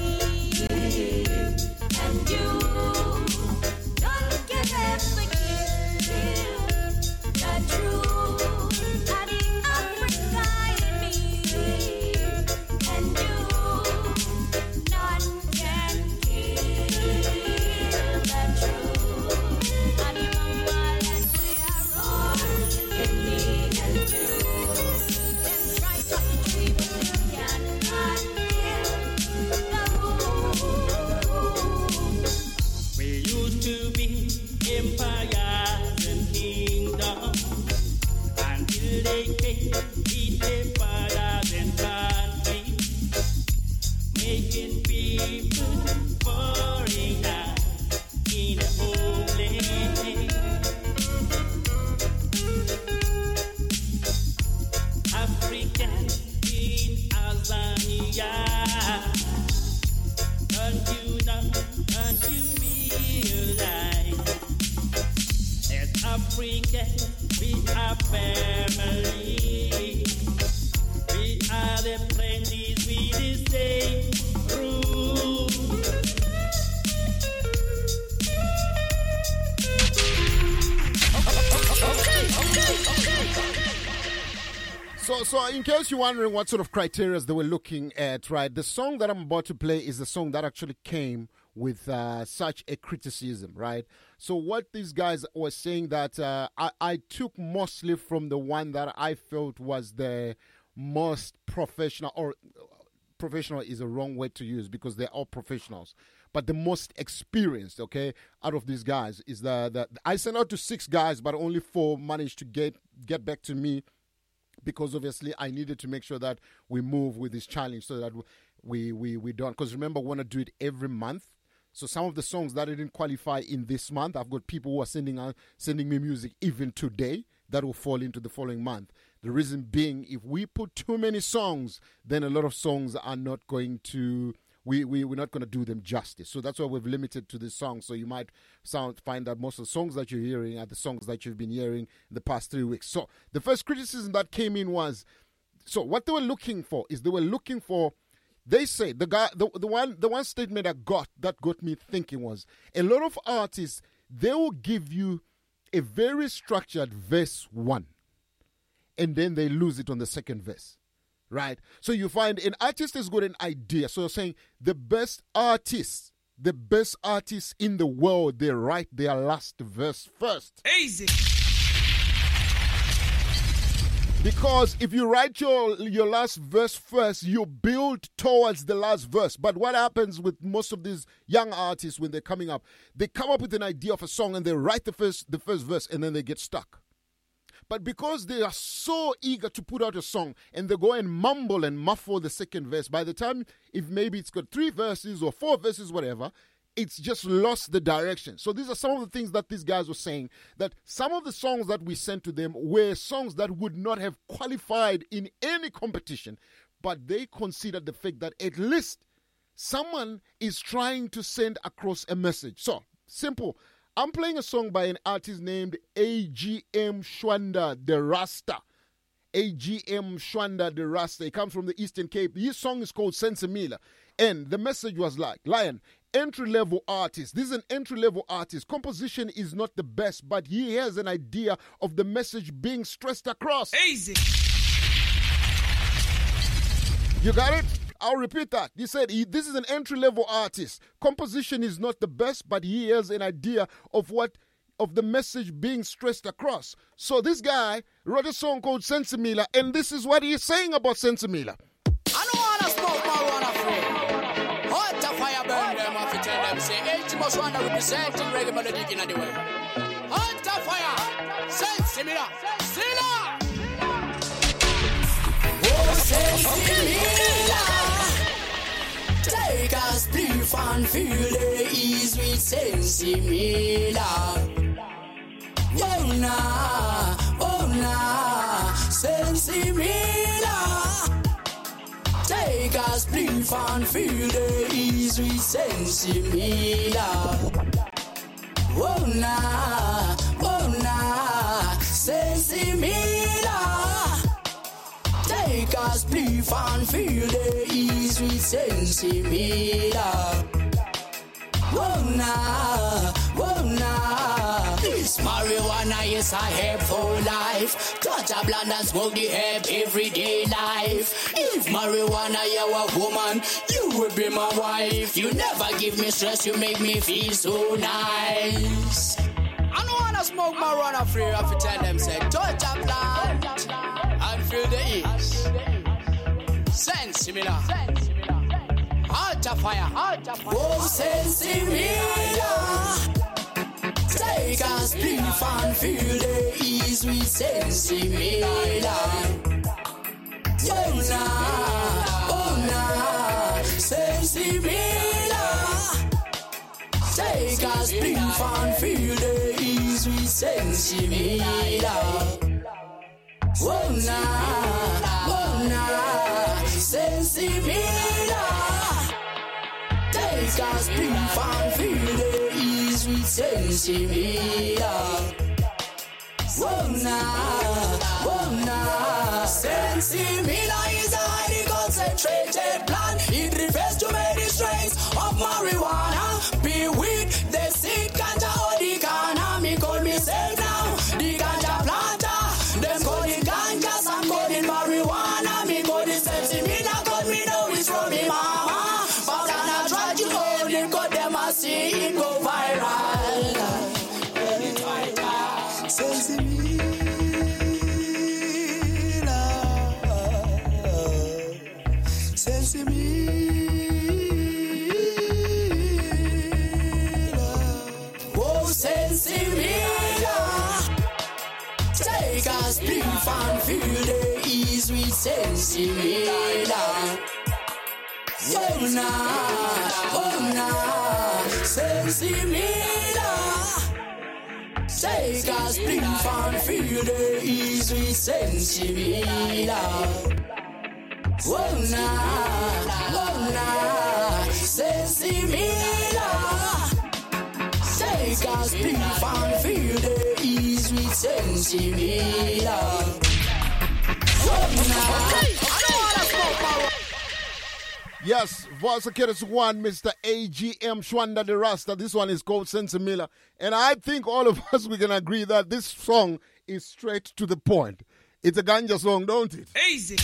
So, so in case you're wondering what sort of criteria they were looking at, right? The song that I'm about to play is the song that actually came with uh, such a criticism, right? So what these guys were saying that uh, I, I took mostly from the one that I felt was the most professional, or professional is a wrong word to use because they're all professionals. But the most experienced, okay, out of these guys is the, the I sent out to six guys, but only four managed to get get back to me because obviously I needed to make sure that we move with this challenge so that we we we don't. Because remember, we want to do it every month. So some of the songs that didn't qualify in this month, I've got people who are sending out, sending me music even today that will fall into the following month. The reason being, if we put too many songs, then a lot of songs are not going to. We, we, we're not going to do them justice. So that's why we've limited to this song. So you might sound find that most of the songs that you're hearing are the songs that you've been hearing in the past three weeks. So the first criticism that came in was so what they were looking for is they were looking for they say the guy the, the one the one statement that got that got me thinking was a lot of artists they will give you a very structured verse one and then they lose it on the second verse right so you find an artist has got an idea so you're saying the best artists the best artists in the world they write their last verse first Easy. Because if you write your your last verse first, you build towards the last verse. But what happens with most of these young artists when they're coming up, they come up with an idea of a song and they write the first the first verse and then they get stuck. But because they are so eager to put out a song and they go and mumble and muffle the second verse, by the time if maybe it's got three verses or four verses, whatever, it's just lost the direction. So these are some of the things that these guys were saying that some of the songs that we sent to them were songs that would not have qualified in any competition, but they considered the fact that at least someone is trying to send across a message. So, simple. I'm playing a song by an artist named AGM Shwanda the Rasta. AGM Shwanda the Rasta. He comes from the Eastern Cape. His song is called Sensimila. And the message was like, Lion, entry level artist. This is an entry level artist. Composition is not the best, but he has an idea of the message being stressed across. Easy. You got it? I'll repeat that. He said he, this is an entry level artist. Composition is not the best, but he has an idea of what of the message being stressed across. So this guy wrote a song called Sensimila, and this is what he is saying about Sensimila. I don't wanna smoke marijuana free. Hot the fire burn them off tell them say eighty must wanna representing reggae melody in the way. Hot the fire, sensimila, sila. Oh, sensimila. Take spliff and feel the ease with sensimila. Oh nah, oh nah, sensimila. Spliff and feel the ease with sensimila. Oh nah, oh nah, sensimila. A spliff and feel the ease with nah, oh nah. This marijuana is a for life. Touch a blunt and smoke the herb everyday life. If marijuana you a woman, you will be my wife. You never give me stress, you make me feel so nice. I don't wanna smoke marijuana free. I tell them say touch a feel the ease. Sensimila. Heart of fire. Oh, sensimila. Take a spliff and feel the ease with sensimila. Oh nah, oh nah, sensimila. Take a spliff and feel the ease with sensimila. Oh nah, oh nah, sensimila. Take a spliff and feel the ease with sensimila. Oh nah, oh nah, sensimila is a highly concentrated plant. It refers sensimila. Nah, oh nah, sensimila. Take a spliff and feel the ease with sensimila. Nah, oh nah, sensimila. Take a spliff and feel the ease with sensimila. Yes, Voice of Keres One, Mr. AGM Shwanda the Rasta. This one is called Sensimila. And I think all of us we can agree that this song is straight to the point. It's a ganja song, don't it? Easy.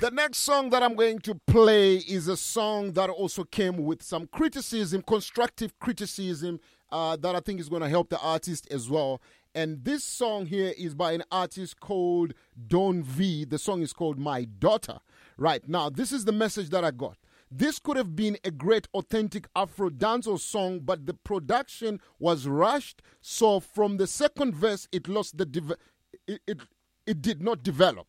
The next song that I'm going to play is a song that also came with some criticism, constructive criticism, uh, that I think is going to help the artist as well. And this song here is by an artist called Don V. The song is called My Daughter. Right now, this is the message that I got. This could have been a great, authentic Afro dancehall song, but the production was rushed. So from the second verse, it lost the deve- it, it it did not develop.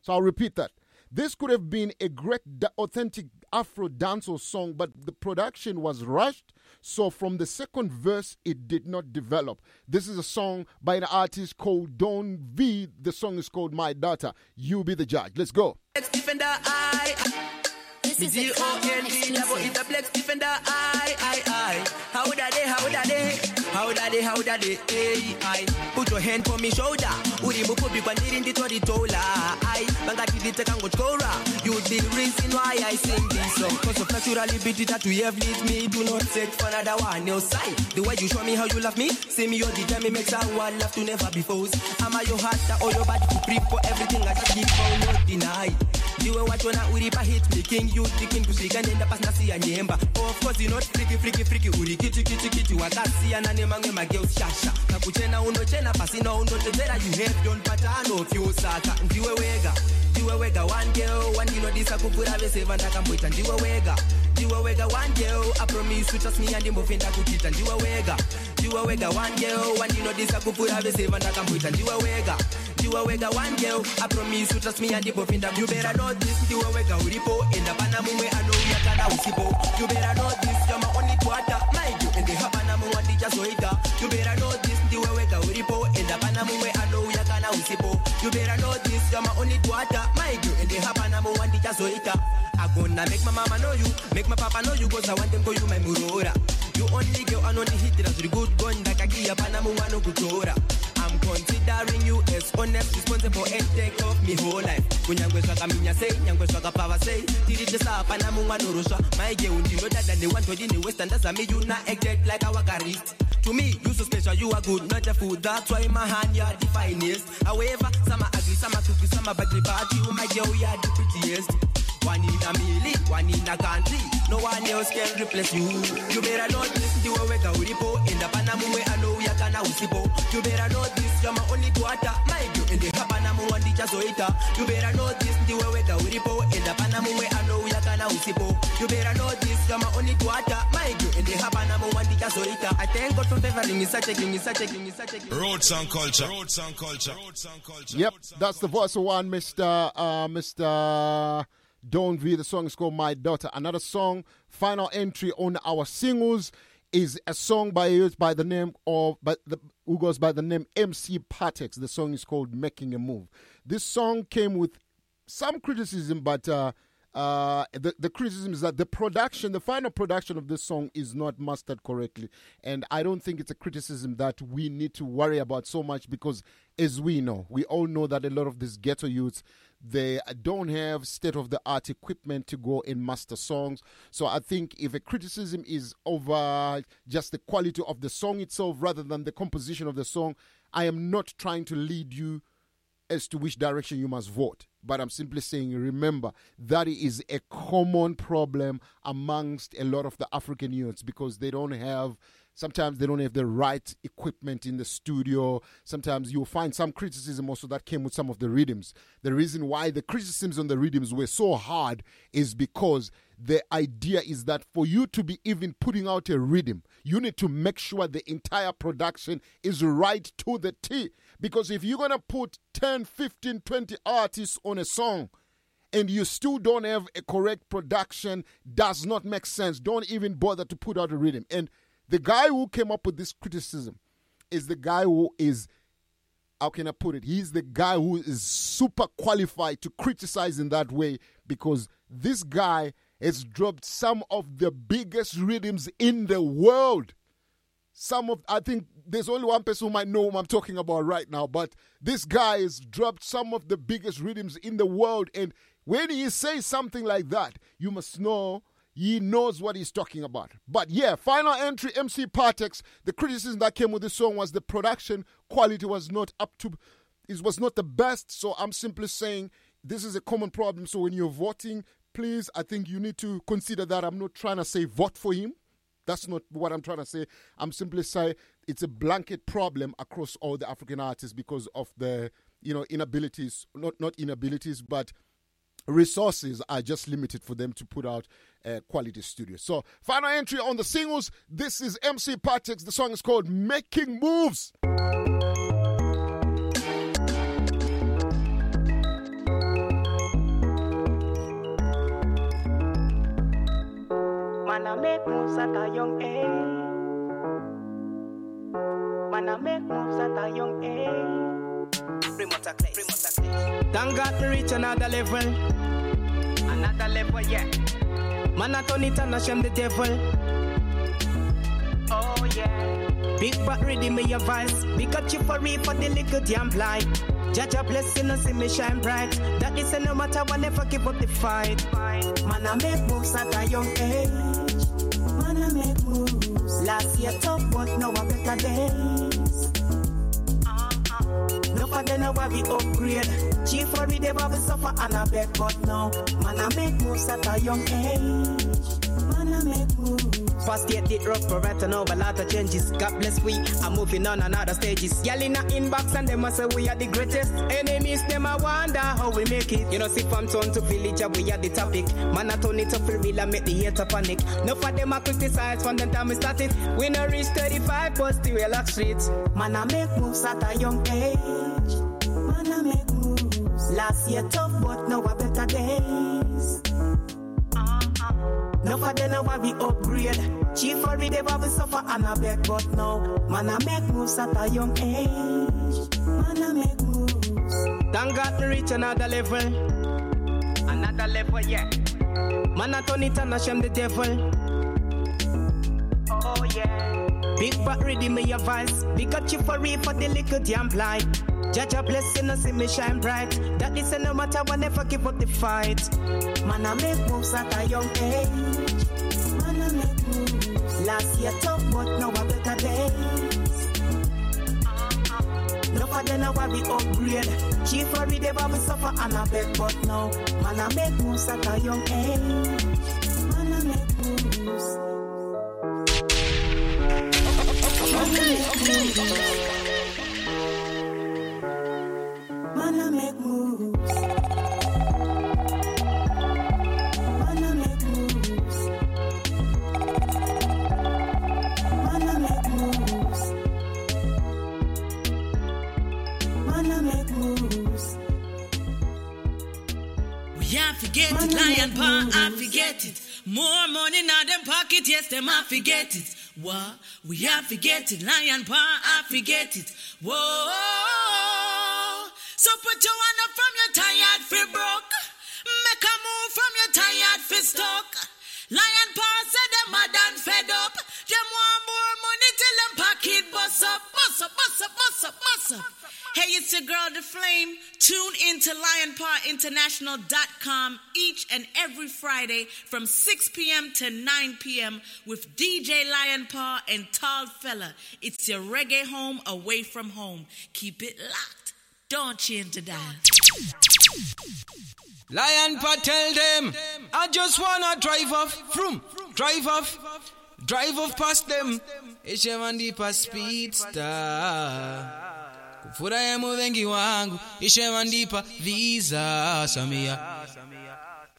So I'll repeat that. This could have been a great, authentic Afro dancehall song, but the production was rushed. So from the second verse, it did not develop. This is a song by an artist called Don V. The song is called My Daughter. You be the judge. Let's go. defender, I. This is a D-O-N-D, double is a flex defender, I, I, I. How da they, how da they, how da they, how da they, hey, I. Put your hand on me shoulder, uri mukubi kwa ndiri ndito ritola, I. Bangati diteka ngotkora, you the reason why I sing this song. Cause of natural liberty that you have lead me, do not search for another one else side. The way you show me how you love me, see me your the me makes someone love to never be forced. Am I your heart or your body to prep for everything I just give for not deny. ndiwe wachona uri pahit making you thinking kusvika ndenda pasina siya nyemba of course you're not freaky freaky freaky uri kiti kiti kiti wakasiyana nemamwe magirls shasha kakuchena unochena pasina unotedzera you have don't patano few saka ndiwe wega ndiwe wega one girl. One ndinodisa kupfuura vese vandakamboita ndiwe wega. Ndiwe wega one girl. I promise you trust me andimbofenda kuchita ndiwe wega. Ndiwe wega one girl. One ndinodisa kupfuura vese vandakamboita ndiwe wega. Ndiwe wega one girl. I promise you trust me andibopinda you better know this. Ndiwe wega uripo enda pana mumwe anouya kana usipo you better know this. You're my only daughter. My girl ende hapana mumwe andichazoita you better know this. Ndiwe wega uripo enda pana mumwe anouya kana usipo you better know you're my only daughter my girl ende hapana mumwe andichazoita I gonna make my mama know you, make my papa know you, cause I want them call you my murora. You only girl and only hit that's really good gun, like a gia panama no kutora. I'm considering you as honest, responsible, and take off me whole life. Kunyangweswa kaminya say, nyangweswa kapava say, tiritesa panama no rusha. My girl, you know that they want to in the west, and that's me, you not acted like a wakarist. To me, you so special, you are good, not a food. That's why my hand, you're the finest. However, some are ugly, some are cookie, some are bad, but you, my girl, you're the prettiest. One in a million, one in a country. No one else can replace you. You better know this, the way wega uripo. In the Panamu, I know we can usipo. You better know this, you're my only daughter. My girl, in the Hapanamu, one teacher zoita. You better know this, the way wega uripo. In the Panamu, I know we can usipo. You better know this, you're my only daughter. My girl, in the Hapanamu, one teacher zoita. I thank God for favoring me, such a king, such a king, such a king. Roots and culture. Roots and culture. Roots and culture. Yep, that's the voice of one, Mr. Uh, Mr. Don V. The song is called My Daughter. Another song, final entry on our singles, is a song by by the name of but the who goes by the name MC Patex. The song is called Making a Move. This song came with some criticism, but uh, uh, the, the criticism is that the production, the final production of this song is not mastered correctly. And I don't think it's a criticism that we need to worry about so much because, as we know, we all know that a lot of these ghetto youths, they don't have state of the art equipment to go and master songs. So I think if a criticism is over just the quality of the song itself rather than the composition of the song, I am not trying to lead you as to which direction you must vote. But I'm simply saying, remember, that is a common problem amongst a lot of the African youths because they don't have, sometimes they don't have the right equipment in the studio. Sometimes you'll find some criticism also that came with some of the rhythms. The reason why the criticisms on the rhythms were so hard is because the idea is that for you to be even putting out a rhythm, you need to make sure the entire production is right to the T. Because if you're going to put 10, 15, 20 artists on a song and you still don't have a correct production, does not make sense. Don't even bother to put out a rhythm. And the guy who came up with this criticism is the guy who is how can I put it? He's the guy who is super qualified to criticize in that way because this guy has dropped some of the biggest rhythms in the world. Some of, I think there's only one person who might know whom I'm talking about right now, but this guy has dropped some of the biggest rhythms in the world. And when he says something like that, you must know he knows what he's talking about. But yeah, final entry MC Partex. The criticism that came with the song was the production quality was not up to, it was not the best. So I'm simply saying this is a common problem. So when you're voting, please, I think you need to consider that. I'm not trying to say vote for him. That's not what I'm trying to say. I'm simply saying it's a blanket problem across all the African artists because of the you know inabilities, not not inabilities, but resources are just limited for them to put out uh, quality studio. So, final entry on the singles. This is MC Patix. The song is called Making Moves. Man, I make moves at a young age. Man, I make moves at a young age. Remote a place. Remote a place. Thank God me reach another level. Another level, yeah. Man, I turn it and I shame the devil. Oh, yeah. Big but ready me your voice. Big up you for me for the little damn blind. Judge a blessing and see me shine bright. That is a no matter what, never give up the fight. Man, I make moves at a young age. Man, I make moves. Last year tough, but now I better days. Them now I be upgrade. Chief for me they will suffer and I beg, but now man I make moves at a young age. Man I make moves. Get it rough, but right now a lot of changes. God bless we are moving on another stages. Y'all in a inbox and them a say we are the greatest. Enemies them a wonder how we make it. You know see from town to village we are the topic. Man I turn it up for real and make the hater panic. No for them a criticize from the time we started. We no reach 35 but still we lock streets. Man I make moves at a young age. Man I make moves. Last year tough but now a better days. No for them now we upgrade. Chief for me they will suffer and I beg, but now man I make moves at a young age. Man I make moves. Thank God to reach another level. Another level, yeah. Man I turn it and I shame the devil. Oh yeah. Big but ready me your voice. Big up you for real for the little damn blind. Judge a blessing and see me shine bright. That is no matter what, never give up the fight. Man, I make moves at a young age. Man, I make moves. Last year tough, but now I better days. No for now I be upgrade. Chief for me they will suffer and I beg, but now man I make moves at a young age. Man, I make moves. Okay, okay, okay. I make moves. Make make make. We I forget it, lion paw, I forget it. More money now them pocket, yes, them I forget it. What? We I forget it, lion paw, I forget it. Whoa. So put your hand up from your tired fi broke. Make a move from your tired fi stuck. Lion paw said them mad and fed up. Them want more money till them pocket bust up, bust up, bust up, bust up, bust up. Hey, it's your girl, The Flame. Tune in to lionpawinternational.com each and every Friday from 6 p.m. to 9 p.m. with DJ Lion Paw and Tall Fella. It's your reggae home away from home. Keep it locked. Don't change the dial. Lion Paw tell them, I just wanna drive off, from, drive off, drive off past them. Ishewandipa speedster. Kufurahia wengi wangu, ishewandipa visa Samia.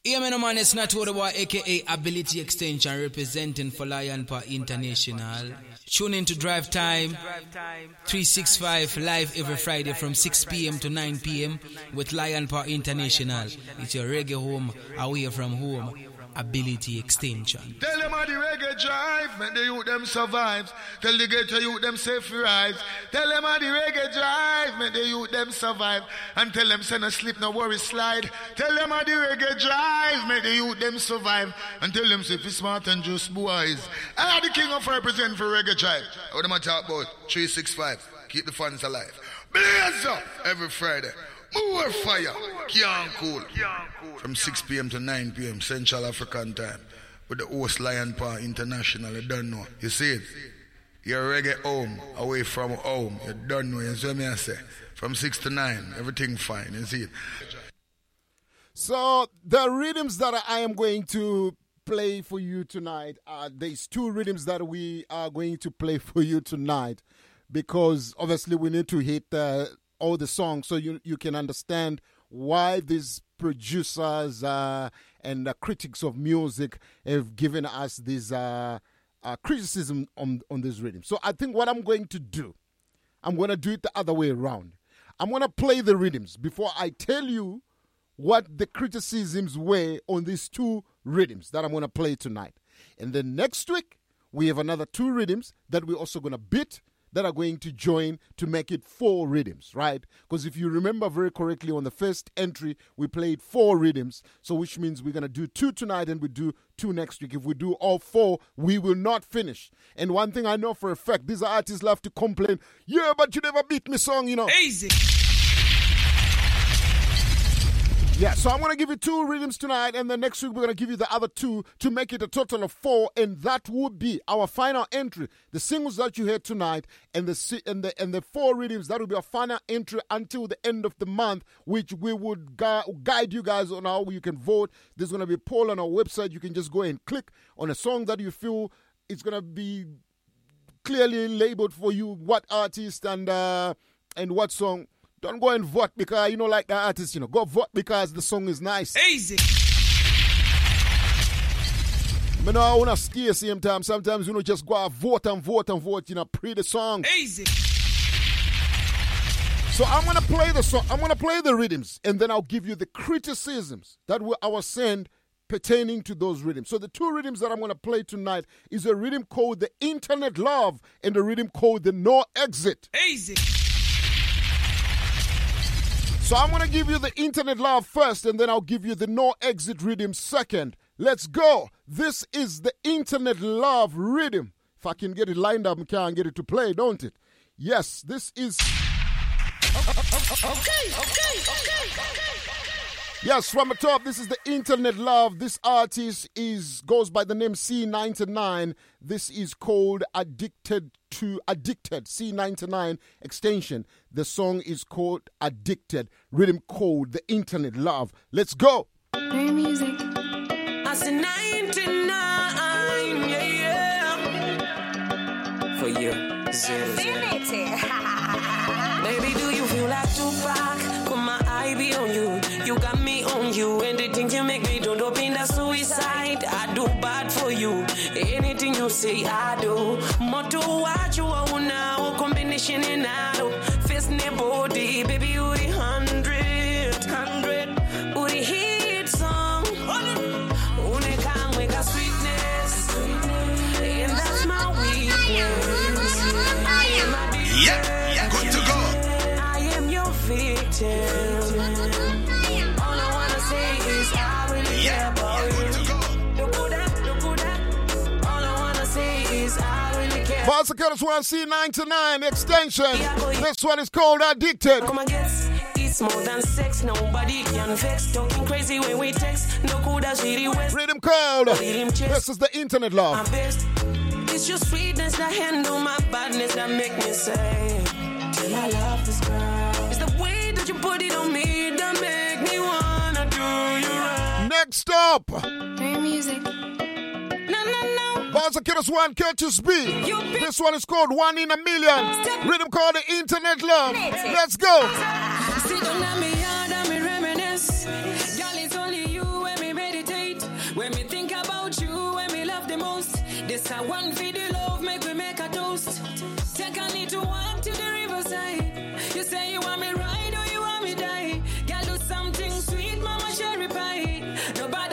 What about aka Ability Extension representing for Lion Paw International. Tune in to Drive Time 365 live every Friday from 6 p.m. to 9 p.m. with Lion Paw International. It's your reggae home away from home. Ability Extension. Tell them how the reggae drive, make the youth them survive. Tell the ghetto youth them safe rise. Tell them how the reggae drive, make the youth them survive. And tell them send a slip, no worry slide. Tell them how the reggae drive, make the youth them survive. And tell them fi smart and just boys. I the king of represent for reggae drive. What am I talk about? 365. Keep the fans alive. Blaze up every Friday. More fire. Can't cool. From 6 p.m. to 9 p.m. Central African time. With the host Lion Paw International. You don't know. You see it? You're reggae home. Away from home. You don't know. You see what I say? From 6 to 9. Everything fine. You see it? So the rhythms that I am going to play for you tonight, there's two rhythms that we are going to play for you tonight because obviously we need to hit uh, all the songs so you you can understand why these producers uh, and uh, critics of music have given us this uh, uh, criticism on on this rhythm. So I think what I'm going to do, I'm going to do it the other way around. I'm going to play the rhythms before I tell you what the criticisms were on these two rhythms that I'm going to play tonight. And then next week, we have another two rhythms that we're also going to beat that are going to join to make it four rhythms, right? Because if you remember very correctly, on the first entry, we played four rhythms. So, which means we're going to do two tonight and we do two next week. If we do all four, we will not finish. And one thing I know for a fact, these artists love to complain, yeah, but you never beat me song, you know. Easy. Yeah, so I'm going to give you two rhythms tonight, and then next week we're going to give you the other two to make it a total of four, and that would be our final entry. The singles that you heard tonight, and the and the and the four rhythms that will be our final entry until the end of the month, which we would gu- guide you guys on how you can vote. There's going to be a poll on our website. You can just go and click on a song that you feel it's going to be clearly labeled for you what artist and uh, and what song. Don't go and vote because you know, like the artist, you know, go vote because the song is nice. Easy. Me know I wanna stay same time. Sometimes you know just go and vote and vote and vote, you know, pre the song. Easy. So I'm gonna play the song. I'm gonna play the rhythms, and then I'll give you the criticisms that were I was sent pertaining to those rhythms. So the two rhythms that I'm gonna play tonight is a rhythm called the Internet Love and a rhythm called the No Exit. Easy. So I'm gonna give you the internet love first, and then I'll give you the no exit rhythm second. Let's go. This is the internet love rhythm. If I can get it lined up, I can get it to play, don't it? Yes, this is. Okay, okay, okay, okay. Yes, from the top, this is the internet love. This artist is goes by the name C99. This is called Addicted to Addicted C99 extension. The song is called Addicted. Rhythm code the internet love. Let's go. Play music. I said 99, yeah, yeah. For you, zero, zero. Say, I do. Really care. Boss Curtis one C99 extension. This one is called Addicted. Come guess. It's more than sex, nobody can vex. Talking crazy when we text. No could as really west. Rhythm code. This is the internet My best. It's your sweetness that handle my badness that make me say, Till I love this girl. It's the way that you put it on me that make me wanna do you right. Next up. Play music. No, no, no. Boss Curtis one Curtis B. This one is called One in a Million. Rhythm called the internet love. Let's go. Sit down at me yard and me reminisce. Girl, it's only you when me meditate. When me think about you, when me love the most. This a one for the love, make we make a toast. Take a little walk to the riverside. You say you want me ride or you want me die. Girl, do something sweet, mama cherry pie. Nobody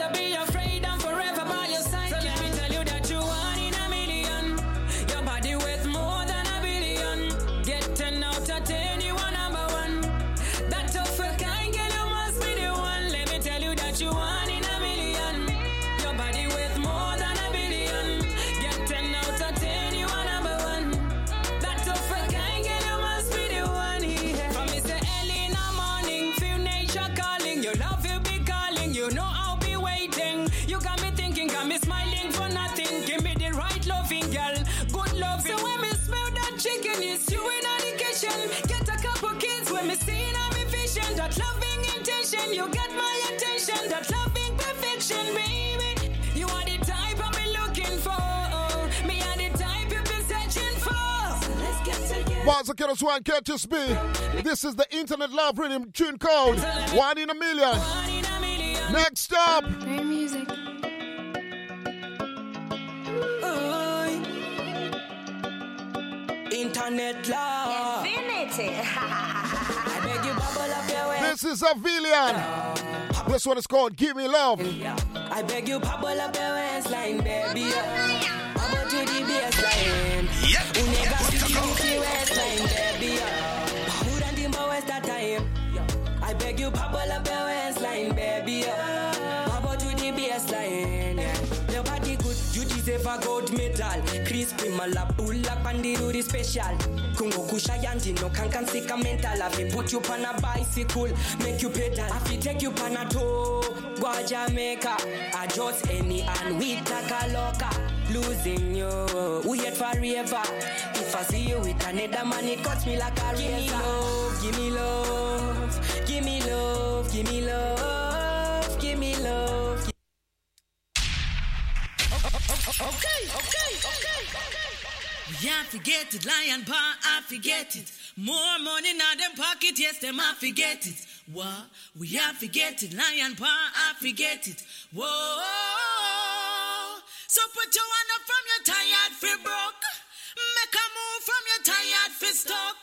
intention, you get my attention. That loving perfection, baby. You are the type I've been looking for. Me are the type you've been searching for. So let's get together. Boss Curtis one Curtis B. This is the internet love rhythm tune code One in a Million. Next up. Play music. Internet love. Infinity. I beg you bubble up. This is Avilian. This one is called Give Me Love. I beg you, pop up your waistline, baby. Yeah. Pop to the baseline. Yep. Unega see you see waistline, baby. Yeah. Put and timber waste that time. I beg you, pop up your waistline, baby. You a gold medal. Crispy malap, pull up and do the special. Kungo kusha yanti no can can sick a mental. I fi put you on a bicycle, make you pedal. I fi take you on a tour. Go to Jamaica, I just any and we take a loca. Losing you, we yet forever. If I see you with another man, it cuts me like a razor. Give me love, give me love, give me love, give me love, give me love. Okay, okay, okay. Okay. Yeah, forget it, lion paw, I forget it. More money now them pocket, yes, them I forget it. What? We have forget it, lion paw, I forget it. Whoa. So put your hand up from your tired fi broke. Make a move from your tired fi stuck.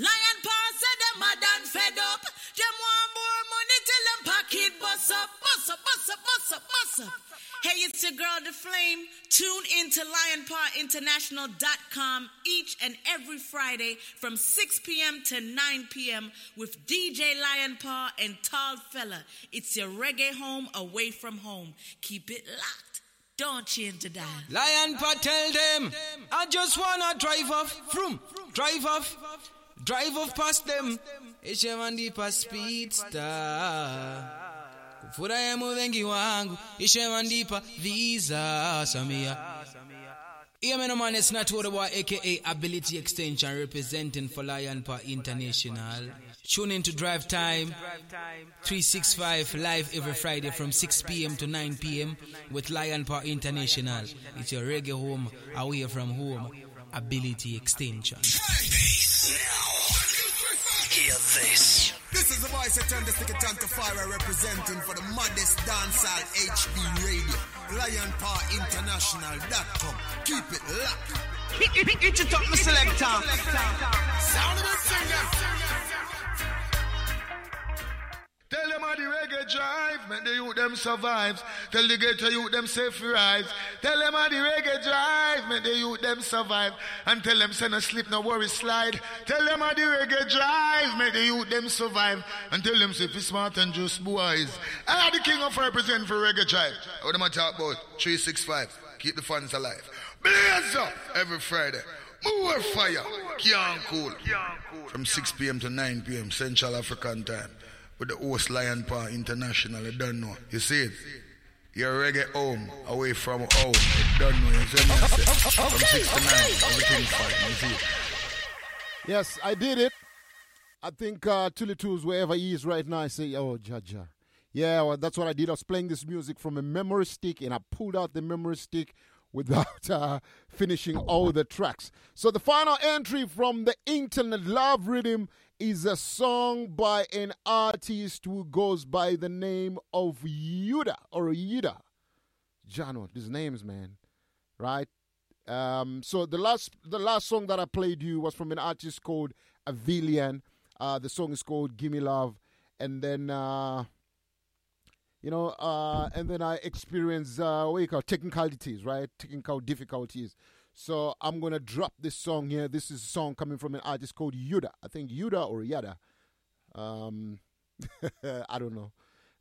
Lion paw said them mad and fed up. Them want more money till them pocket bust up, bust up, bust up, bust up, bust up. Hey, it's your girl, The Flame. Tune into lionpawinternational.com each and every Friday from 6 p.m. to 9 p.m. with DJ Lionpaw and Tall Fella. It's your reggae home away from home. Keep it locked. Don't change the dial. Lion Paw tell them, I just wanna drive off, from, drive off, drive off past them. Ishemandipa speedster. Kufurahimu wengi wangu, ishemandipa visa Samia. Man, it's not about aka Ability Extension representing for Lion Paw International. Tune in to Drive Time 365 live every Friday from 6 p.m. to 9 p.m. with Lion Paw International. It's your reggae home away from home. Ability Extension. Hear this. This is the voice that turned the stick to fire representing for the maddest dancehall HB radio. LionPawInternational.com. Keep it locked. Hit it up, my selector. Sound of the singer. Tell them how the reggae drive, make the youth them survive. Tell the ghetto youth them safe rise. Tell them how the reggae drive, make the youth them survive. And tell them send a slip, no worry slide. Tell them how the reggae drive, make the youth them survive. And tell them say fi smart and just boys. I the king of represent for reggae drive. What am I talk about? 365. Keep the fans alive. Blaze up every Friday. More fire. Can't cool. From 6 p.m. to 9 p.m. Central African time. With the host Lion Paw International. You don't know. You see it? Your reggae home, away from home. You don't know. You see me? I say? From 6 to 9. Everything's fine. You see it? Yes, I did it. I think uh, Tully Tools, wherever he is right now, I say, oh, Jaja. Yeah, well, that's what I did. I was playing this music from a memory stick, and I pulled out the memory stick without uh, finishing all the tracks. So the final entry from the Internet Love Rhythm is a song by an artist who goes by the name of Yuda or Yuda. John, these names, man, right? Um, so the last the last song that I played you was from an artist called Avilian. Uh, the song is called "Gimme Love," and then uh, you know, uh, and then I experienced uh, what you call technicalities, right? Technical difficulties. So I'm gonna drop this song here. This is a song coming from an artist called Yuda. I think Yuda or Yada. Um, I don't know.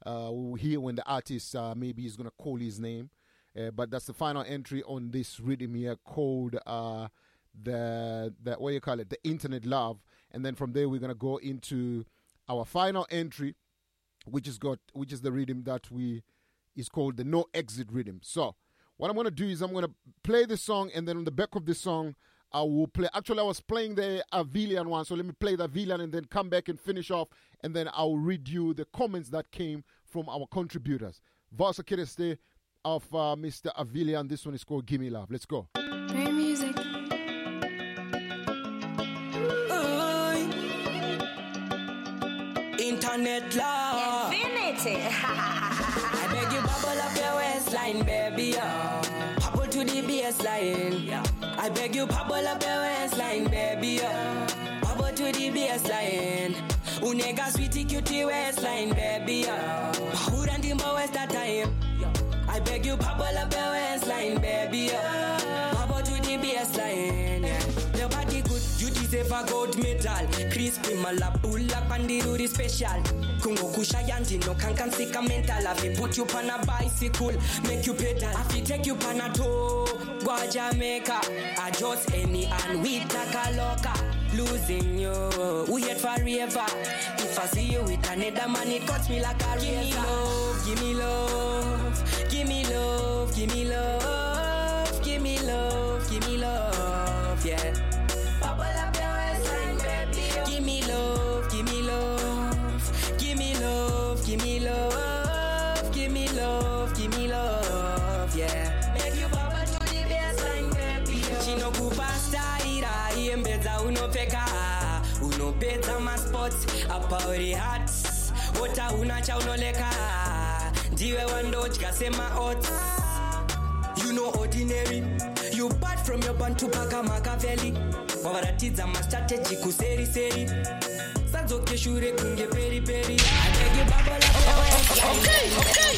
Uh, we'll hear when the artist uh, maybe is gonna call his name. Uh, but that's the final entry on this rhythm here called uh, the the what you call it? The Internet Love. And then from there we're gonna go into our final entry, which is got which is the rhythm that we is called the No Exit rhythm. So what I'm gonna do is I'm gonna play the song, and then on the back of the song, I will play. Actually, I was playing the Avilian one, so let me play the Avilian and then come back and finish off, and then I'll read you the comments that came from our contributors. Vasa Kireste of uh, Mr. Avilian. This one is called Gimme Love. Let's go. Great music. Internet love. Infinity. I beg you bubble up your waistline, baby. Yeah baseline. Yeah. I beg you, bubble up your waistline, baby. Yeah. Bubble to the baseline. Unega sweetie cutie waistline, baby. Yeah. Who done the waste that time? Yeah. I beg you, bubble up your waistline, baby. Yeah. A gold medal. Crispy mala pull up and the Rudy special. Kungo kusha yanti no can can sick mental. I put you on a bicycle, make you pedal. I take you on a tour, go to Jamaica. I just any and we take a loca. Losing you, we yet forever. If I see you with another man, it cuts me like a razor. Give me love, give me love, give me love, give me love, give me love, give me love, yeah. Iembeza unopeka, unopeta maspots, apauri hats, wota unacha unoleka, ndiwe wandotya sema oats. You know ordinary. You bad from your band to paka Machiavelli Wavaratidza mastrategy kuseri seri Sadzoke shure kunge peri peri. I beg you bubble up Okay, okay,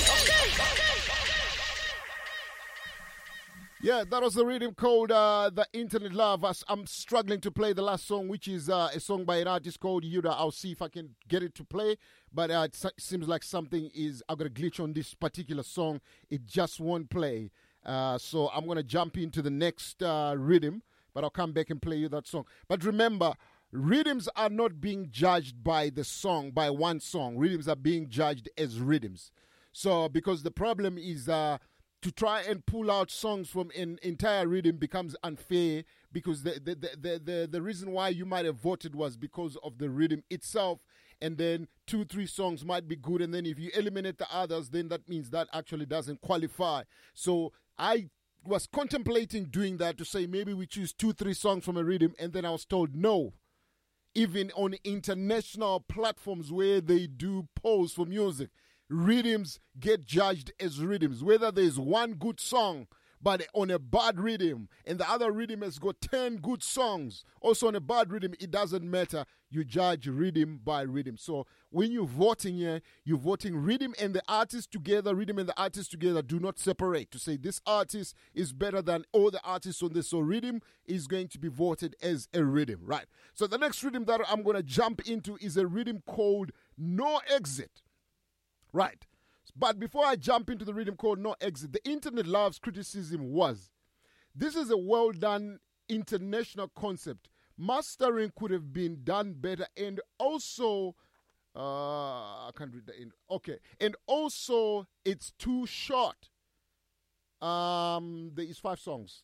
Yeah, that was the rhythm called uh, The Internet Love. I'm struggling to play the last song, which is uh, a song by an artist called Yuda. I'll see if I can get it to play. But uh, it seems like something is, I've got a glitch on this particular song. It just won't play. Uh, so I'm going to jump into the next uh, rhythm, but I'll come back and play you that song. But remember, rhythms are not being judged by the song, by one song. Rhythms are being judged as rhythms. So, because the problem is uh, to try and pull out songs from an entire rhythm becomes unfair because the, the, the, the, the, the reason why you might have voted was because of the rhythm itself. And then two, three songs might be good. And then if you eliminate the others, then that means that actually doesn't qualify. So, I was contemplating doing that to say maybe we choose two, three songs from a rhythm. And then I was told no even on international platforms where they do polls for music, rhythms get judged as rhythms. Whether there's one good song, but on a bad rhythm, and the other rhythm has got 10 good songs, also on a bad rhythm, it doesn't matter. You judge rhythm by rhythm. So when you're voting here, you're voting rhythm and the artist together, rhythm and the artist together do not separate to say this artist is better than all the artists on this. So rhythm is going to be voted as a rhythm, right? So the next rhythm that I'm going to jump into is a rhythm called No Exit. Right. But before I jump into the rhythm called No Exit, the internet loves criticism was this is a well done international concept. Mastering could have been done better and also uh I can't read the end. Okay. And also it's too short. Um there is five songs.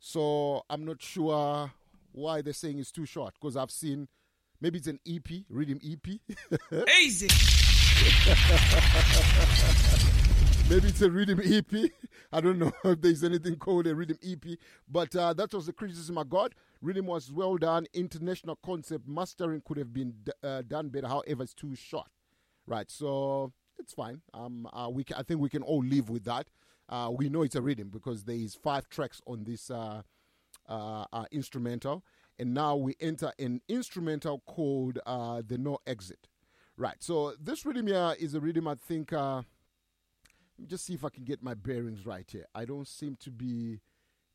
So I'm not sure why they're saying it's too short because I've seen maybe it's an EP, rhythm EP. Easy. Maybe it's a rhythm EP. I don't know if there's anything called a rhythm EP, but uh, that was the criticism I got. Rhythm was well done, international concept. Mastering could have been uh, done better. However, it's too short. Right, so it's fine. Um, uh, we I think we can all live with that. Uh, we know it's a rhythm because there is five tracks on this uh, uh, instrumental, and now we enter an instrumental called the No Exit. Right, so this rhythm here is a rhythm I think. Uh, let me just see if I can get my bearings right here. I don't seem to be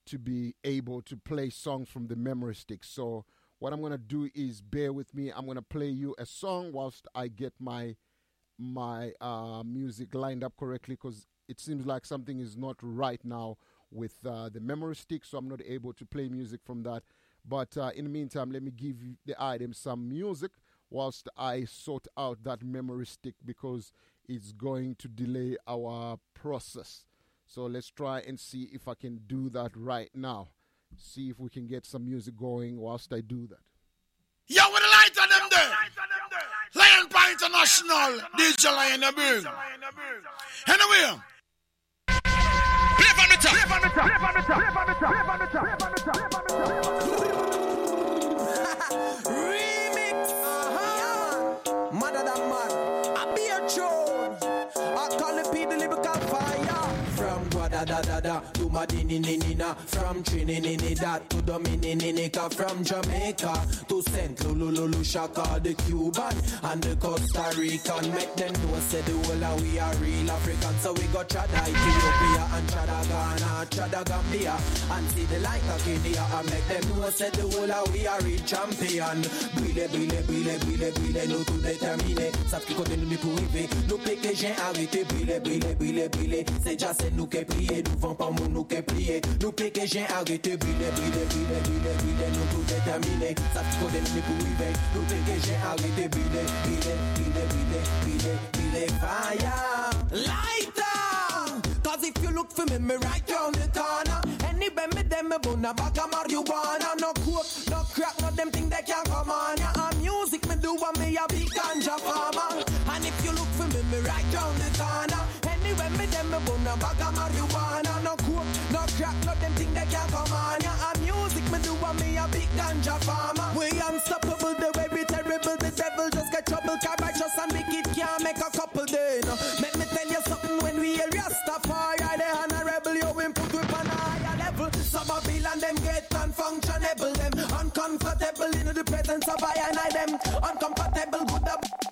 to be able to play songs from the memory stick. So what I'm gonna do is bear with me. I'm gonna play you a song whilst I get my my uh, music lined up correctly because it seems like something is not right now with uh, the memory stick, so I'm not able to play music from that. But uh, in the meantime, let me give you the item some music whilst I sort out that memory stick because it's going to delay our process. So let's try and see if I can do that right now. See if we can get some music going whilst I do that. Yo, with the light on them there. Lion Paw International. DJ Lion the Boom. Anyway. Play from the top. Play from the top. Play from the top. Play from the top. Play from the top. Play from the top. Play from the top. Remix. Da da da da Madinina from Trinidad to Dominica from Jamaica to Saint Lulu Shaka the Cuban and the Costa Rican. Make them know say the whole of we are real African. So we got Chada Ethiopia and Chada Ghana Chada Gambia and see the light of Kenya and make them know say the whole of we are real champion. Brille brille brille brille brille nous tout déterminé savent qui côté nous nous privé nous péqué j'ai arrêté brille brille brille brille c'est déjà c'est nous qui plié nous vend pas mon savent qui côté nous nous privé nous péqué j'ai arrêté brille brille brille brille brille brille fire lighter cause if you look for me me right round the corner. Anywhere me them me bun a bag of marijuana. No coke no crack no them thing they can't come on ya. And music me do and me a big ganja farmer. And if you look for me me right round the corner me bun a bag of marijuana no coke no crack no them thing they can't come on. Ya and music me do and me a big ganja farmer. We unstoppable the way we terrible the devil just get trouble. Car righteous and wicked can't make a couple day no make me tell you something when we hear Rastafari the honorable you him put we on a higher level. Some Babylon them get unfunctionable them. Uncomfortable in the presence of I and I them. Uncomfortable good up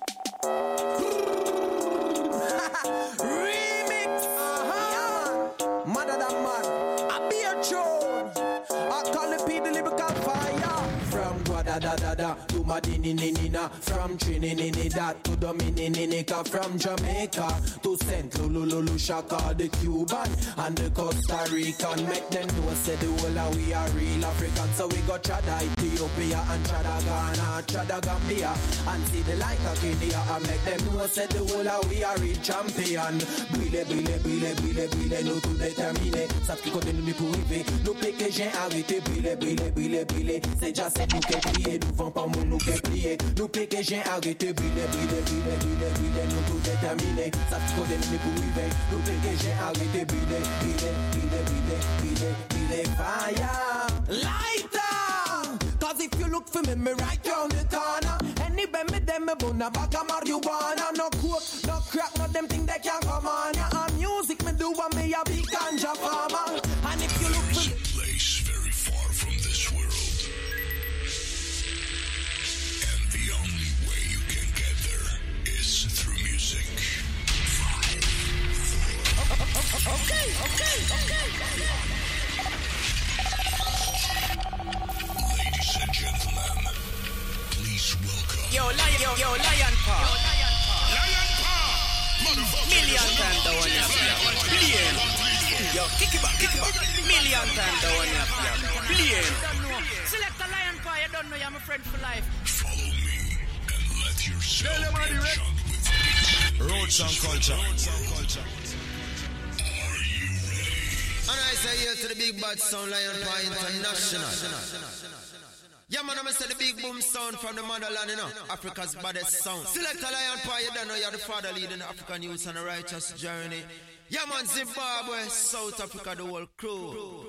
remix. Uh-huh. mother than man. I'll be a beer I call it the lyrical fire from Guada da da da to Madinina from Trinidad to Dominica from Jamaica to Saint Lulu Shaka the Cuban and the Costa Rican. Make them know say the whole of we are real African. So we got Chada Ethiopia and Chada Ghana Chada Gambia and see the light of Kenya and make them know say the whole of we are real champion. Brille brille brille brille brille nous tout déterminé savent qui nous nous privé nous péqué j'ai arrêté brille brille brille brille c'est déjà c'est nous qui plié nous vend pas mon nous qui plié nous péqué j'ai arrêté brille brille brille brille brille nous tout déterminé savent qui côté nous nous privé nous péqué j'ai arrêté brille brille brille brille brille brille fire lighter cause if you look for me me right round the corner anywhere me them me bun a bag of marijuana no coke no crack no them thing they can't come on ya and music me do and me a big ganja farmer and if you look Okay, okay, okay. Ladies and gentlemen, please welcome. Yo, lion, yo, yo, lion paw. Lion paw. Million times the one you have Billion. Yo, kick it back, kick it back. Million times the one you have Billion. Select a lion paw, you don't know you're my friend for life. Follow me and let yourself Tell them how get the drunk with Roots and culture. And I say here to the big bad sound Lion Paw International. Yeah, man, I'm say the big boom sound from the motherland, you know, Africa's baddest sound. Select a Lion Paw, you don't know you're the father leading African youth on a righteous journey. Yeah, man, Zimbabwe, South Africa, the whole crew.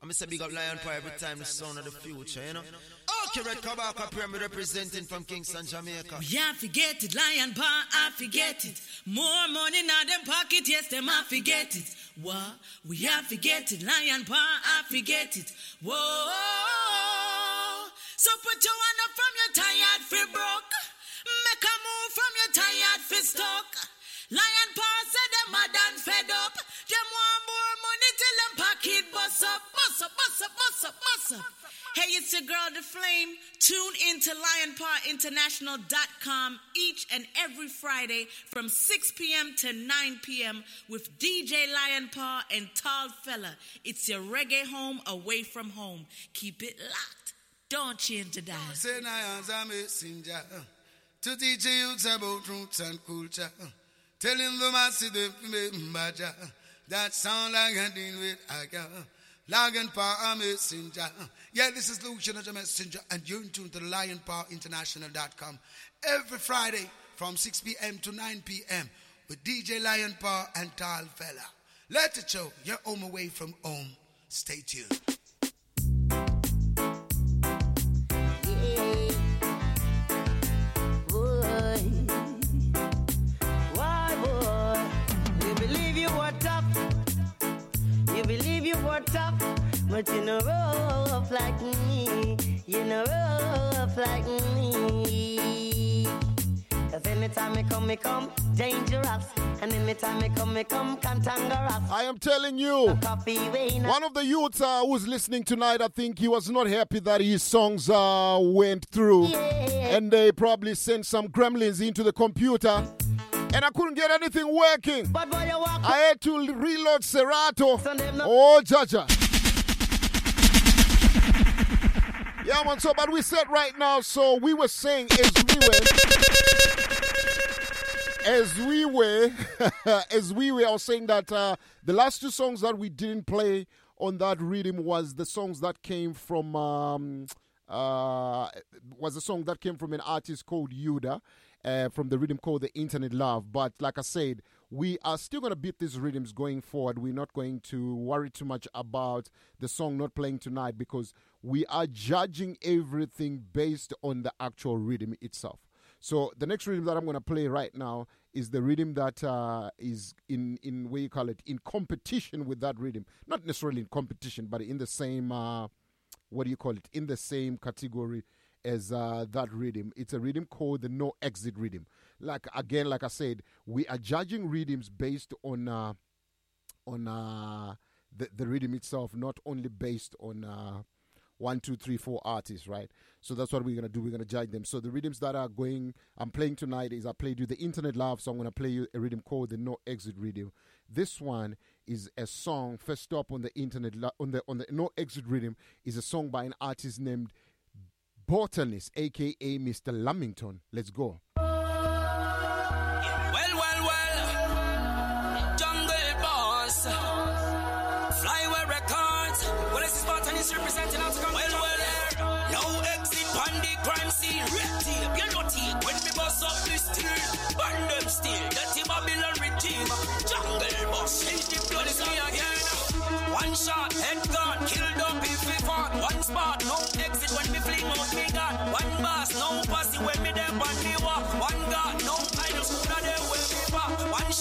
I'm say big up Lion Paw every time the sound of the future, you know. Okay, Red Kabaka Pyramid representing from Kingston, Jamaica. Yeah, forget it, lion paw, I forget it. More money now them pocket, yes, them I forget it. What? We have forget it, lion paw, I forget it. Whoa. So put your hand up from your tired fi broke. Make a move from your tired fi stuck. Lion paw said them mad and fed up. Them want more money till them pocket bust up, bust up, bust up, bust up, bust up. Hey, it's your girl, The Flame. Tune in to lionpawinternational.com each and every Friday from 6 p.m. to 9 p.m. with DJ Lionpaw and Tall Fella. It's your reggae home away from home. Keep it locked. Don't change the dial. Say I am a messenger to teach youths about roots and culture. Telling them I see the badger. That sound like a deal with Aga. Lion Paw Messenger. Yeah, this is Lucian as messenger, and you're in tune to lionpawinternational.com every Friday from 6 p.m. to 9 p.m. with DJ Lionpaw and Tall Fella. Let it show you're home away from home. Stay tuned. Were tough, but you know rough like me. You know rough like me. Cause anytime me come, me come dangerous. And anytime me come, me come cantankerous. I am telling you, one of the youths uh, who's listening tonight, I think he was not happy that his songs uh, went through. And they probably sent some gremlins into the computer. And I couldn't get anything working. I had to reload Serato. Oh, Jaja. Yeah, man. So, but we said right now, so we were saying as we were, as we were, as we were, I was saying that uh, the last two songs that we didn't play on that rhythm was the songs that came from, um, uh, was a song that came from an artist called Yuda. Uh, from the rhythm called the Internet Love. But like I said, we are still going to beat these rhythms going forward. We're not going to worry too much about the song not playing tonight because we are judging everything based on the actual rhythm itself. So the next rhythm that I'm going to play right now is the rhythm that uh, is in in what you call it in competition with that rhythm. Not necessarily in competition, but in the same uh, what do you call it in the same category as uh, that rhythm. It's a rhythm called the no exit rhythm. Like again, like I said, we are judging rhythms based on uh, on uh, the the rhythm itself, not only based on uh, one, two, three, four artists, right? So that's what we're gonna do. We're gonna judge them. So the rhythms that are going, I'm playing tonight is I played you the Internet Love, so I'm gonna play you a rhythm called the No Exit rhythm. This one is a song first up on the Internet on the on the No Exit rhythm is a song by an artist named Botanist, aka Mr. Lamington. Let's go. Well, well, well. Jungle boss. Flyway records. Well, this is botanist representing us. Well, well. No exit on the crime scene. Red tape, you know tape. When we bust up this steel. Burn them steel. Dirty Babylon regime. Jungle boss. Change the blood. It's me again. One shot, head gone. Killed up if we fought. One spot, no exit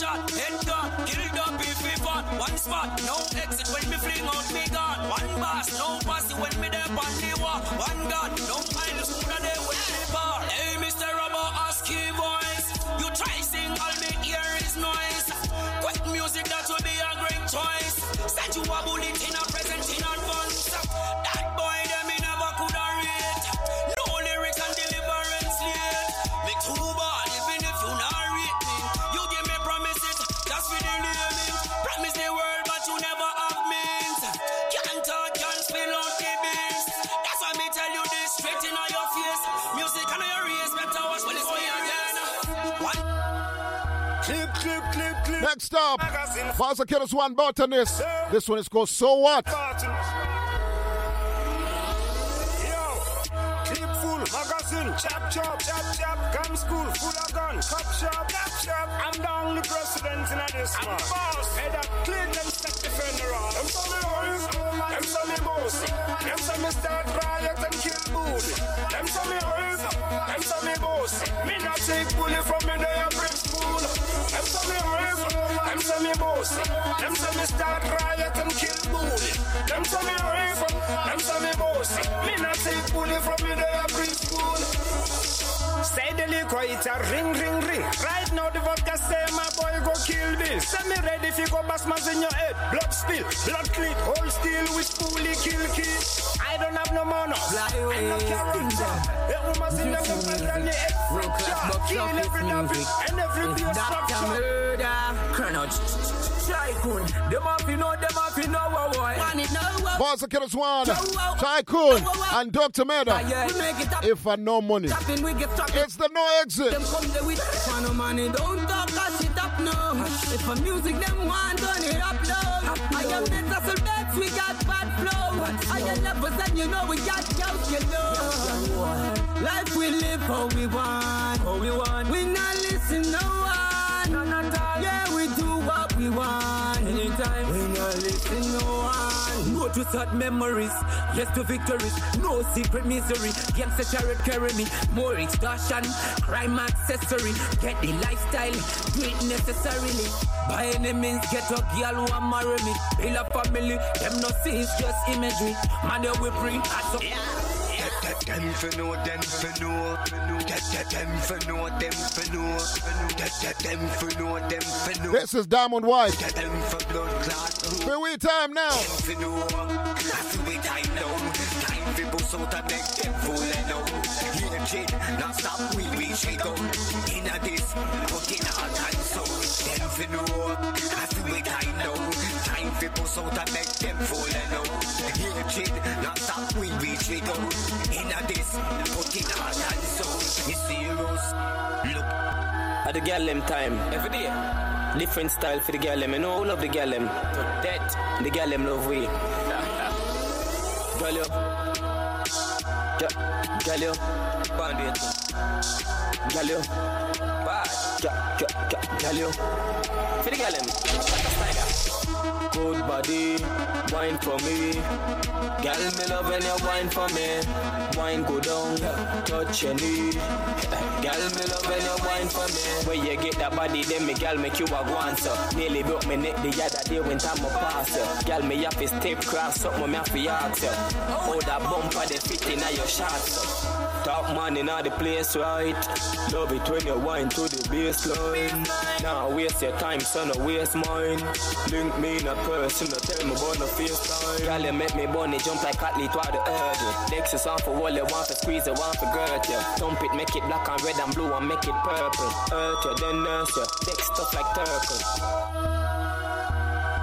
shot, head. Killed up if we fought. One spot, no exit when me fling out me gun. One boss, no pussy when me there on the walk. One god, no Next up, Faza Killers One Botanist. This one is called So What? Chop chop, chop chop, gun school, full of gun. I'm the only president in this. I'm boss. Head up, clean off. Say me boys, say me boss. Say me start riot and kill booty. Say me boys, say me boss. Me not take bully from me, they a brick spoon. Them say me boys, them say me boss. Them say me start riot and kill booty. Them say me boys, them say me boss. Me not take bully from me, a brick spoon. Say the liquor, ring, ring, ring. Right now the vodka say my boy go kill Bill. Say me ready if you go bust my in your head. Blood spill, blood clip, hold still with fully kill key. I don't have no money. Fly away, no character. The woman's in the middle and the head fracture. Kill every music and every pure structure. murder. Chrono. Tycoon. Them have you know, them have you know, what boy. Want it now, Faza Killers One, Tycoon, and Dr. Meda. Ah, if I no money, it's the no exit. Them come there with for no money, don't talk that shit up no. If a music them want, turn it up low. I am the Russell Bets, we got bad flow. I am never said, you know, we got girls, you know. Life we live how we want, how we want. We not Yeah, want. Anytime we not listen no one. road to sad memories. Yes to victories, no secret misery. Gangsta chariot carry me, more extortion, crime accessory. Get the lifestyle, do it necessarily. By any means, get a girl who marry me. Build a family, them no see it's just imagery. Man, they bring us up. Them for know, them for know. Get get them for know, them for know. Get get them for know, them for know. This is Diamond White. Get them for blood clot. Where we time now? Them for know. I we time now. Time for bust out and make them fool and know. Here kid, not stop, we reach it go. Inna this, put in all time so. Them for know. I out and make them fool and kid, not stop, we reach it go. Inna this, put in all time so. Me serious. Look. At the girl them time. Every day. Different style for the girl them. You know love the girl them? To death. The girl them love we. Girl yo. Girl- yo. Bandit. Girl yo. Bad. Girl yo. For the girl them. A. Good body, wine for me. Girl, me love when you wine for me. Wine go down, touch your knee. Girl, me love when you wine for me. When you get that body, then me girl make you a guancer. Nearly broke me neck the other day when time I pass you. Girl, me have to step cross up, me have to ask you. Hold that bumper, they fit in your shots. Top man in the place, right? Love it when you wine to the baseline. Now waste your time, son, no waste mine. Link me in a tell me about no FaceTime. Girl, you make me bunny jump like athlete while the earth. Lexus on for you want to squeeze, want to girt you. Thump it, make it black and red and blue and make it purple. Earth you, then nurse you. Take stuff like turtle.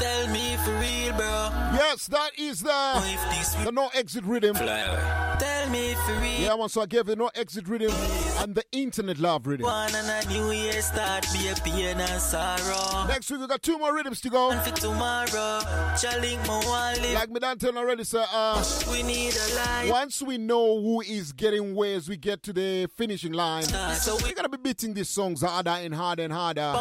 Tell me for real, bro. Yes, that is the, the no exit rhythm. Tell me for real. Yeah, man, so I gave the no exit rhythm and the internet love rhythm. One and a new year start, be a pain and sorrow. Next week we got two more rhythms to go. And for tomorrow, challenge my wallet. Like me done telling already, sir. Uh, we need a light. Once we know who is getting where as we get to the finishing line, so we're gonna be beating these songs harder and harder and harder.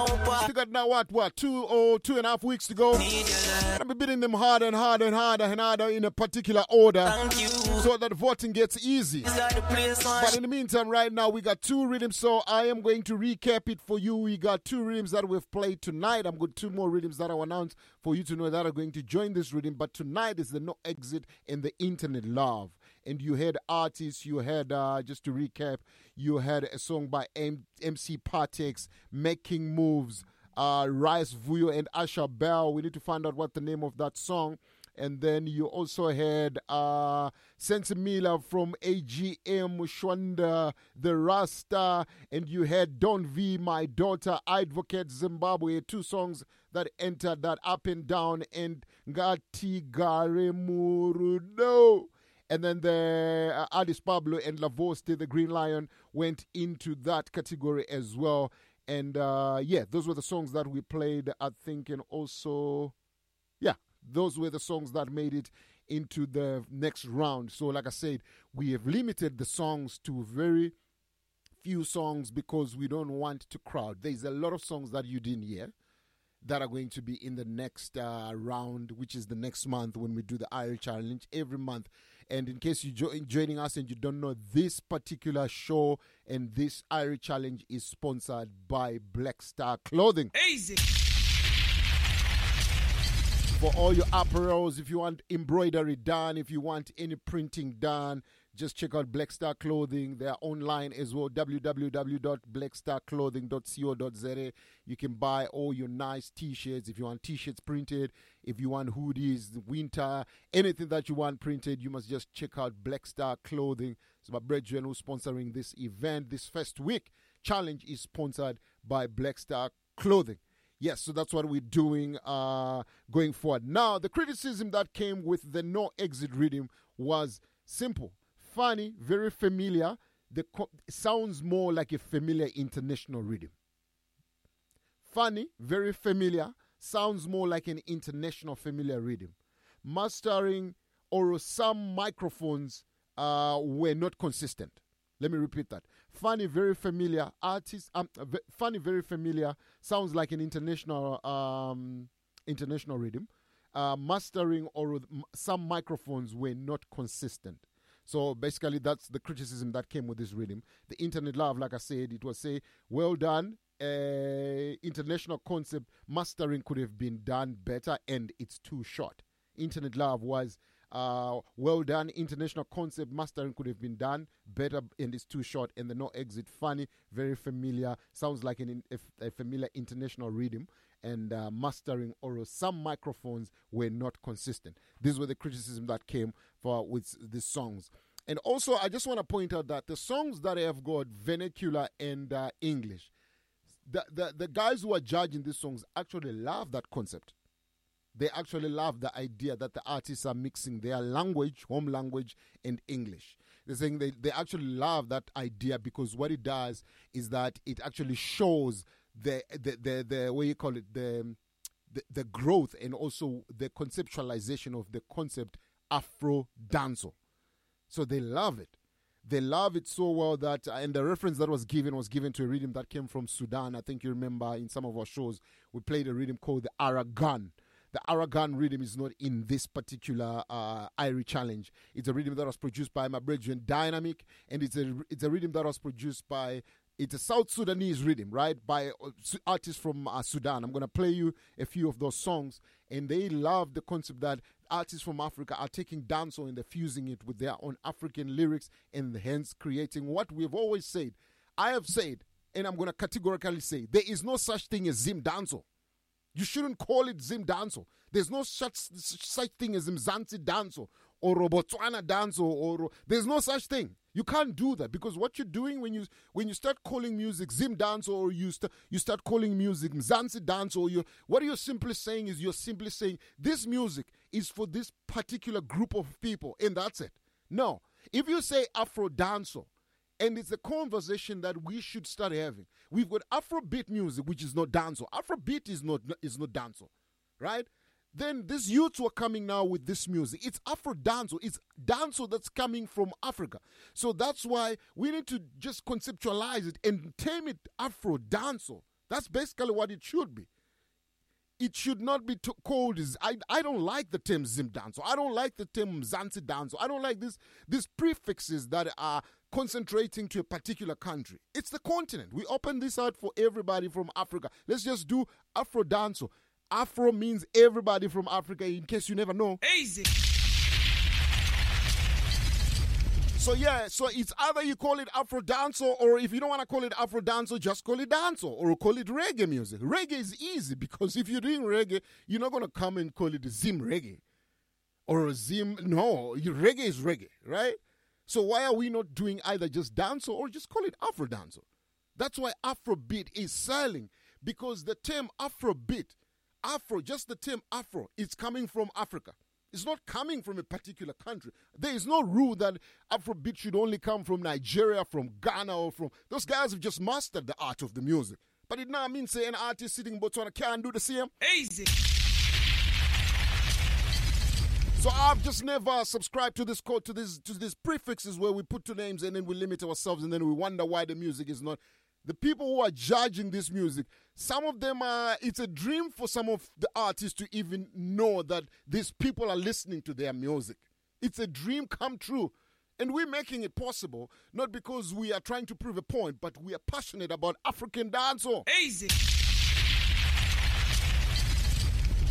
We got now what what two or two and a half weeks to go. Gonna be beating them harder and harder and harder and harder in a particular order, so that voting gets easy. But in the meantime, right now we got two rhythms, so I am going to recap it for you. We got two rhythms that we've played tonight. I'm got two more rhythms that I'll announce for you to know that are going to join this rhythm. But tonight is the no exit and the internet love. And you had artists, you had, uh, just to recap, you had a song by M- MC Partex, Making Moves, uh, Rice Vuyo and Asha Bell. We need to find out what the name of that song. And then you also had uh, Sensimila from AGM, Shwanda, The Rasta, and you had Don V, My Daughter, Advocate Zimbabwe, two songs that entered that up and down, and Ngatigare Murudo. And then the uh, Addis Pablo and Lavoste, the Green Lion, went into that category as well. And uh, yeah, those were the songs that we played, I think, and also, yeah, those were the songs that made it into the next round. So, like I said, we have limited the songs to very few songs because we don't want to crowd. There's a lot of songs that you didn't hear that are going to be in the next uh, round, which is the next month when we do the Irie challenge every month. And in case you're jo- joining us and you don't know, this particular show and this Irie challenge is sponsored by Black Star Clothing. Easy. For all your apparels, if you want embroidery done, if you want any printing done, just check out Black Star Clothing. They are online as well, www.blackstarclothing.co.za. You can buy all your nice t-shirts. If you want t-shirts printed, if you want hoodies, winter, anything that you want printed, you must just check out Black Star Clothing. So my brethren who's sponsoring this event, this first week challenge is sponsored by Black Star Clothing. Yes, so that's what we're doing uh, going forward. Now, the criticism that came with the no exit rhythm was simple, funny, very familiar. The co- sounds more like a familiar international rhythm. Funny, very familiar, sounds more like an international familiar rhythm. Mastering or some microphones uh, were not consistent. Let me repeat that. Funny, very familiar. Artist, um, funny, very familiar. Sounds like an international, um, international rhythm. uh, mastering or some microphones were not consistent. So basically, that's the criticism that came with this rhythm. The internet love, like I said, it was say, well done. Uh, international concept mastering could have been done better, and it's too short. Internet love was uh, well done. International concept mastering could have been done better, and it's too short. And the no exit, funny, very familiar. Sounds like an, a, a familiar international rhythm. And uh, mastering or some microphones were not consistent. These were the criticism that came for with the songs. And also, I just want to point out that the songs that I have got vernacular and uh, English, the, the the guys who are judging these songs actually love that concept they actually love the idea that the artists are mixing their language, home language, and English. They're saying they, they actually love that idea because what it does is that it actually shows the the the, the what you call it the, the the growth and also the conceptualization of the concept Afro dancehall. So they love it. They love it so well that, and the reference that was given was given to a rhythm that came from Sudan. I think you remember in some of our shows, we played a rhythm called the Aragon the Aragon rhythm is not in this particular uh, Irie challenge. It's a rhythm that was produced by my brethren Dynamic, and it's a it's a rhythm that was produced by it's a South Sudanese rhythm, right, by uh, artists from uh, Sudan. I'm going to play you a few of those songs, and they love the concept that artists from Africa are taking dancehall and fusing it with their own African lyrics, and hence creating what we've always said. I have said, and I'm going to categorically say, there is no such thing as Zim dancehall. You shouldn't call it Zim Danso. There's no such such thing as Mzansi Danso or Botswana Danso or there's no such thing. You can't do that because what you're doing when you when you start calling music Zim dance or you st- you start calling music Mzansi dance or you what you're simply saying is you're simply saying this music is for this particular group of people and that's it. No. If you say Afro Danso and it's a conversation that we should start having. We've got Afrobeat music, which is not dancehall. Afrobeat is not is not dancehall, right? Then these youths were coming now with this music. It's Afro dancehall. It's dancehall that's coming from Africa. So that's why we need to just conceptualize it and term it Afro dancehall. That's basically what it should be it should not be called I, I don't like the term Zim dance. I don't like the term Zanzi dance. I don't like this these prefixes that are concentrating to a particular country. It's the continent. We open this out for everybody from Africa. Let's just do Afro dance. Afro means everybody from Africa, in case you never know. Easy. So yeah, so it's either you call it Afro dancer, or if you don't want to call it Afro dancer, just call it dancer, or call it reggae music. Reggae is easy because if you're doing reggae, you're not gonna come and call it Zim reggae or Zim. No, reggae is reggae, right? So why are we not doing either just dancer or just call it Afro dancer? That's why Afrobeat is selling because the term Afrobeat, Afro, just the term Afro, is coming from Africa. It's not coming from a particular country. There is no rule that Afrobeat should only come from Nigeria, from Ghana, or from. Those guys have just mastered the art of the music. But it now means say an artist sitting in Botswana can't do the same. Easy. So I've just never subscribed to this code, to this to these prefixes where we put two names and then we limit ourselves and then we wonder why the music is not. The people who are judging this music, some of them are. It's a dream for some of the artists to even know that these people are listening to their music. It's a dream come true. And we're making it possible, not because we are trying to prove a point, but we are passionate about African dancehall. Easy.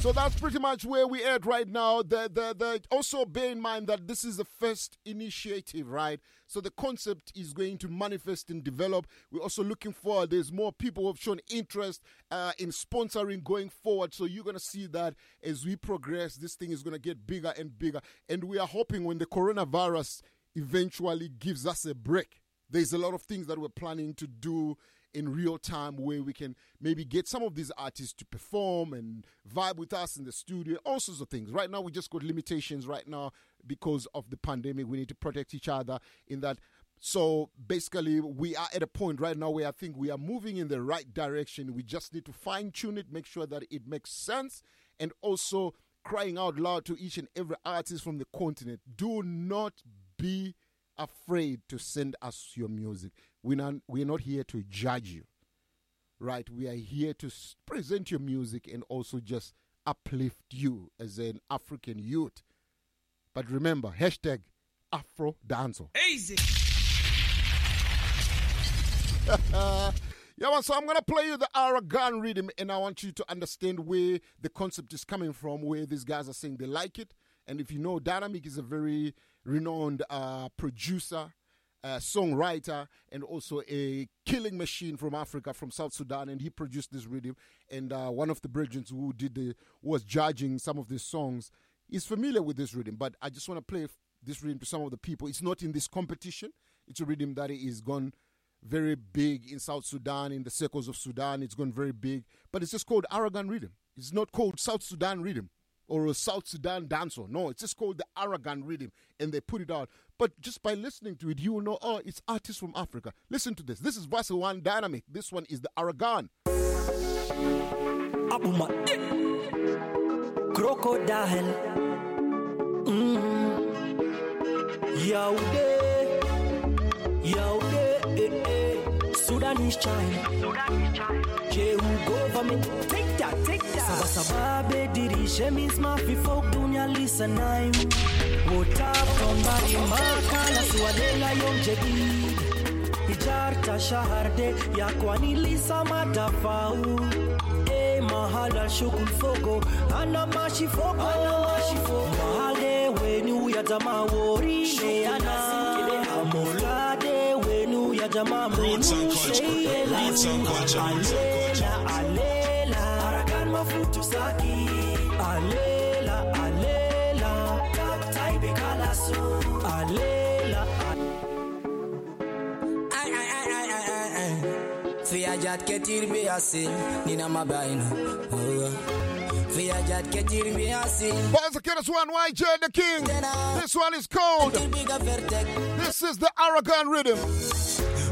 So that's pretty much where we at right now. The, the, the, also bear in mind that this is the first initiative, right? So the concept is going to manifest and develop. We're also looking forward. There's more people who have shown interest uh, in sponsoring going forward. So you're going to see that as we progress, this thing is going to get bigger and bigger. And we are hoping when the coronavirus eventually gives us a break, there's a lot of things that we're planning to do in real time where we can maybe get some of these artists to perform and vibe with us in the studio, all sorts of things. Right now, we just got limitations right now because of the pandemic. We need to protect each other in that. So basically, we are at a point right now where I think we are moving in the right direction. We just need to fine tune it, make sure that it makes sense, and also crying out loud to each and every artist from the continent do not be afraid to send us your music. We're not, we're not here to judge you, right? We are here to present your music and also just uplift you as an African youth. But remember, hashtag Afro Dancer. Easy. yeah, man, so I'm gonna play you the Aragon rhythm, and I want you to understand where the concept is coming from, where these guys are saying they like it. And if you know, Dynamic is a very renowned uh, producer, uh, songwriter, and also a killing machine from Africa, from South Sudan, and he produced this rhythm. And uh, one of the brethren who did the was judging some of these songs is familiar with this rhythm. But I just want to play this rhythm to some of the people. It's not in this competition. It's a rhythm that is gone very big in South Sudan, in the circles of Sudan. It's gone very big, but it's just called Aragon rhythm. It's not called South Sudan rhythm or a South Sudan dancer. No, it's just called the Aragon rhythm, and they put it out. But just by listening to it, you will know, oh, it's artists from Africa. Listen to this. This is Vassal One Dynamic. This one is the Aragon. Abuma. Crocodile. Mm. Yaude. Yaude that is child. Child. Che who go for me. Take that, take that. Saba saba bediri shemi smafi folk dunia lisa naim. Wota tombari makala suadela yom jedi. Ijarta shaharde yakwani lisa madafau. E mahala shukul fogo anamashi fogo. Anamashi fogo. Mahale wenu yatama worine anamashi ya jamaa Fiyajat ketir. Oh. This one, YJ the King. This one is called. This is the Aragon rhythm.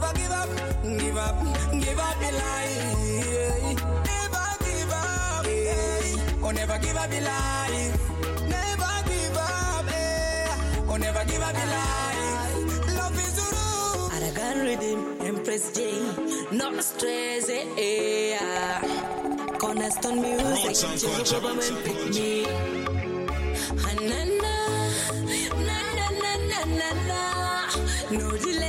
never give up, give up, give up the life. Never give up, eh. Oh, never give up the life. Never give up, eh. Oh, never give up the life. Love is the rule. Aragon rhythm, Empress J, not stress, eh. eh. Cornerstone music, Jehovah, pick me. Hanana, na na na na na, no delay.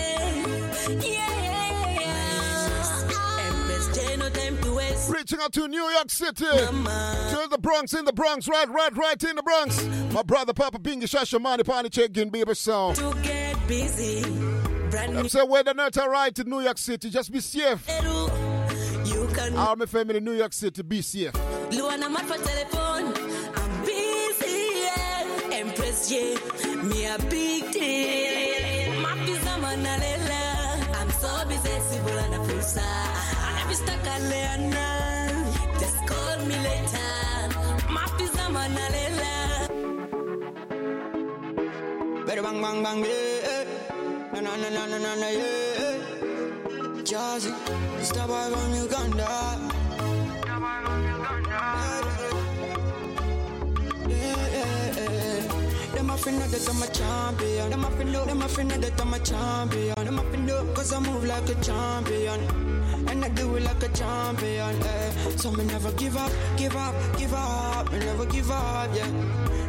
Reaching out to New York City. To the Bronx, in the Bronx, right, right, right in the Bronx. My brother Papa Bingi Shashamani Pani Chekin Baby Sound. To get busy, brand I'm saying weather not alright in New York City. Just be safe. You can All my family in New York City, be safe. Luana mat for telephone. I'm busy, yeah. Empress J, me a big deal. Mapiza manalela. I'm so busy, sibula na fursa. Anabi Just call me later. Mapiza manalela. Better bang bang bang yeah. Na na na na na na na yeah. Jazzy, it's the boy from Uganda. Yeah, yeah, yeah. Them a finna that I'm a champion. Them a finna, them a finna that I'm a champion. Them a finna, cause I move like a champion. And I do it like a champion, eh. So me never give up, give up, give up. Me never give up, yeah.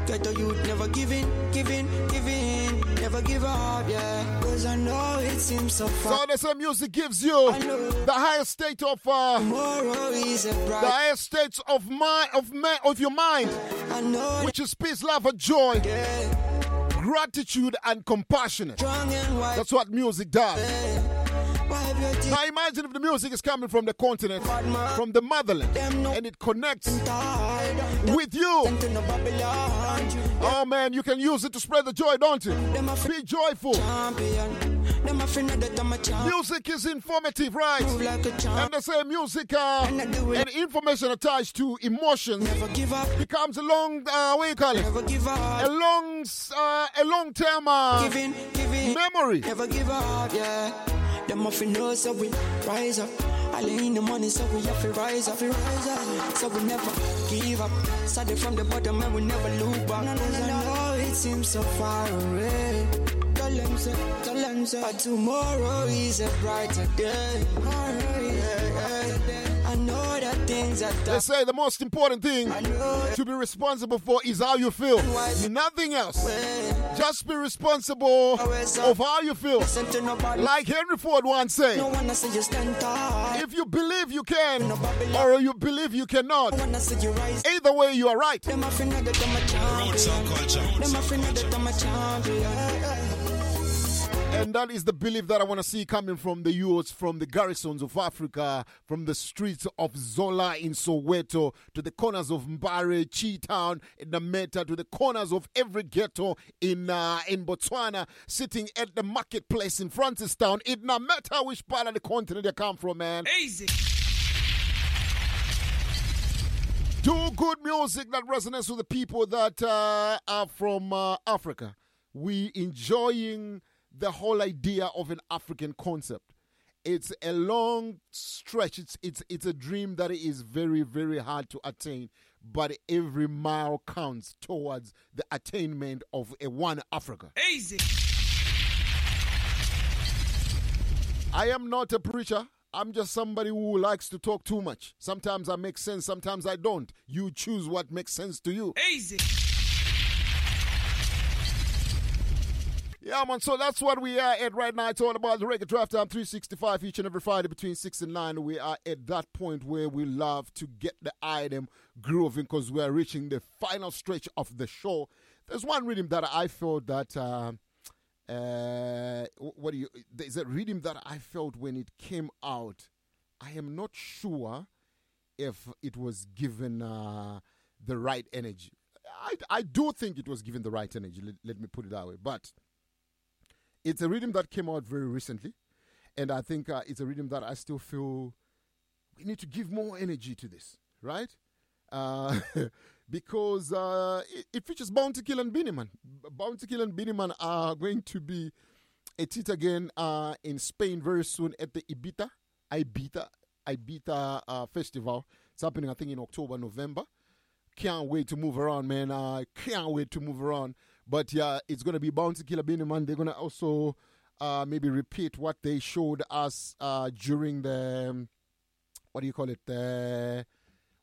Get the youth never give in, give in, give in. Never give up, yeah. Cause I know it seems so far. So what music gives you the highest state of uh, the highest states of mind of man of your mind, which is peace, love, and joy, gratitude, and compassionate. That's what music does. Now imagine if the music is coming from the continent, from the motherland, and it connects with you. Oh man, you can use it to spread the joy, don't you? Be joyful. Them a finna that I'm a. Music is informative, right? Move like a champ. And they say music uh, And I do it. and information attached to emotions Never give up. becomes a long, uh, what you call it? Never give A long, uh, a long term uh, Giving, giving. memory. Never give up, yeah. Them off know so we rise up. I in the money so we have to rise up, rise up. So we never give up. Started from the bottom and we never look back. No, no, no, no. It seems so far away. Tell them so, tell them so. But tomorrow is a brighter day. Tomorrow is a brighter day. I know that things are They say the most important thing to be responsible for is how you feel. Nothing else. Just be responsible of how you feel. Listen to nobody. Like Henry Ford once said, No one say you stand tall. if you believe you can No or you believe you cannot, No one say you rise. either way you are right. And culture. Them a finna that I'm a champion. And that is the belief that I want to see coming from the youths, from the garrisons of Africa, from the streets of Zola in Soweto, to the corners of Mbare, Cheetown, in the Meta, to the corners of every ghetto in uh, in Botswana, sitting at the marketplace in Francistown. It no matter which part of the continent they come from, man. Easy. Do good music that resonates with the people that uh, are from uh, Africa. We enjoying the whole idea of an African concept. It's a long stretch. It's it's it's a dream that is very very hard to attain, but every mile counts towards the attainment of a one Africa. Easy. I am not a preacher. I'm just somebody who likes to talk too much. Sometimes I make sense, sometimes I don't. You choose what makes sense to you. Easy. Yeah, man. So that's what we are at right now. It's all about the Reggae Drive Time 365 each and every Friday between 6 and 9. We are at that point where we love to get the item grooving because we are reaching the final stretch of the show. There's one rhythm that I felt that. Uh, uh, what do you? There's a rhythm that I felt when it came out. I am not sure if it was given uh, the right energy. I, I do think it was given the right energy. Let, let me put it that way. But it's a rhythm that came out very recently, and I think uh, it's a rhythm that I still feel we need to give more energy to this, right? Uh, because uh, it, it features Bounty Kill and Beenie Man. Bounty Kill and Beenie Man are going to be at it again uh, in Spain very soon at the Ibiza, Ibiza, Ibiza uh, Festival. It's happening, I think, in October, November. Can't wait to move around, man. I can't wait to move around. But yeah, it's gonna be Bounty Killer Beenie Man. They're gonna also uh, maybe repeat what they showed us uh, during the um, what do you call it? The,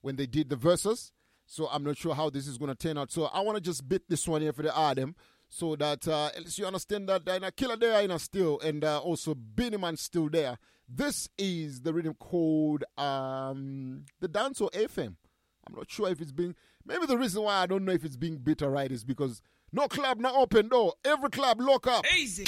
when they did the verses. So I'm not sure how this is gonna turn out. So I wanna just bit this one here for the Adam. So that uh, at least you understand that uh, Killer there in a still and uh, also Beenie still there. This is the rhythm called um, the Dance or FM. I'm not sure if it's being. Maybe the reason why I don't know if it's being bitter right is because no club not open door. Every club lock up. Easy.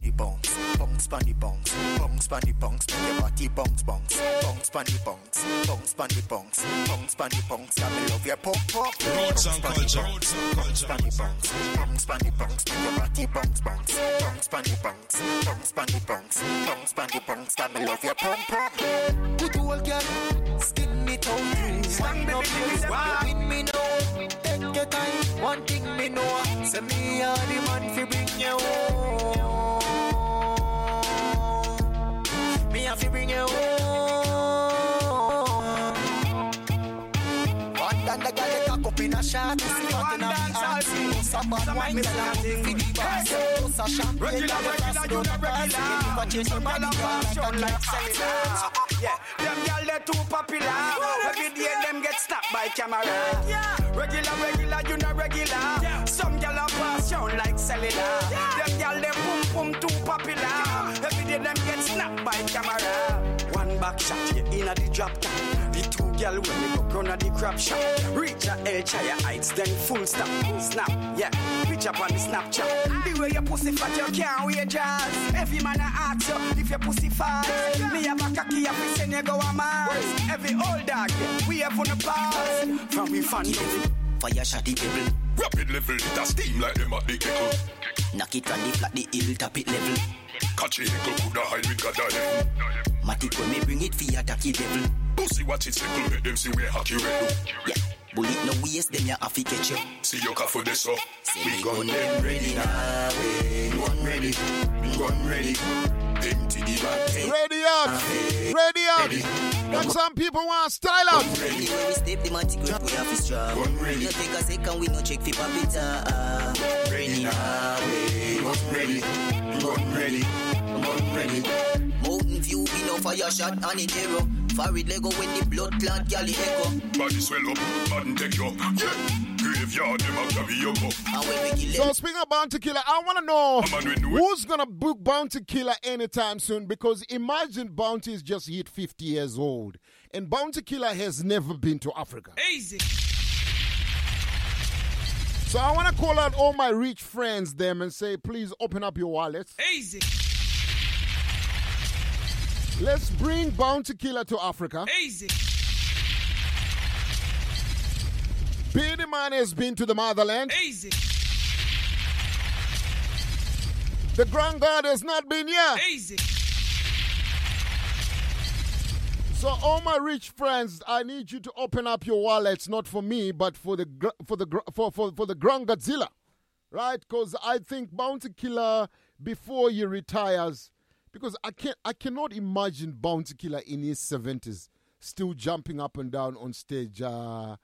The bounce, bounce, pan the bounce, bounce, pan the bounce, make your body bounce, bounce, bounce, pan the bounce, bounce, pan the bounce, bounce, pan the bounce, yeah, me love your pump, pump, Roots and bounce, pan the culture. bounce, bounce, pan the bounce, bounce, pan the bounce, make your body bounce, bounce, bounce, pan the bounce, bounce, pan the bounce, bounce, pan the bounce, yeah, me love your pump, pump. Good old girl, skin me tongue. Stand up, you win me now. Take your time, one thing me know. Say me are the man fi bring you home. Me have to bring you home. One than the girl they cock up in a shot. Hot in a heart. Some bad one me start to fi the boss. Just a champagne Regular, regular, you down the the pass. regular. Never change your body, girl, like a Shine like clock. cellular. Yeah, them gyal they too popular. Every day them get snapped by camera. Regular, regular, you know regular. Some gyal a pass like cellular. Them gyal they boom boom too popular. Every day them get snapped by camera. One back shot, you inna the drop top. The two gyal when they go run a the crap shop. Reach a El Chaya heights, then full stop. Snap, yeah. Reach up on the Snapchat. The way your pussy fat, you can't wait jazz. Every man a ask you if your pussy fat. Me have a cocky, if we send you go a Mars. Every old dog, yeah, we have on the pass. From we fan Fire shot the people. Rapid level, it a steam like them at the kettle. Knock it from the flat, the hill, top it level. Catch it, go coulda hide with God level. Matic when me bring it for attack it devil. Pussy watch it circle, make them see where hockey red do. Yeah, bullet no waste, them ya have to catch you. See your car for this so. We gun them ready now, we gun ready, gun ready. Empty the back. Ready up, ready up. Like some people want style out. Ready when we step the matic grip, we have to strong. No take a second, we no check for papita. Uh, uh. Ready now, we gun ready, gun ready, gun ready. Mountain view, we no fire shot on it arrow. Farid Lego when the blood clot galley echo. Body swell up, body take you. Yeah. Graveyard, them a carry you up. And when we kill So them, speaking of Bounty Killer, I want to know A man with no- who's gonna book Bounty Killer anytime soon. Because imagine Bounty is just hit 50 years old, and Bounty Killer has never been to Africa. Easy. So I want to call out all my rich friends them and say, please open up your wallets. Easy. Let's bring Bounty Killer to Africa. Easy. Beenie Man has been to the motherland. Easy. The Grand God has not been here. Easy. So all my rich friends, I need you to open up your wallets, not for me, but for the for the for for, for the Grand Godzilla, right? Because I think Bounty Killer before he retires, because I can't I cannot imagine Bounty Killer in his seventies still jumping up and down on stage uh,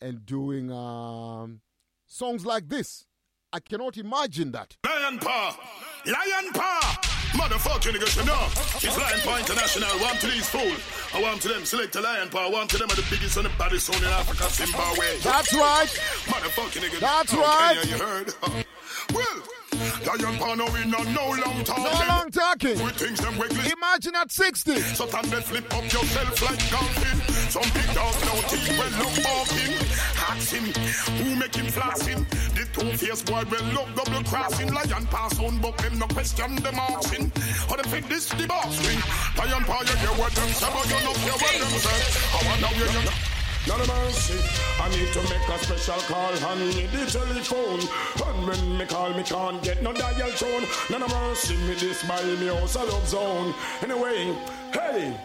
and doing um, songs like this. I cannot imagine that. Lion paw, lion paw. Motherfucking niggas, you know. It's Lion Paw International. One to these fools. I want to them select a Lion Paw. One to them are the biggest and the baddest sound in Africa, Zimbabwe. That's right. Motherfucking niggas. That's right. Kenya, you heard? well, Lion Paw no in no long time. No long talking. We things them wiggly. Imagine at 60. So time they flip up yourself like golfing. Some big dog no teeth well look barking. Ask him who make him flossing. The two face boy will look double crossing. Lion pass on but them no question them asking. How them fit this the boss ring. Lion paw you hear what them say but you no care what them say. I wanna hear you. Of mercy. I need to make a special call on me the telephone. And when me call, me can't get no dial tone. Of mercy. Me this by me house a love zone. Anyway, hey,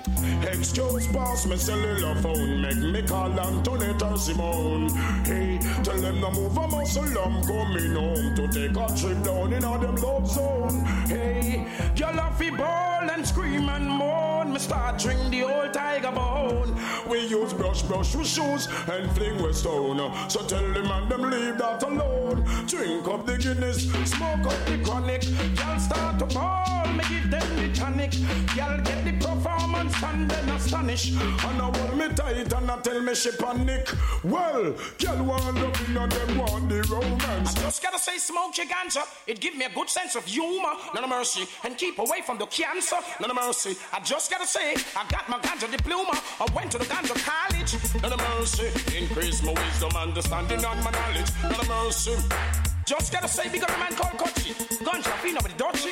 excuse boss, me cellular phone. Make me call Antoinette or Simone. Hey, tell them to move a muscle. I'm coming home to take a trip down in all them love zone. Hey, girl off ball and scream and moan. Me start drink the old tiger bone. We use brush brush with shoes and fling with stone. So tell them and them leave that alone. Drink up the Guinness, smoke up the chronic. Y'all start to ball, me give them the tonic. Y'all get the performance and then astonish. And I hold me tight and I tell me she panic. Well, y'all want love in and them want the romance. I just gotta say, smoke your ganja. It give me a good sense of humor. None of mercy. And keep away from the cancer. None of mercy. I just gotta say, I got my ganja diploma. I went to the ganja college. None of mercy. Increase my wisdom, understanding, and my knowledge. None of mercy. Just gotta say, big up a man called Kochi. Ganja, feel nobody dodgy.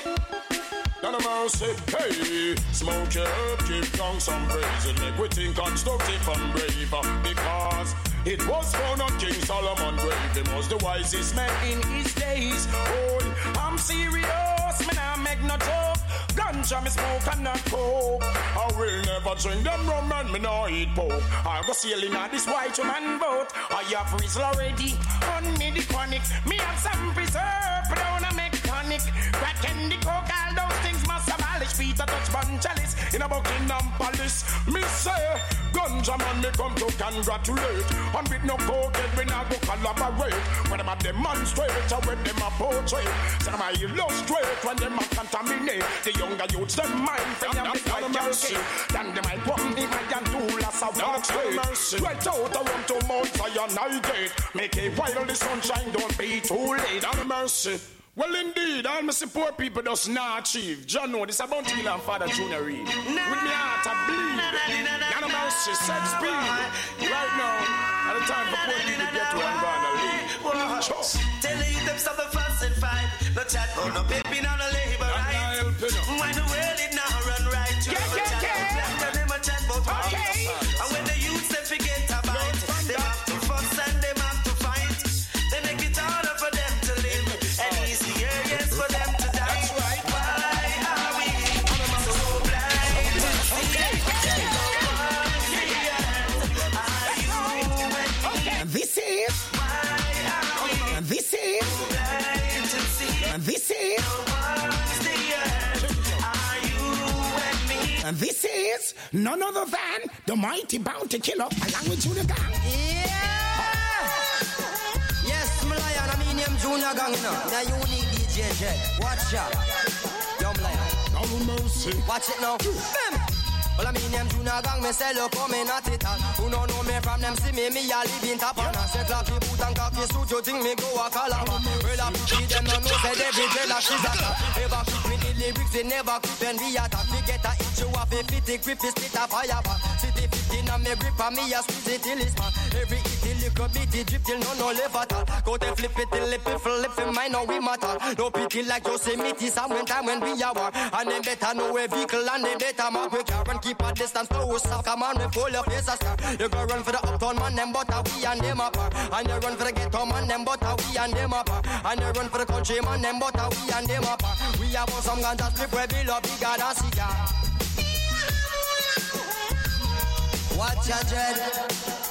None of mercy, hey Smoke your herb, give down some praise And make we think constructive and brave uh, Because it was found on King Solomon grave He was the wisest man in his days. Oh, I'm serious, man. I make no joke. Ganja me smoke and not coke. I will never drink them rum and me no eat pork I go sailing on this white woman boat. I have Rizla already on me the chronic. Me have some preserve, but I wanna make tonic. Crack and the coke, all those things must abolish. Peter touch bun chalice in a Buckingham Palace. Me say, ganja man me come to congratulate And with no coke we not go collaborate When them a demonstrate or when them a portray Say them a illustrate when them a contaminate The younger youths them mind from them the white mercy Then them might want me my and do less of straight. mercy. Right out around to Mount Zion I gate. Make it while the sunshine don't be too late. Down mercy. Well, indeed, all my support people does not achieve. John know this about Hill and Father Junior Reid. With me heart I bleed. None of mercy, set speed. Right now, at the time for poor people get to and gonna leave. Tell you them stop the fuss and fight. No chat, oh, no pimping oh, on the labor right. When the world it now run right, you Yeah, yeah, yeah. black, them a chat white. Okay. This is none other than the mighty bounty killer along with Junior Gong. Yeah! Yes, my lion, I mean him Junior Gong, you know. Now you need DJ Jet. Watch out. Yo, my lion. No mercy. Watch it now. Bam! Well, I mean them Junior Gong, me say look come in at it all. Who no know me from them see me, me a live in top and Say clappy boot and cocky suit, you think me go a calabar Well, I pity them no know say every jealous she's a Never quit with the lyrics, they never quit when we attack We get a hit you off a fifty grip, is split a fire City 15 and me grip and me a squeeze it till it's man Every hit the little bit, it drip till no no live at Go to flip it till it flip it, mine now we matter No pity like Yosemite, some when time when we are war And them better know a vehicle and they better mark we car and keep a distance to us. Come on, we pull your face a star. You go run for the uptown man, them but we and them apart. And you run for the ghetto man, them but we and them apart. And you run for the country man, them but we and them apart. We have some we love bigger than cigar. Watch your dread.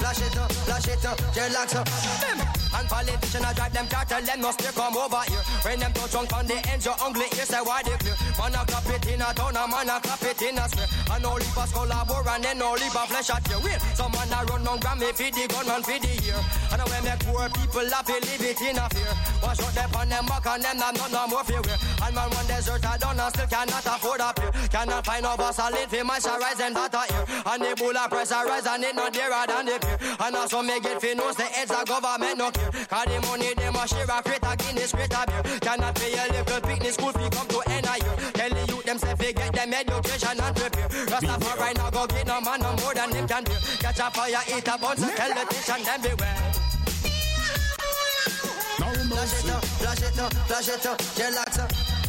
Flash it up, flash it up, dreadlocks up. Bim. And politicians I drive them car, tell them no stay come over here. When them touch on on the end, your ugly ears say why they clear. Man a clap it in a town, a man a clap it in a square. And all leave us collabor and then all leave a flesh at your Wait, some man a run on Grammy for the gunman for the year. And when make poor people laugh, they live it in a fear. Wash out them on them back and them not no more fear. And man one desert I done and still cannot afford a pair. Cannot find no bus solid for moisturize and data here. And the bull a pressurize and it not dearer than the peer. And also make it fi knows the heads of government no care. Cause the money them a share a freight a Guinness crate a beer. Cannot pay a little picnic school fee come to end a year. Tell the youth them say fi get them education and prepare. Rastafari right now go get no man no more than them can bear. Catch a fire, eat a bunch, so tell the teacher them beware. Flash it up, flash it up, flash it up, relax up.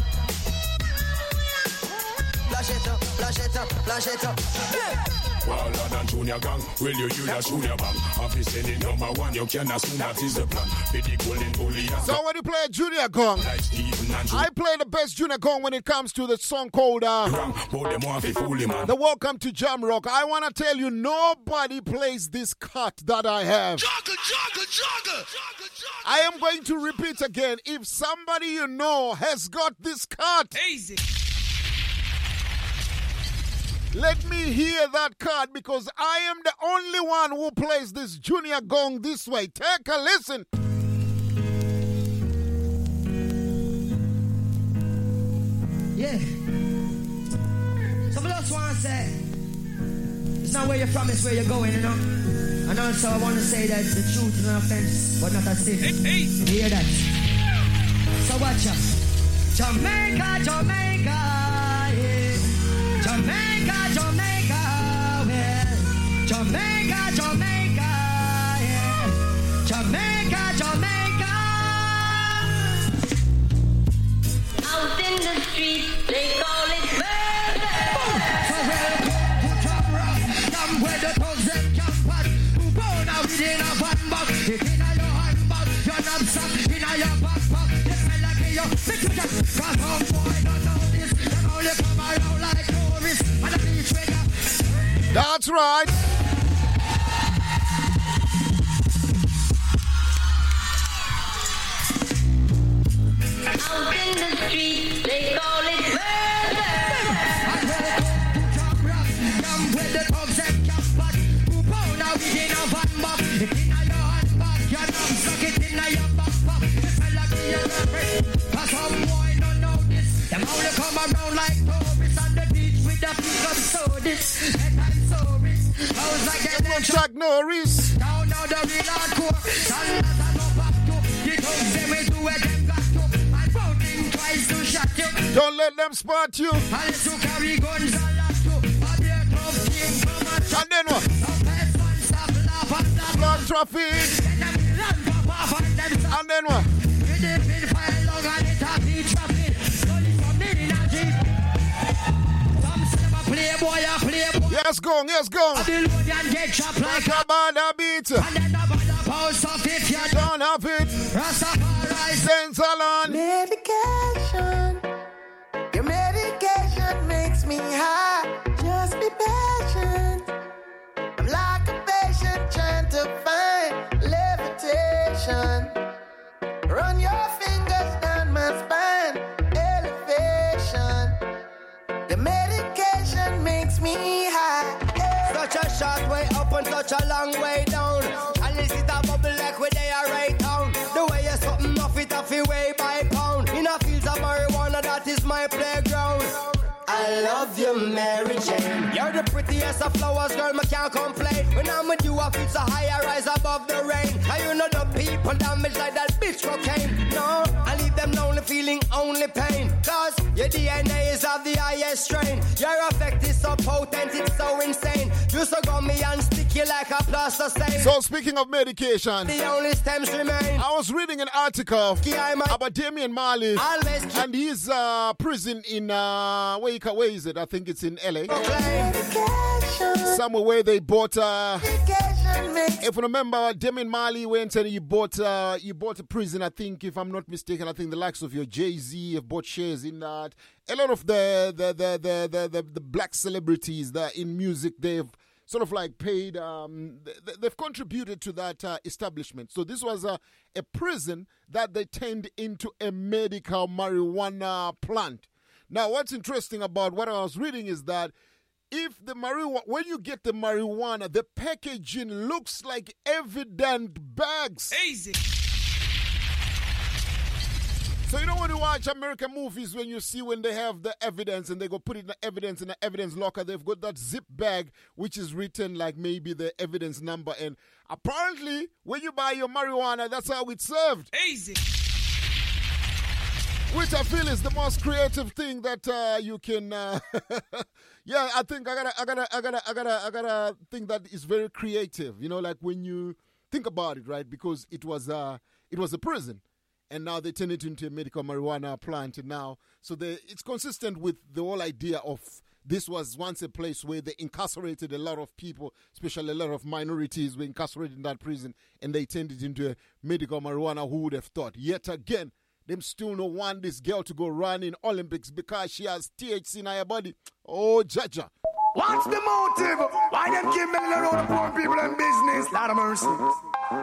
Flash it up, flash it up, flash it up. Yeah. Wilder than Junior Gong, will you use a Junior Bang? If you number one, you can assume that is the plan. Be the golden bully. So when you play Junior Gong, I play the best Junior Gong when it comes to the song called uh, The Welcome to Jam Rock. I want to tell you, nobody plays this cut that I have. I am going to repeat again. If somebody you know has got this cut, easy. Let me hear that card because I am the only one who plays this junior gong this way. Take a listen. Yeah. Somebody else want to say, it's not where you're from, it's where you're going, you know? And also, I want to say that the truth is an offense, but not a sin. Hey, hey. You hear that? So watch out. Jamaica, Jamaica, yeah. Jamaica, Jamaica, yeah. Jamaica, Jamaica, yeah. Jamaica, Jamaica. Out in the street, they call it murder. So welcome to Jam Rock, Jam where the thugs them can pass. Who born out within a van box, it in a your handbag, your knapsack, in a your backpack. This give you six just Cause some boy That's right. Out in the street, they call it murder. Jam where the thugs them can pass. Who born out within a van box, it in a your handbag, your knapsack, it in a your backpack. This fella give you the Cause some boy don't know this, them only come around like tourists on the beach with the pickup sodas. And I'm sorry, I was like that. Come on, Norris. Now, now the real hardcore. Sandals and no back to. The thugs them will do what them got to. And voting twice to shot you. Don't let them spot you. And to carry guns and lock you. A beer tough king come and And then what? No pest stop laugh and stop. Blood traffic. Then them run pop off and them stop. And then what? With the pin file long and it a beat traffic. Them a a playboy. Yes, gong, yes, gong. Babylonian get chopped like a bad beat. And then the bad house of it, you Don't have it. Rastafari Saint Salon. Medication. Your medication makes me high. Just be patient. I'm like a patient trying to find levitation. Run your fingers down my spine. Short way up and such a long way down. Is it a bubble like where they are right down? The way you're something off it off your way by pound. In a fields of marijuana, that is my playground. I love you, Mary Jane. You're the prettiest of flowers, girl, me can't complain. When I'm with you, I feel so high, I rise above the rain. And you know the people damage like that bitch cocaine. No, I leave them lonely, feeling only pain. Cause your DNA is of the highest strain. Your effect is so potent, it's so insane. You so gummy and sticky like a plaster stain. So speaking of medication, the only stems remain. I was reading an article about Damian Marley and his uh, prison in uh, where, you where is it? I think it's in LA. Somewhere where they bought. Uh, if you remember, Damian Marley went and you bought uh, he bought a prison. I think, if I'm not mistaken, I think the likes of your Jay Z have bought shares in that. A lot of the the the the the, the, the black celebrities that in music they've sort of like paid. Um, th- they've contributed to that uh, establishment. So this was a a prison that they turned into a medical marijuana plant. Now, what's interesting about what I was reading is that if the marijuana, when you get the marijuana, the packaging looks like evident bags. Easy. So you know when you watch American movies, when you see when they have the evidence and they go put it in the evidence in the evidence locker, they've got that zip bag which is written like maybe the evidence number. And apparently, when you buy your marijuana, that's how it's served. Easy. Which I feel is the most creative thing that uh, you can. Uh, yeah, I think I gotta, I gotta, I gotta, I gotta, I gotta think that is very creative. You know, like when you think about it, right? Because it was, uh, it was a prison, and now they turn it into a medical marijuana plant. And now, so they, it's consistent with the whole idea of this was once a place where they incarcerated a lot of people, especially a lot of minorities were incarcerated in that prison, and they turned it into a medical marijuana. Who would have thought? Yet again, them still no want this girl to go run in Olympics because she has THC in her body. Oh, Jaja. What's the motive? Why them keep milling around the poor people in business? Lot of mercy.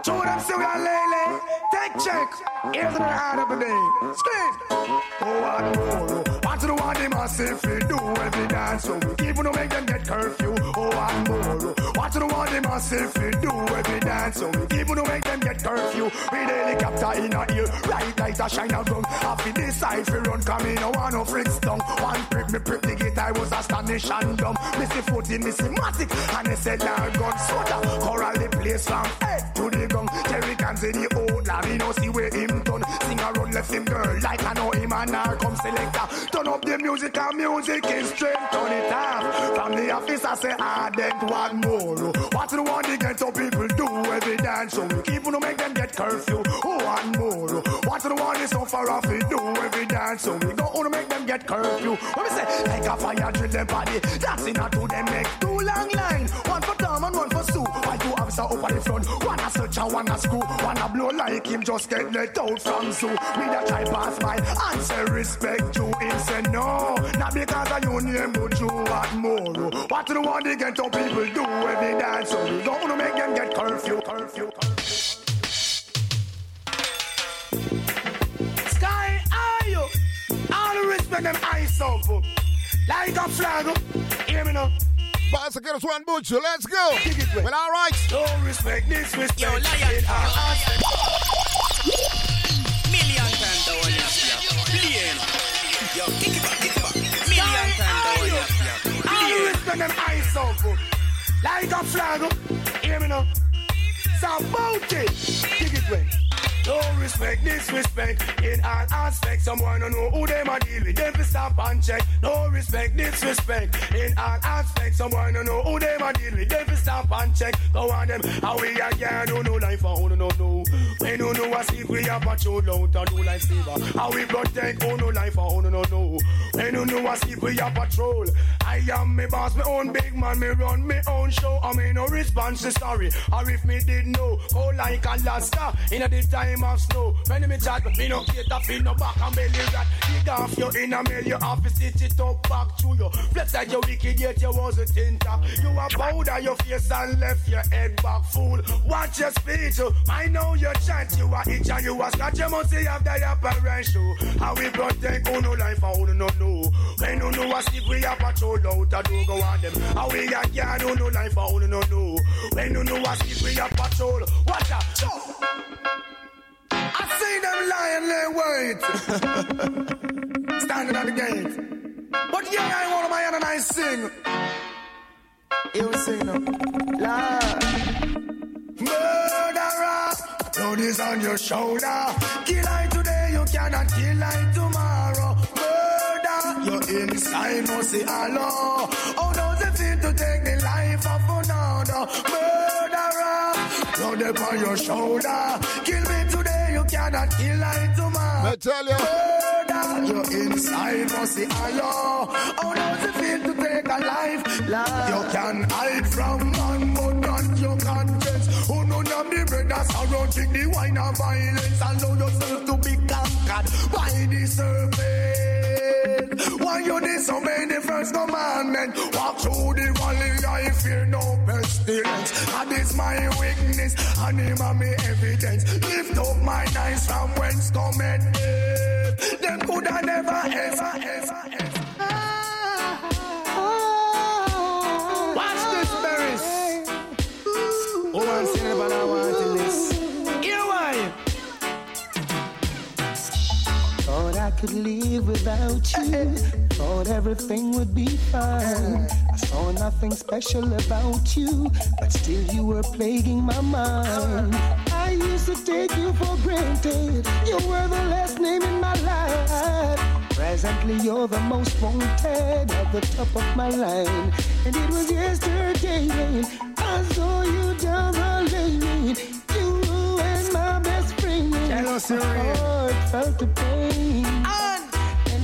Show them are lay Take check. Here's the hand of the day. Scream. Oh, more? What to the one they must if we do every dance? So even to make them get curfew. Oh, more? What to the one they must we do every dance? So even to make them get curfew. With helicopter in a ear. Right light a shine a gun. Half in this side fi run. Come in, no one no freaks down. One prick me prick the gate. I was astonished and dumb. Missy foot in Missy Matic. And they said, Lord God, soda. Coral the place from head to the gun. Jerry can say the old lad. Me no see where him done. Sing a run left him girl. Like I and her come selector. Turn up the music and music is straight. Turn it off. From the office I say, I then one more. What the one they get up people do every dance. So we keep on make them get curfew. Oh, one more. What the one so far off we do every dance. So we go on to make them get curfew. What me say? Like a fire drill them body. That's enough to them make two long line. One for Tom and one for Up at the front? One a search and one a screw. One a blow like him just get let out from zoo. We a try pass by and say respect you. Him say no. Not because of your name but you what more. What the one they get up people do every dance. So we don't wanna make them get curfew. Curfew. curfew. Sky, are you? All the respect them eyes up. Like a flag. Hear me now. Boss, get us one butcher. Let's go. Well, all right. No respect, disrespect. Yo, lion, in our. Million times the one you have Yo, kick it back, kick it back. Million times the one you have All the respect them eyes up. Like a flag. Hear me now. So bout it. Kick it way. No respect, disrespect in all aspects. Someone to know who them deal with. Them fi stop and check. No respect, disrespect in all aspects. Someone to know who them deal with. Them fi stop and check. Go on them. How we a can do no life for who no know. We no know a see we a patrol out and do life saver. How we protect who oh, no life for who no know. We no know a see we a patrol. I am me boss, me own big man. Me run me own show. I me no response to story. Or if me did know, go like a lasta in a the time of snow. When me chat, me no cater for no back and belly rat. Dig off your inner mail, you have to stitch it up back to you. Flex like your wicked yet you wasn't in top. You a powder your face and left your head back full. Watch your speech, oh. I know your chant. You a itch and you a scratch. You must have the apparent show. Oh. How we protect who no life and who no know. When you know a stick, we a patrol out a do go on them. How we a can't do no life, how no no no. When you know a stick, we a patrol. Watch out. I see them lying lay wait. Standing at the gate. But yeah, I want my hand and I sing. You sing now. Lord. Murderer, blood is on your shoulder. Kill I today, you cannot kill I tomorrow. Murder, you're inside, no see hello. How does it feel to take the life of another? Murderer, blood upon your shoulder. Kill me today, cannot kill I tomorrow. I tell you. Murder, you're inside, no see hello. How does it feel to take a life? Love. You can hide from man, but not your conscience. Who know them the brothers surrounding the wine of violence. Allow yourself to be conquered by the serpent. Why you disobey the first commandment? Walk through the valley, I fear no pestilence. That is my weakness, and him and me evidence. Lift up my eyes from whence help. Them coulda never ever ever ever. Watch this. Oh, I'm saying about I want this. Here why? Thought I could live without you. Thought everything would be fine. I saw nothing special about you, but still you were plaguing my mind. I used to take you for granted. You were the last name in my life. Presently, you're the most wanted at the top of my line. And it was yesterday when I saw you down the lane. You and my best friend. My heart felt the pain. And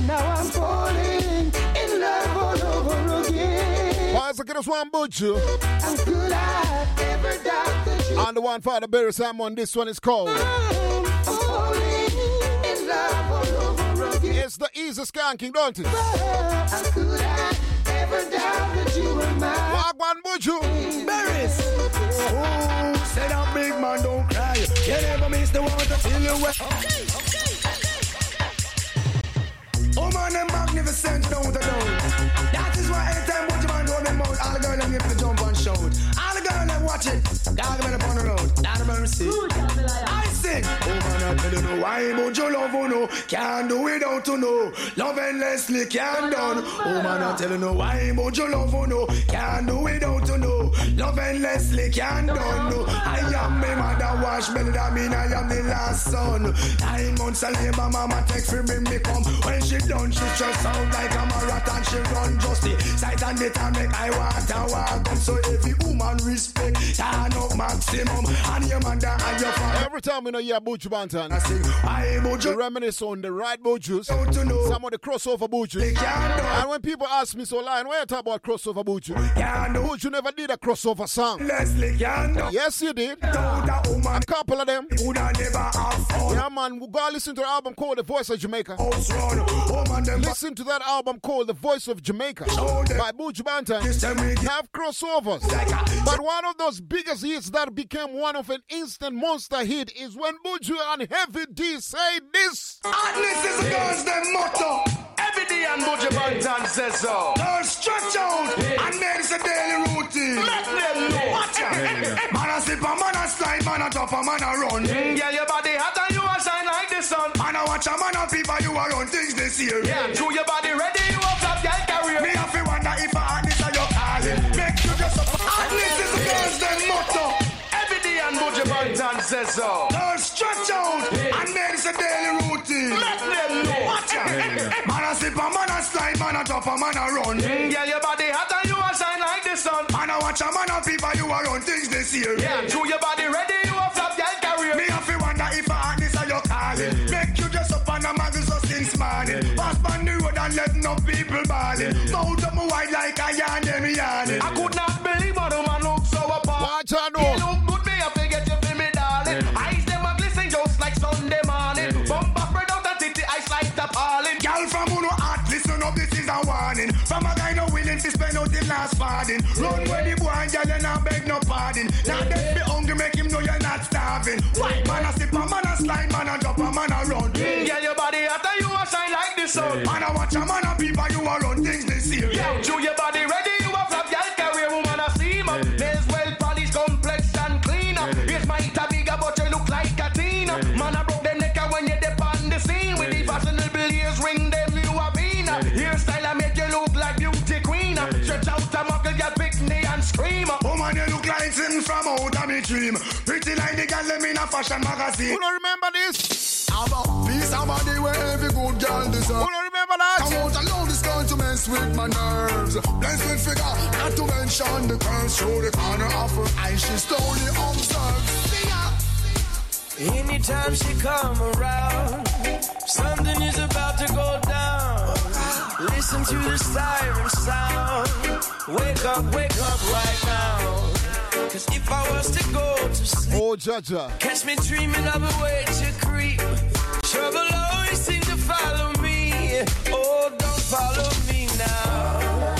now I'm falling in love all over again. Why's it us one butcher? Could I ever doubt that you And the one for the Barry Simon, this one is called. It's the easy skanking, don't it? How could I ever doubt that you were mine? Butcher. Berries. Oh, say that big man don't cry. You never miss the to feel you well. Oh man, them magnificent down the down. That is why anytime what you man do them out, all the girls them give the jump and shout. All the girls them watch it. Dog men upon the road. Mercy. I sing. Oh man, I tell you no why, but you love you know. Can't do it without you know. Love endlessly can't done. Oh man, I tell you no why, but you love you know. Can't do it without you know. Love endlessly can't done. No. I am my mother wash belly, that mean I am the last son. Nine months of labor, mama take for bring me come. When she done, she just sound like a marathon. She run just the sight and the time make I want to walk. So every woman respect, turn up maximum. And your mother and your father. Every time we know you're Buju Banton, I we reminisce on the right Butchers, some of the crossover Butchers. And when people ask me, so Lion, why you talk about crossover? Butch, you never did a crossover song. Yes, you did. A couple of them. Yeah, man, go listen to the album called The Voice of Jamaica. Listen to that album called The Voice of Jamaica by Buju Banton. Have crossovers. But one of those biggest hits that became one of an instant monster hit is when Butch and Heavy D say this. And this is the girls' them motto. Every day and Buju Banton says so. Girls stretch out and then it's a daily routine. Let them know. Watch out. Man a slip a man a slide, man a top a man a run. Mm, yeah, your body hot and you a shine like the sun. Man a watch a man a people you a run things this year. Yeah, true your body ready, Banton says so. Girls stretch out and then it's a daily routine. Let them know. Watch out. Man a slip a man a slide, man a top a man a run. Mm, girl, your body hot and you a shine like the sun. Man a watch a man a people you a run things this year. Yeah, true your body ready, you a flop, girl career. Me have to wonder if a hot this a your calling. Make you dress up on a magazine since morning. Pass on the road and let no people balling. Mouth up my white like a yarn, them yarning. I could not believe what a man look so apart. Watch out, no. Is a warning. From a guy no willing to spend out the last farthing. Run where the boy and girl, you not beg no pardon. Now they be hungry, make him know you're not starving. Why man a sip a man a slide, man a drop a man a run. Mm, girl, your body after you a shine like the sun. Man a watch a man a people, you a run things this rising from out of me dream. Pretty like the girl them in a fashion magazine. Who don't remember this? Have a piece of body where every good girl deserves. Who don't remember that? Come out alone, this going to mess with my nerves. Blessed figure, not to mention the curves through the corner of her eye. She slowly observes. See ya. Anytime she come around, something is about to go down. Listen to the siren sound. Wake up, wake up right now. Cause if I was to go to sleep, Oh, Jaja. catch me dreaming of a way to creep. Trouble always seem to follow me. Oh, don't follow me now.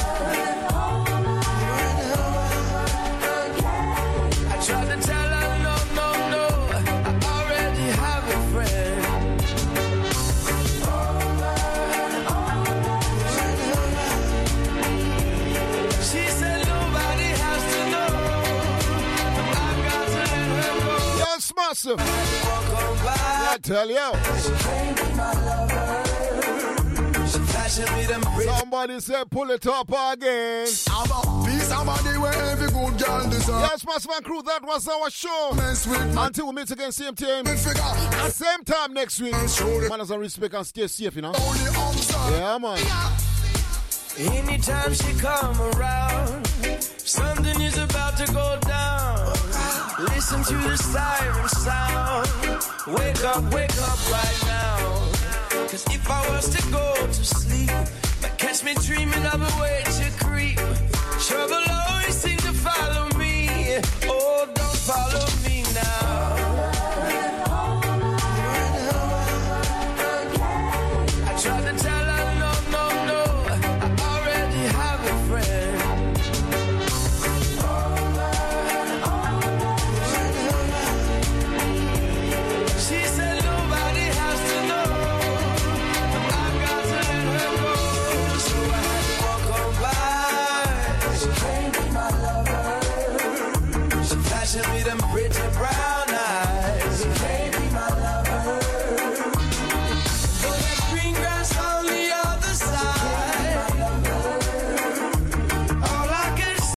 Yes, massive. I tell you. Somebody said pull it up again. Have a piece of body where every good girl deserves. Yes, Massive and Crew, that was our show. Mess with my Until we meet again, same time. Same time next week. Manners and respect and stay safe, you know. Yeah, man. Anytime she come around, something is about to go down. Listen to the siren sound. Wake up, wake up right now. Cause if I was to go to sleep, but catch me dreaming of a way to creep. Trouble always seem to follow me. Oh, don't follow me